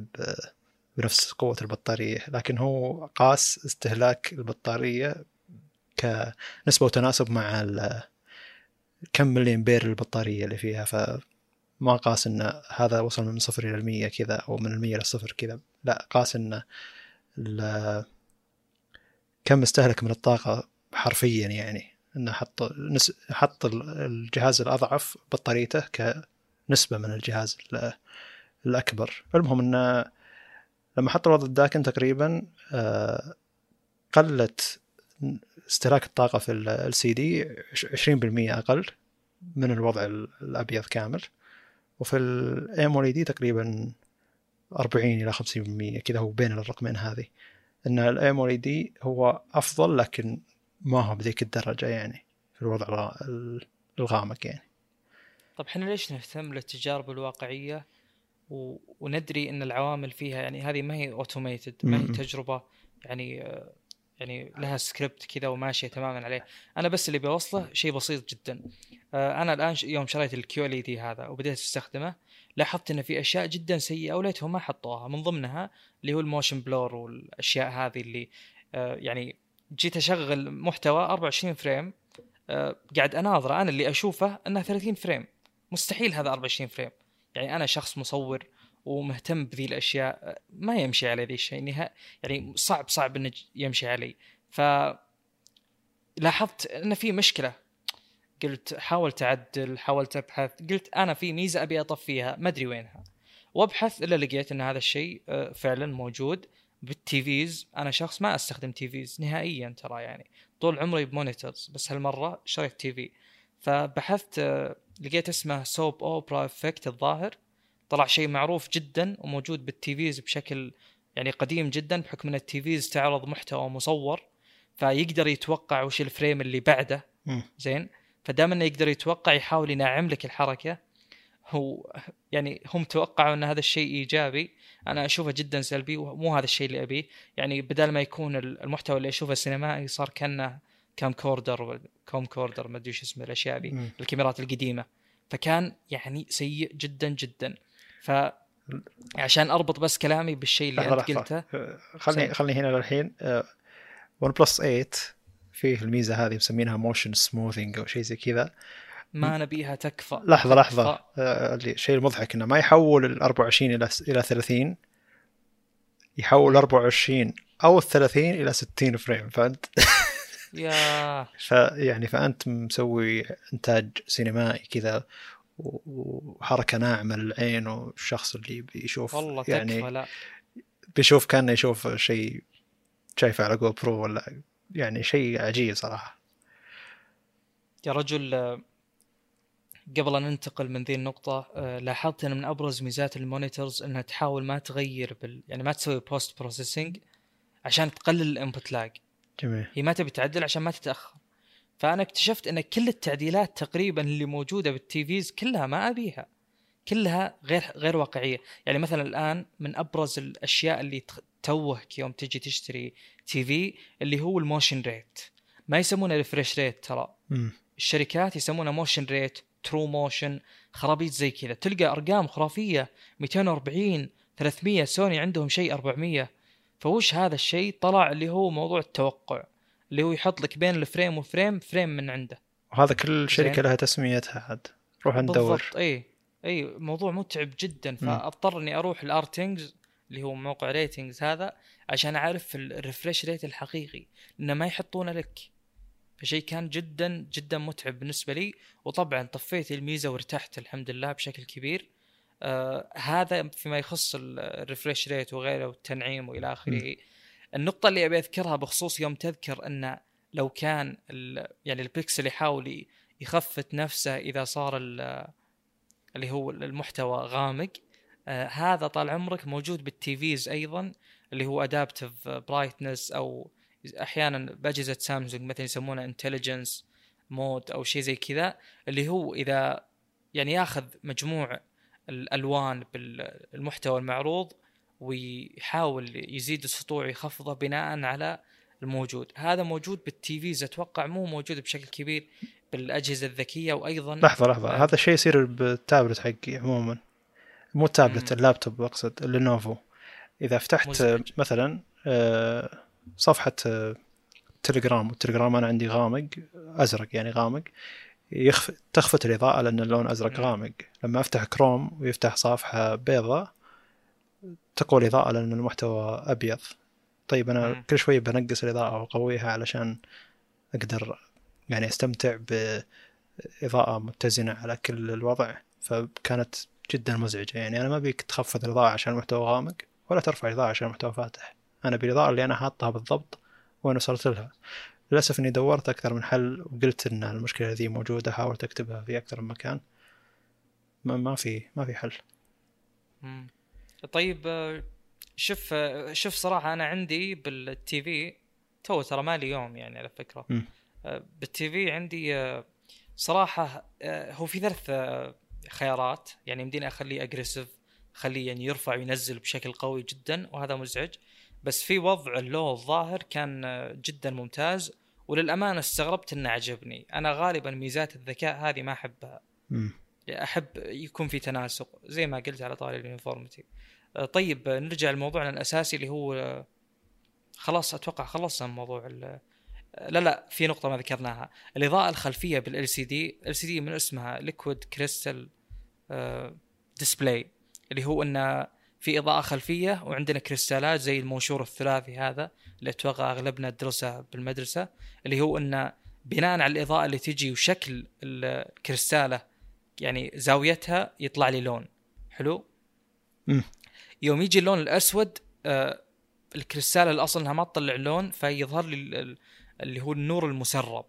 بنفس قوة البطارية. لكن هو قاس استهلاك البطارية كنسبة وتناسب مع كم ملي امبير البطارية اللي فيها فما قاس إن هذا وصل من صفر إلى المية كذا أو من المية إلى الصفر كذا. لا قاس إن كم استهلك من الطاقة حرفيا يعني. انه حط نس... حط الجهاز الأضعف بطاريته كنسبة من الجهاز الأكبر. المهم انه لما حط الوضع الداكن تقريبا آه، قلت استهلاك الطاقة في LCD 20% أقل من الوضع الأبيض كامل. وفي ال OLED تقريبا 40 إلى 50% كذا هو بين الرقمين هذه. إن ال OLED هو أفضل لكن ما هو بذيك الدرجة يعني في الوضع الغامق يعني. طب إحنا ليش نهتم للتجارب الواقعية؟ و... وندري إن العوامل فيها يعني هذه ما هي automated ما هي تجربة يعني يعني لها سكريبت كذا وماشية تماما عليه. أنا بس اللي بوصله شيء بسيط جدا. آه، أنا الآن يوم شريت ال QLED هذا وبديت أستخدمه لاحظت ان في أشياء جدا سيئة وليتهم ما حطوها. من ضمنها اللي هو ال motion blur والأشياء هذه اللي آه، يعني جيت أشغل محتوى 24 frame آه، قاعد أناظره. أنا اللي أشوفه إنه 30 frame. مستحيل هذا 24 frame. يعني أنا شخص مصور ومهتم بذي الأشياء ما يمشي على ذي الشيء يعني صعب صعب انه يمشي علي ف لاحظت إن في مشكلة. قلت حاول تعدل حاولت ابحث قلت أنا في ميزة أبي أطفيها ما أدري وينها. وأبحث إلا لقيت إن هذا الشيء آه، فعلا موجود بال TVs. أنا شخص ما أستخدم TVs نهائيا ترى يعني. طول عمري ب monitors بس هالمرة شريت TV فبحثت آه، لقيت اسمه soap opera effect الظاهر. طلع شيء معروف جدا وموجود بال TVs بشكل يعني قديم جدا بحكم أن ال TVs تعرض محتوى مصور فيقدر يتوقع وش ال frame اللي بعده. زين؟ فدام أنه يقدر يتوقع يحاول ينعم لك الحركة هو يعني هم توقعوا أن هذا الشيء إيجابي. أنا أشوفه جدا سلبي ومو هذا الشيء اللي أبيه. يعني بدل ما يكون المحتوى اللي أشوفه سينمائي صار كأنه camcorder camcorder ما أدري إيش اسمه الأشياء ذي الكاميرات القديمة. فكان يعني سيء جدا جدا. ف عشان أربط بس كلامي بالشيء اللي أنت قلته. خلني خلني هنا للحين OnePlus 8 فيه الميزة هذه مسمينها موشن سموثينج أو شيء زي كذا. ما نبيها تكفى. لحظة لحظة. آه، الشيء المضحك إنه ما يحول ال 24 إلى إلى 30 يحول 24 أو ال 30 إلى 60 frame فانت يا فيعني فأنت مسوي إنتاج سينمائي كذا. وحركة ناعمة للعين والشخص اللي بيشوف والله يعني لا. بيشوف كأنه يشوف شيء شايفه على GoPro ولا يعني شيء عجيب صراحة. يا رجل قبل أن ننتقل من ذي النقطة لاحظت أن من أبرز ميزات ال monitors أنها تحاول ما تغير بال يعني ما تسوي post processing عشان تقلل ال input lag جميل. هي ما تبي تعدل عشان ما تتأخر. فأنا اكتشفت أن كل التعديلات تقريبا اللي موجودة بال TVs كلها ما أبيها. كلها غير غير واقعية. يعني مثلا الآن من أبرز الأشياء اللي توهك يوم تجي تشتري TV اللي هو ال motion rate ما يسمونه refresh rate ترى. الشركات يسمونه motion rate true motion خرابيط زي كذا. تلقى أرقام خرافية. 240 300 سوني عندهم شيء 400 فوش هذا الشيء؟ طلع اللي هو موضوع التوقع. اللي هو يحط لك بين ال frame و frame frame من عنده. وهذا كل شركة زين. لها تسميتها عاد. روح ندور بالضبط اي اي موضوع متعب جدا. فأضطر إني أروح ال RTINGS اللي هو موقع RTINGS هذا عشان أعرف ال refresh rate الحقيقي لأنه ما يحطونه لك. فشيء كان جدا جدا متعب بالنسبة لي. وطبعا طفيت الميزة وارتحت الحمد لله بشكل كبير. آه هذا فيما يخص ال refresh rate وغيره والتنعيم وإلى آخره. النقطة اللي أبي أذكرها بخصوص يوم تذكر أن لو كان يعني البكسل يحاول يخفت نفسه إذا صار ال- اللي هو المحتوى غامق آه هذا طال عمرك موجود بال TVs أيضا اللي هو adaptive brightness أو أحيانا بأجهزة سامسونج مثلا يسمونه intelligence mode أو شيء زي كذا اللي هو إذا يعني ياخذ مجموع الالوان بالمحتوى المعروض ويحاول يزيد السطوع يخفضه بناء على الموجود هذا موجود بال TVs أتوقع مو موجود بشكل كبير بالأجهزة الذكية وأيضا لحظة لحظة آه. هذا الشيء يصير بالتابلت حقي عموما مو ال tablet. ال laptop أقصد اللينوفو إذا فتحت مزعج. مثلا آه، صفحة آه، تليجرام والتليجرام أنا عندي غامق أزرق يعني غامق يخف... تخفت الإضاءة لأن اللون أزرق. غامق لما أفتح كروم ويفتح صفحة بيضاء تقوى الإضاءة لأن المحتوى أبيض. طيب أنا مم. كل شوي بنقص الإضاءة واقويها علشان أقدر يعني أستمتع بإضاءة متزنة على كل الوضع. فكانت جدا مزعجة. يعني أنا ما بيك تخفض الإضاءة عشان المحتوى غامق ولا ترفع الإضاءة عشان المحتوى فاتح. أنا بالإضاءة اللي أنا حاطها بالضبط وين وصلت لها. للأسف إني دورت أكثر من حل وقلت إن المشكلة ذي موجودة حاولت أكتبها في أكثر من مكان. ما, ما في ما في حل. مم. طيب آه، شوف آه، شوف صراحة أنا عندي بالتي في تو ترى مالي يوم يعني على فكرة. مم. آه، بال TV عندي صراحة هو في ثلاث خيارات. يعني يمديني أخليه aggressive أخليه يعني يرفع وينزل بشكل قوي جدا وهذا مزعج. بس في وضع ال low الظاهر كان جدا ممتاز وللأمانة استغربت إنه عجبني. أنا غالبا ميزات الذكاء هذه ما أحبها. مم. أحب يكون في تناسق زي ما قلت على طاري ال uniformity آه، طيب آه، نرجع لموضوعنا الأساسي اللي هو آه، خلاص أتوقع خلصنا من موضوع آه، لا لا في نقطة ما ذكرناها. الإضاءة الخلفية بال LCD LCD من اسمها liquid crystal display اللي هو انه في إضاءة خلفية وعندنا كريستالات زي المنشور الثلاثي هذا اللي أتوقع أغلبنا درسه بالمدرسة اللي هو انه بناء على الإضاءة اللي تجي وشكل الكريستالة يعني زاويتها يطلع لي لون. حلو؟ مم. يوم يجي اللون الأسود آه الكريستاله الأصل إنها ما تطلع لون فيظهر لي ال- ال- اللي هو النور المسرب.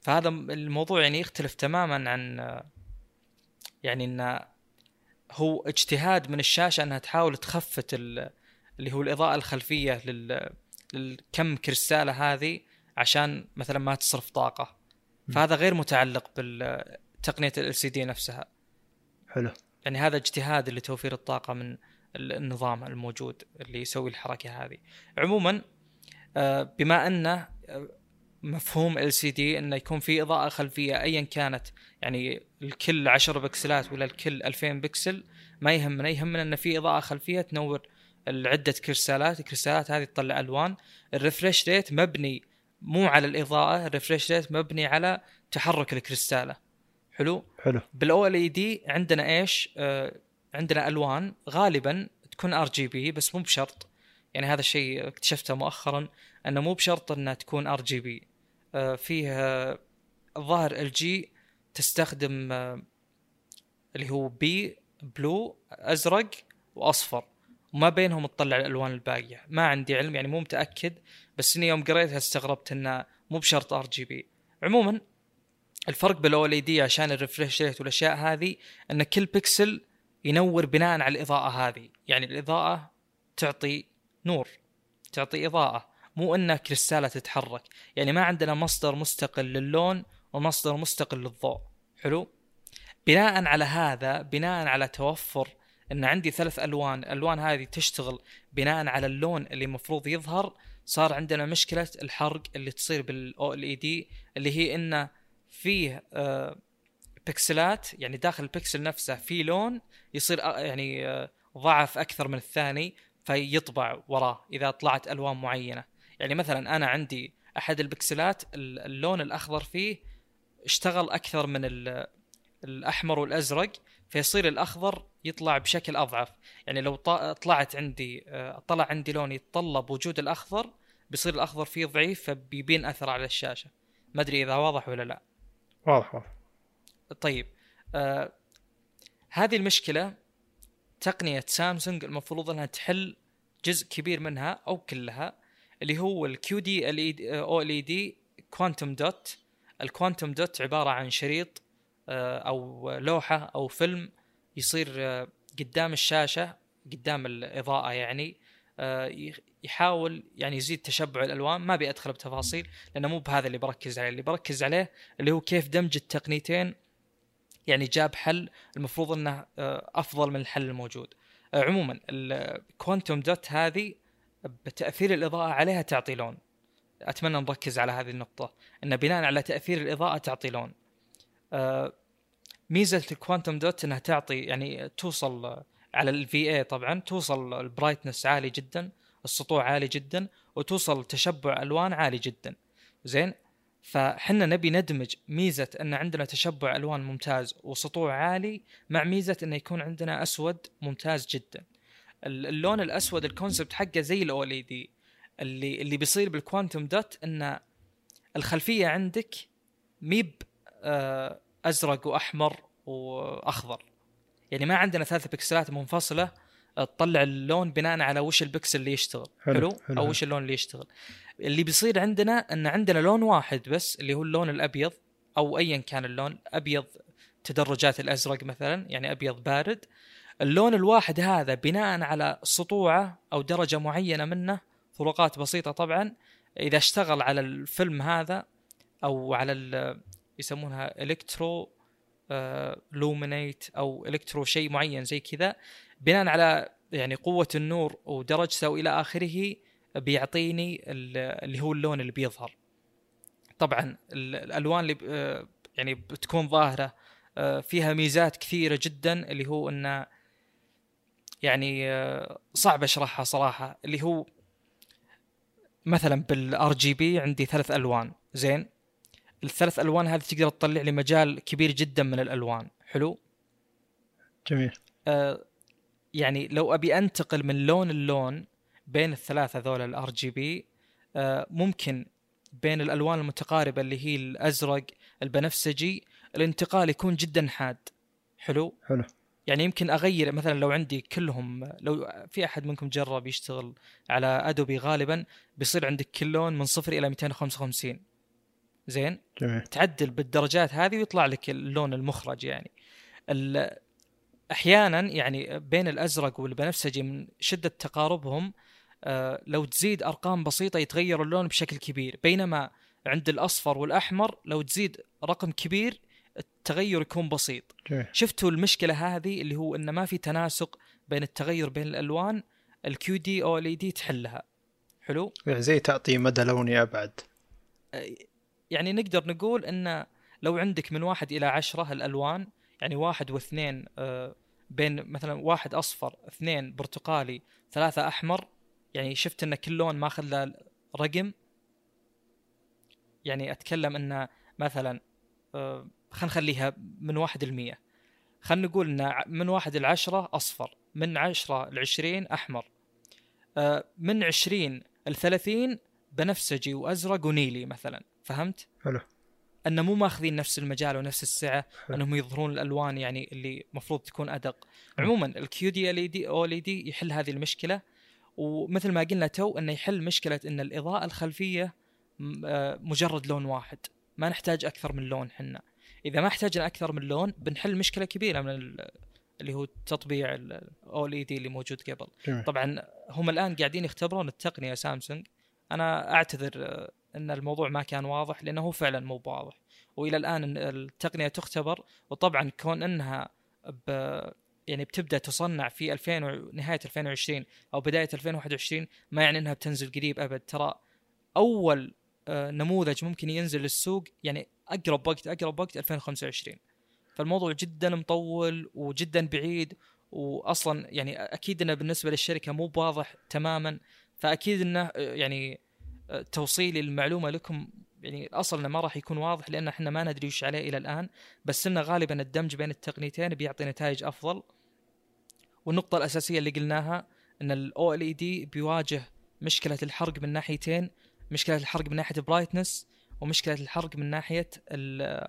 فهذا الموضوع يعني يختلف تماما عن آه، يعني انه هو اجتهاد من الشاشة إنها تحاول تخفت ال- اللي هو الإضاءة الخلفية لل للكم كريستالة هذه عشان مثلا ما تصرف طاقة. فهذا غير متعلق بالتقنية ال LCD نفسها. حلو. يعني هذا اجتهاد لتوفير الطاقة من النظام الموجود اللي يسوي الحركة هذه. عموما آه، بما أنه آه، مفهوم ال LCD أنه يكون في إضاءة خلفية ايا كانت يعني الكل 10 pixelات ولا الكل 2000 بكسل ما يهمنا. يهمنا أن في إضاءة خلفية تنور عده كريستالات الكريستالات هذه تطلع ألوان. ال refresh rate مبني مو على الإضاءة ال refresh rate مبني على تحرك ال crystalه حلو؟ حلو. بال OLED عندنا إيش؟ آه عندنا ألوان غالبا تكون RGB بس مو بشرط. يعني هذا الشيء اكتشفته مؤخرا أنه مو بشرط انها تكون RGB. آه، فيه آه، الظاهر LG تستخدم آه، اللي هو بي blue أزرق وأصفر. وما بينهم تطلع الألوان الباقية. ما عندي علم يعني مو متأكد بس إني يوم قريتها استغربت إنه مو بشرط RGB. عموما الفرق بال OLED عشان ال refresh rate والأشياء هذه إن كل بكسل ينور بناء على الإضاءة هذه. يعني الإضاءة تعطي نور تعطي إضاءة. مو انها crystalه تتحرك. يعني ما عندنا مصدر مستقل للون ومصدر مستقل للضوء. حلو؟ بناء على هذا بناء على توفر إن عندي ثلاث ألوان. الألوان هذه تشتغل بناء على اللون اللي المفروض يظهر. صار عندنا مشكلة الحرق اللي تصير بال OLED اللي هي إنه فيه آه pixelات يعني داخل البكسل نفسه في لون يصير آه يعني آه ضعف أكثر من الثاني فيطبع وراه إذا طلعت ألوان معينة. يعني مثلا أنا عندي أحد ال pixelات اللون الأخضر فيه اشتغل أكثر من الأحمر والأزرق فيصير الأخضر يطلع بشكل أضعف. يعني لو طلعت عندي آه، طلع عندي لون يتطلب وجود الأخضر بيصير الأخضر فيه ضعيف فبيبين أثر على الشاشة. ما أدري إذا واضح ولا لا. واضح واضح. طيب آه هذه المشكلة تقنية سامسونج المفروض أنها تحل جزء كبير منها أو كلها اللي هو ال QD-OLED quantum dot ال quantum dot عبارة عن شريط آه، أو لوحة أو فيلم يصير آه، قدام الشاشة قدام الإضاءة يعني آه، يحاول يعني يزيد تشبع الألوان. ما أبي أدخل بتفاصيل لأنه مو بهذا اللي بركز عليه. اللي بركز عليه اللي هو كيف دمج التقنيتين يعني جاب حل المفروض إنه أفضل من الحل الموجود. عموما ال quantum dot هذه بتأثير الإضاءة عليها تعطي لون. أتمنى نركز على هذه النقطة. إن بناء على تأثير الإضاءة تعطي لون. ميزة ال quantum dot إنها تعطي يعني توصل على ال VA طبعا توصل ال brightness عالي جدا السطوع عالي جدا وتوصل تشبع ألوان عالي جدا. زين؟ فحنا نبي ندمج ميزة أن عندنا تشبع ألوان ممتاز وسطوع عالي مع ميزة انه يكون عندنا أسود ممتاز جدا. اللون الأسود ال concept حقه زي ال OLED. اللي اللي بيصير بال quantum dot أن الخلفية عندك مهيب آه أزرق وأحمر وأخضر. يعني ما عندنا ثلاث pixelات منفصلة تطلع اللون بناء على وش البكسل اللي يشتغل. حلو, حلو, حلو أو وش اللون اللي يشتغل. اللي بيصير عندنا إن عندنا لون واحد بس اللي هو اللون الأبيض أو ايا كان اللون أبيض تدرجات الأزرق مثلا يعني أبيض بارد. اللون الواحد هذا بناء على سطوعة أو درجة معينة منه فروقات بسيطة طبعا. إذا اشتغل على الفيلم هذا أو على يسمونها electroluminate أو electro شيء معين زي كذا بناء على يعني قوة النور ودرجته والى آخره بيعطيني اللي هو اللون اللي بيظهر. طبعا الألوان اللي آه، يعني بتكون ظاهرة آه، فيها ميزات كثيرة جدا اللي هو انه يعني آه، صعب أشرحها صراحة. اللي هو مثلا بال RGB عندي ثلاث ألوان زين؟ الثلاث ألوان هذه تقدر تطلع لي مجال كبير جدا من الألوان حلو؟ جميل. آه يعني لو أبي أنتقل من لون اللون بين الثلاثة ذول ال RGB ممكن بين الألوان المتقاربة اللي هي الأزرق البنفسجي الانتقال يكون جدا حاد. حلو؟ حلو. يعني يمكن أغير مثلا لو عندي كلهم لو في أحد منكم جرب يشتغل على Adobe غالبا بيصير عندك كل لون من صفر إلى 255 زين؟ جميل. تعدل بالدرجات هذه ويطلع لك اللون المخرج يعني. أحيانا يعني بين الأزرق والبنفسجي من شدة تقاربهم آه لو تزيد أرقام بسيطة يتغير اللون بشكل كبير. بينما عند الأصفر والأحمر لو تزيد رقم كبير التغير يكون بسيط. شفتوا المشكلة هذه اللي هو انه ما في تناسق بين التغير بين الألوان الكيو دي أو ال دي تحلها. حلو؟ يعني زي تعطي مدى لوني أبعد. آه، يعني نقدر نقول إن لو عندك من واحد إلى عشرة الألوان يعني واحد واثنين آه، بين مثلا واحد أصفر اثنين برتقالي ثلاثة أحمر يعني شفت إن كل لون ماخذ له رقم؟ يعني أتكلم إن مثلا آه، خلينا نخليها من واحد المية خلينا نقول إن من واحد العشرة أصفر من عشرة العشرين أحمر آه، من عشرين الثلاثين بنفسجي وأزرق ونيلي مثلا فهمت؟ حلو. انه مو ماخذين نفس المجال ونفس السعة حلو. انهم يظهرون الألوان يعني اللي المفروض تكون أدق. عموما الكيو دي ال اي دي أو ال دي يحل هذه المشكلة ومثل ما قلنا تو إنه يحل مشكلة إن الإضاءة الخلفية آه، مجرد لون واحد. ما نحتاج أكثر من لون حنا. إذا ما احتاجنا أكثر من لون بنحل مشكلة كبيرة من ال- اللي هو تطبيع ال OLED اللي موجود قبل. جميل. طبعا هم الآن قاعدين يختبرون التقنية سامسونج. أنا أعتذر آه، إن الموضوع ما كان واضح لأنه هو فعلا مو واضح وإلى الآن التقنية تختبر وطبعا كون إنها ب يعني بتبدأ تصنع في 2000 و- نهاية 2020 أو بداية 2021 ما يعني إنها بتنزل قريب أبد. ترى أول آه، نموذج ممكن ينزل للسوق يعني أقرب وقت أقرب وقت 2025 فالموضوع جدا مطول وجدا بعيد واصلا يعني أكيد إنه بالنسبة للشركة مو واضح تماما. فأكيد إنه آه، يعني توصيلي المعلومة لكم يعني الاصل إنه ما راح يكون واضح لأن إحنا ما ندري وش عليه إلى الآن بس إنه غالبا الدمج بين التقنيتين بيعطي نتائج أفضل. والنقطة الأساسية اللي قلناها إن ال OLED بيواجه مشكلة الحرق من ناحيتين مشكلة الحرق من ناحية brightness ومشكلة الحرق من ناحية ال-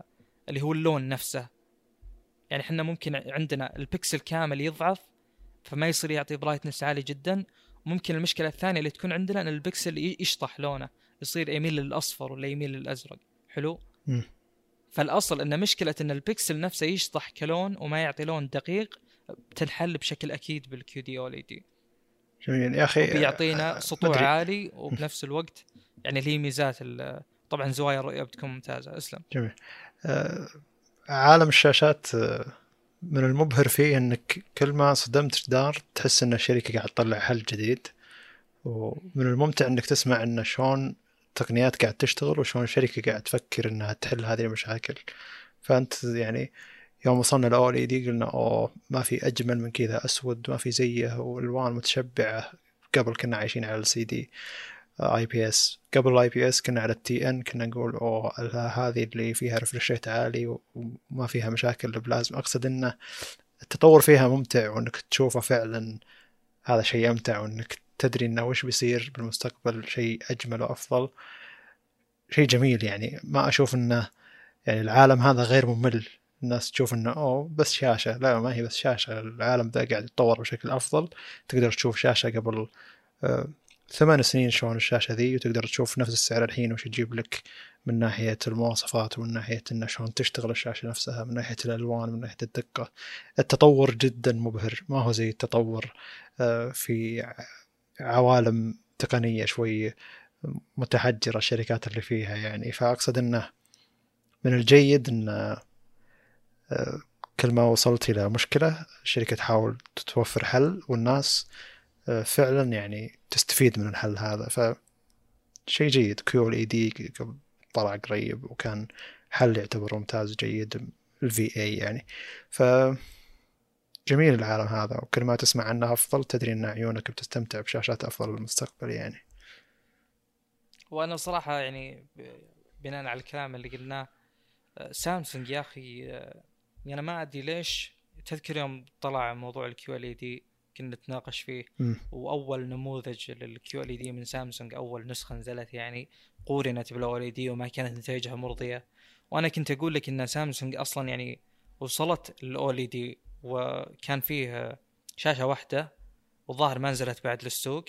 اللي هو اللون نفسه. يعني إحنا ممكن عندنا البكسل كامل يضعف فما يصير يعطي brightness عالي جدا. ممكن المشكلة الثانية اللي تكون عندنا إن البكسل يشطح لونه يصير يميل للأصفر ولا يميل للأزرق. حلو؟ مم. فالأصل إن مشكلة إن البكسل نفسه يشطح كلون وما يعطي لون دقيق بتنحل بشكل أكيد بال QD-OLED جميل. يا أخي بيعطينا آه، سطوع مدري. عالي وبنفس الوقت يعني اللي هي ميزات طبعا زوايا الرؤية بتكون ممتازة أسلم. جميل. آه، عالم الشاشات آه، من المبهر فيه إنك كل ما صدمت جدار تحس إن الشركة قاعد تطلع حل جديد. ومن الممتع إنك تسمع إن شلون التقنيات قاعد تشتغل وشلون الشركة قاعد تفكر إنها تحل هذه المشاكل. فأنت يعني يوم وصلنا الاو ال دي قلنا أوه ما في أجمل من كذا أسود ما في زيه والوان متشبعة. قبل كنا عايشين على ال LCD IPS قبل ال IPS كنا على ال TN كنا نقول ال- هذه اللي فيها refresh rate عالي وما فيها مشاكل البلازما أقصد انه التطور فيها ممتع وإنك تشوفه فعلا هذا شيء أمتع وإنك تدري إنه وش بيصير بالمستقبل شيء أجمل وأفضل. شيء جميل يعني. ما أشوف إنه يعني العالم هذا غير ممل. الناس تشوف إنه أوه بس شاشة. لا ما هي بس شاشة. العالم ذا قاعد يتطور بشكل أفضل. تقدر تشوف شاشة قبل آه، ثمان سنين شلون الشاشة ذي وتقدر تشوف نفس السعر الحين وش يجيب لك من ناحية المواصفات ومن ناحية إنه شلون تشتغل الشاشة نفسها من ناحية الألوان من ناحية الدقة. التطور جدا مبهر ما هو زي التطور آه، في عوالم تقنية شوي متحجرة الشركات اللي فيها يعني. فأقصد أنه من الجيد أن آه، كل ما وصلت إلى مشكلة الشركة تحاول توفر حل والناس فعلا يعني تستفيد من الحل هذا. ف شيء جيد. QLED طلع قريب وكان حل يعتبر ممتاز جيد ال VA يعني. ف جميل العالم هذا وكل ما تسمع عنه أفضل تدري إن عيونك بتستمتع بشاشات أفضل بالمستقبل يعني. وأنا صراحة يعني بناء على الكلام اللي قلناه آه، سامسونج يا أخي آه، أنا ما أدري ليش تذكر يوم طلع موضوع ال QLED كنا نتناقش فيه. مم. وأول نموذج لل QLED من سامسونج أول نسخة نزلت يعني قورنت بال OLED وما كانت نتائجها مرضية. وأنا كنت أقول لك إن سامسونج أصلا يعني وصلت لل OLED وكان فيه شاشة واحدة والظاهر ما نزلت بعد للسوق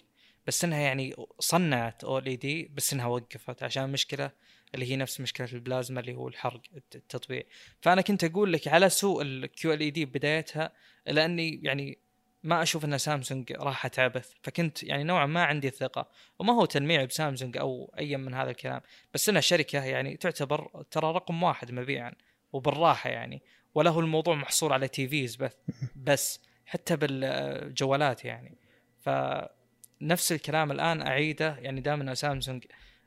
بس إنها يعني صنعت OLED بس إنها وقفت عشان مشكلة اللي هي نفس مشكلة البلازما اللي هو الحرق الت- التطبيع. فأنا كنت أقول لك على سوء ال QLED بدايتها الا اني يعني ما أشوف إن سامسونج راحت عبث فكنت يعني نوعا ما عندي ثقه وما هو تلميع بسامسونج أو أي من هذا الكلام بس إنها شركة يعني تعتبر ترى رقم واحد مبيعا وبالراحة يعني ولا هو الموضوع محصور على TVs بس بس حتى بالجوالات يعني. فنفس الكلام الآن أعيده يعني دام سامسونج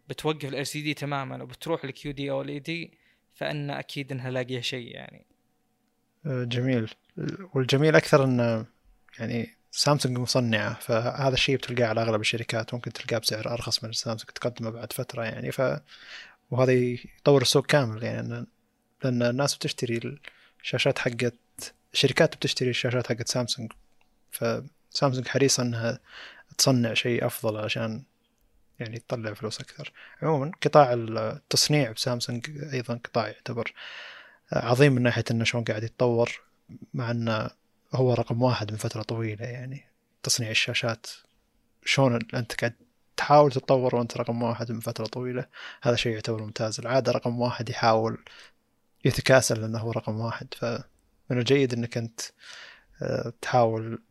بتوقف LCD تماما وبتروح لل QD-OLED فإن أكيد إنها لاقيه شيء يعني. جميل. والجميل أكثر إن يعني سامسونج مصنعة فهذا الشيء بتلقاه على أغلب الشركات ممكن تلقاه بسعر أرخص من سامسونج تقدمه بعد فترة يعني ف وهذا يطور السوق كامل يعني لأن الناس بتشتري الشاشات حقت الشركات بتشتري الشاشات حقت سامسونج فسامسونج حريصة إنها تصنع شيء أفضل عشان يعني تطلع فلوس أكثر. عموما قطاع التصنيع بسامسونج أيضا قطاع يعتبر عظيم من ناحية إنه شلون قاعد يتطور مع إنه هو رقم واحد من فترة طويلة يعني. تصنيع الشاشات. شلون أنت قاعد تحاول تتطور وأنت رقم واحد من فترة طويلة؟ هذا شيء يعتبر ممتاز. العادة رقم واحد يحاول يتكاسل لأنه هو رقم واحد. فمن الجيد إنك أنت آه، تحاول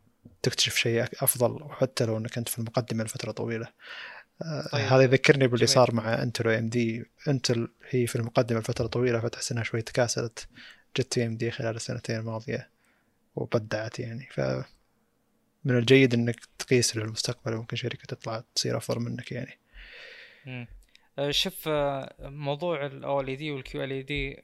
تكتشف شيء أفضل وحتى لو إنك أنت في المقدمة لفترة طويلة. آه، طيب. هذا يذكرني باللي صار مع انتل وام دي انتل هي في المقدمة لفترة طويلة فتحس إنها شوي تكاسلت. جت ام دي خلال السنتين الماضية. وبدعت يعني. ف من الجيد إنك تقيس للمستقبل ممكن شركة تطلع تصير أفضل منك يعني. أه، شوف أه، موضوع ال OLED وال QLED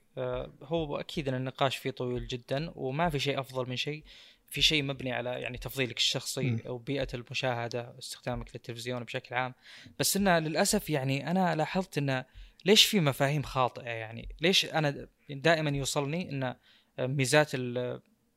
هو أكيد إن النقاش فيه طويل جدا وما في شيء أفضل من شيء. في شيء مبني على يعني تفضيلك الشخصي أو بيئة المشاهدة استخدامك للتلفزيون بشكل عام. بس إنه للأسف يعني أنا لاحظت إنه ليش في مفاهيم خاطئة يعني؟ ليش أنا دائما يوصلني إن ميزات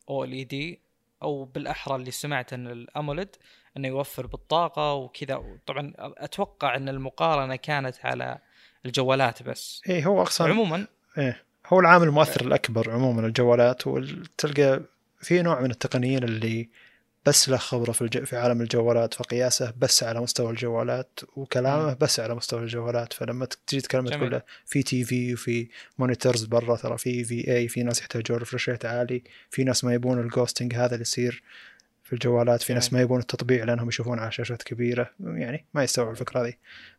ال OLED أو بالأحرى اللي سمعت إن ال AMOLED إنه يوفر بالطاقة وكذا. طبعا أتوقع إن المقارنة كانت على الجوالات بس. إيه هو اقصى عموما. إيه هو العامل المؤثر الأكبر عموما الجوالات وتلقى في نوع من التقنيين اللي بس له خبرة في, الج... في عالم الجوالات فقياسه بس على مستوى الجوالات وكلامه بس على مستوى الجوالات. فلما تجي تتكلم تقول له في TV وفي monitors برا ترى في في اي في ناس يحتاجون refresh rate عالي في ناس ما يبون ال ghosting هذا اللي يصير في الجوالات في ناس ما يبون التطبيع لأنهم يشوفون على شاشات كبيرة. يعني ما يستوعب الفكرة هذه.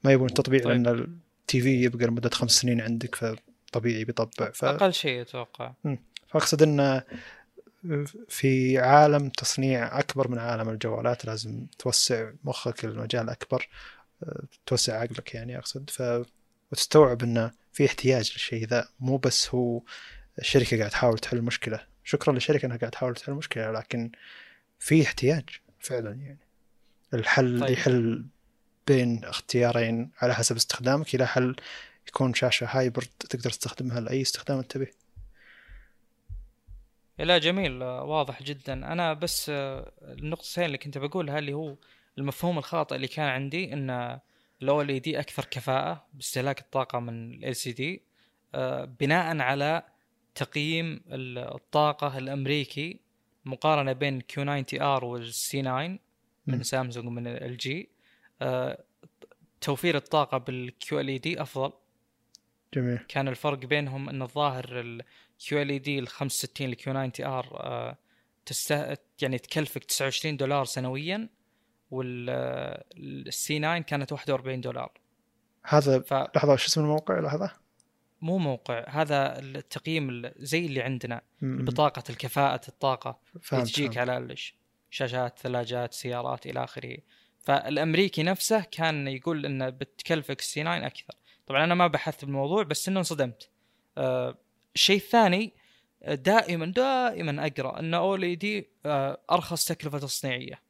ما يبون التطبيع طيب. لأن ال TV يبقى لمدة خمس سنين عندك فطبيعي بيطبع. ف... أقل شيء أتوقع. فأقصد إنه في عالم تصنيع أكبر من عالم الجوالات لازم توسع مخك المجال أكبر توسع عقلك يعني أقصد. ف وتستوعب أنه في احتياج للشيء ذا مو بس هو الشركة قاعد تحاول تحل مشكلة. شكرا للشركة أنها قاعد تحاول تحل مشكلة لكن في احتياج فعلا يعني. الحل طيب. يحل بين اختيارين على حسب استخدامك إلى حل يكون شاشة hybrid تقدر تستخدمها لأي استخدام أنت تبيه. لا جميل واضح جدا. أنا بس النقطتين اللي كنت بقولها اللي هو المفهوم الخاطئ اللي كان عندي إن ال OLED أكثر كفاءة باستهلاك الطاقة من ال LCD بناء على تقييم الطاقة الأمريكي مقارنة بين Q90R وال C9 من سامسونج ومن LG توفير الطاقة بال QLED أفضل. جميل. كان الفرق بينهم إن الظاهر QLED ال 65 ال Q90R تسته... يعني تكلفك 29 دولار سنويا وال C9 كانت 41 دولار. هذا ف... لحظة شو اسم الموقع لحظة؟ مو موقع هذا التقييم زي اللي عندنا بطاقة الكفاءة الطاقة اللي تجيك على الشاشات ثلاجات سيارات إلى آخره. فالأمريكي نفسه كان يقول إنه بتكلفك السي 9 أكثر. طبعا أنا ما بحثت بالموضوع بس إنه انصدمت. أه الشيء الثاني دائما دائما أقرأ أن اولي دي آه، أرخص تكلفة تصنيعية.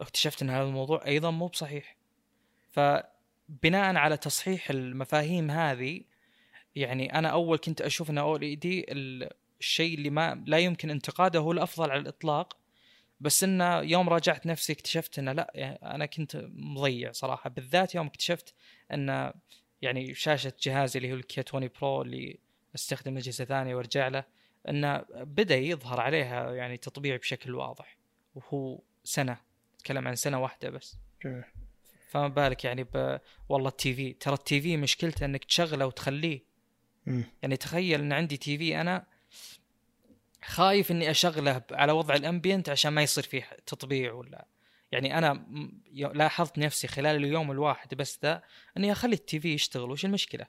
اكتشفت أن هذا الموضوع أيضا مو بصحيح. فبناء على تصحيح المفاهيم هذه يعني أنا أول كنت أشوف أن اول اي دي الشيء اللي ما لا يمكن انتقاده هو الأفضل على الإطلاق. بس انه يوم راجعت نفسي اكتشفت انه لا يعني أنا كنت مضيع صراحة. بالذات يوم اكتشفت أن يعني شاشة جهازي اللي هو الكي 20 برو اللي استخدم أجهزة ثانية وارجع له إنه بدأ يظهر عليها يعني تطبيع بشكل واضح وهو سنة نتكلم عن سنة واحدة بس. فما بالك يعني ب... والله التي في ترى التي في مشكلته إنك تشغله وتخليه. يعني تخيل إن عندي تي في أنا خايف إني أشغله على وضع الأمبينت عشان ما يصير فيه تطبيع ولا. يعني أنا لاحظت نفسي خلال اليوم الواحد بس ذا إني أخلي التي في يشتغل وش المشكلة؟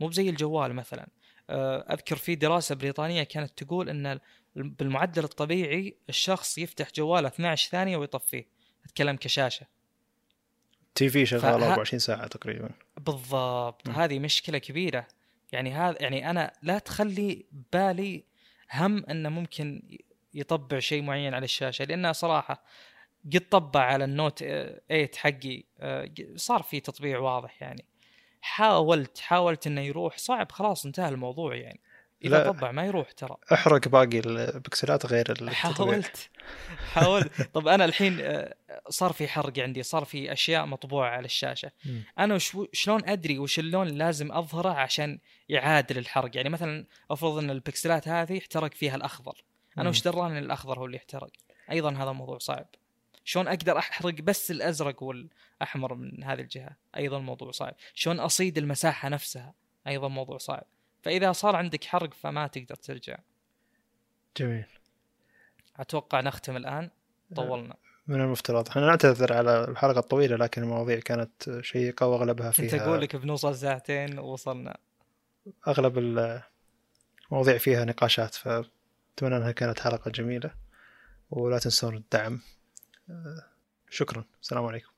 مو بزي الجوال مثلا. أذكر في دراسة بريطانية كانت تقول إن بالمعدل الطبيعي الشخص يفتح جواله 12 ثانية ويطفيه. أتكلم كشاشة. تي في شغال 24 ساعة تقريبا. بالضبط. م. هذه مشكلة كبيرة. يعني هذا يعني أنا لا تخلي بالي هم إنه ممكن يطبع شيء معين على الشاشة لأنه صراحة قد طبع على النوت 8 حقي آه، صار في تطبيع واضح يعني. حاولت حاولت إنه يروح صعب خلاص انتهى الموضوع يعني. إذا لا. طبع ما يروح ترى. أحرق باقي البكسلات غير التطبيع حاولت حاولت. طب أنا الحين آه، صار في حرق عندي صار في أشياء مطبوعة على الشاشة. مم. أنا وش شلون أدري وش اللون لازم أظهره عشان يعادل الحرق؟ يعني مثلا أفرض إن البكسلات هذه احترق فيها الأخضر. أنا. وش دراني إن الأخضر هو اللي احترق؟ أيضا هذا موضوع صعب. شلون أقدر أحرق بس الأزرق والأحمر من هذه الجهة؟ أيضا موضوع صعب. شلون أصيد المساحة نفسها؟ أيضا موضوع صعب. فإذا صار عندك حرق فما تقدر ترجع. جميل. أتوقع نختم الآن. طولنا. من المفترض. إحنا نعتذر على الحلقة الطويلة لكن المواضيع كانت شيقة وأغلبها كنت فيها أقول لك بنوصل ساعتين ووصلنا. أغلب المواضيع فيها نقاشات فأتمنى أنها كانت حلقة جميلة ولا تنسون الدعم. شكرا. السلام عليكم.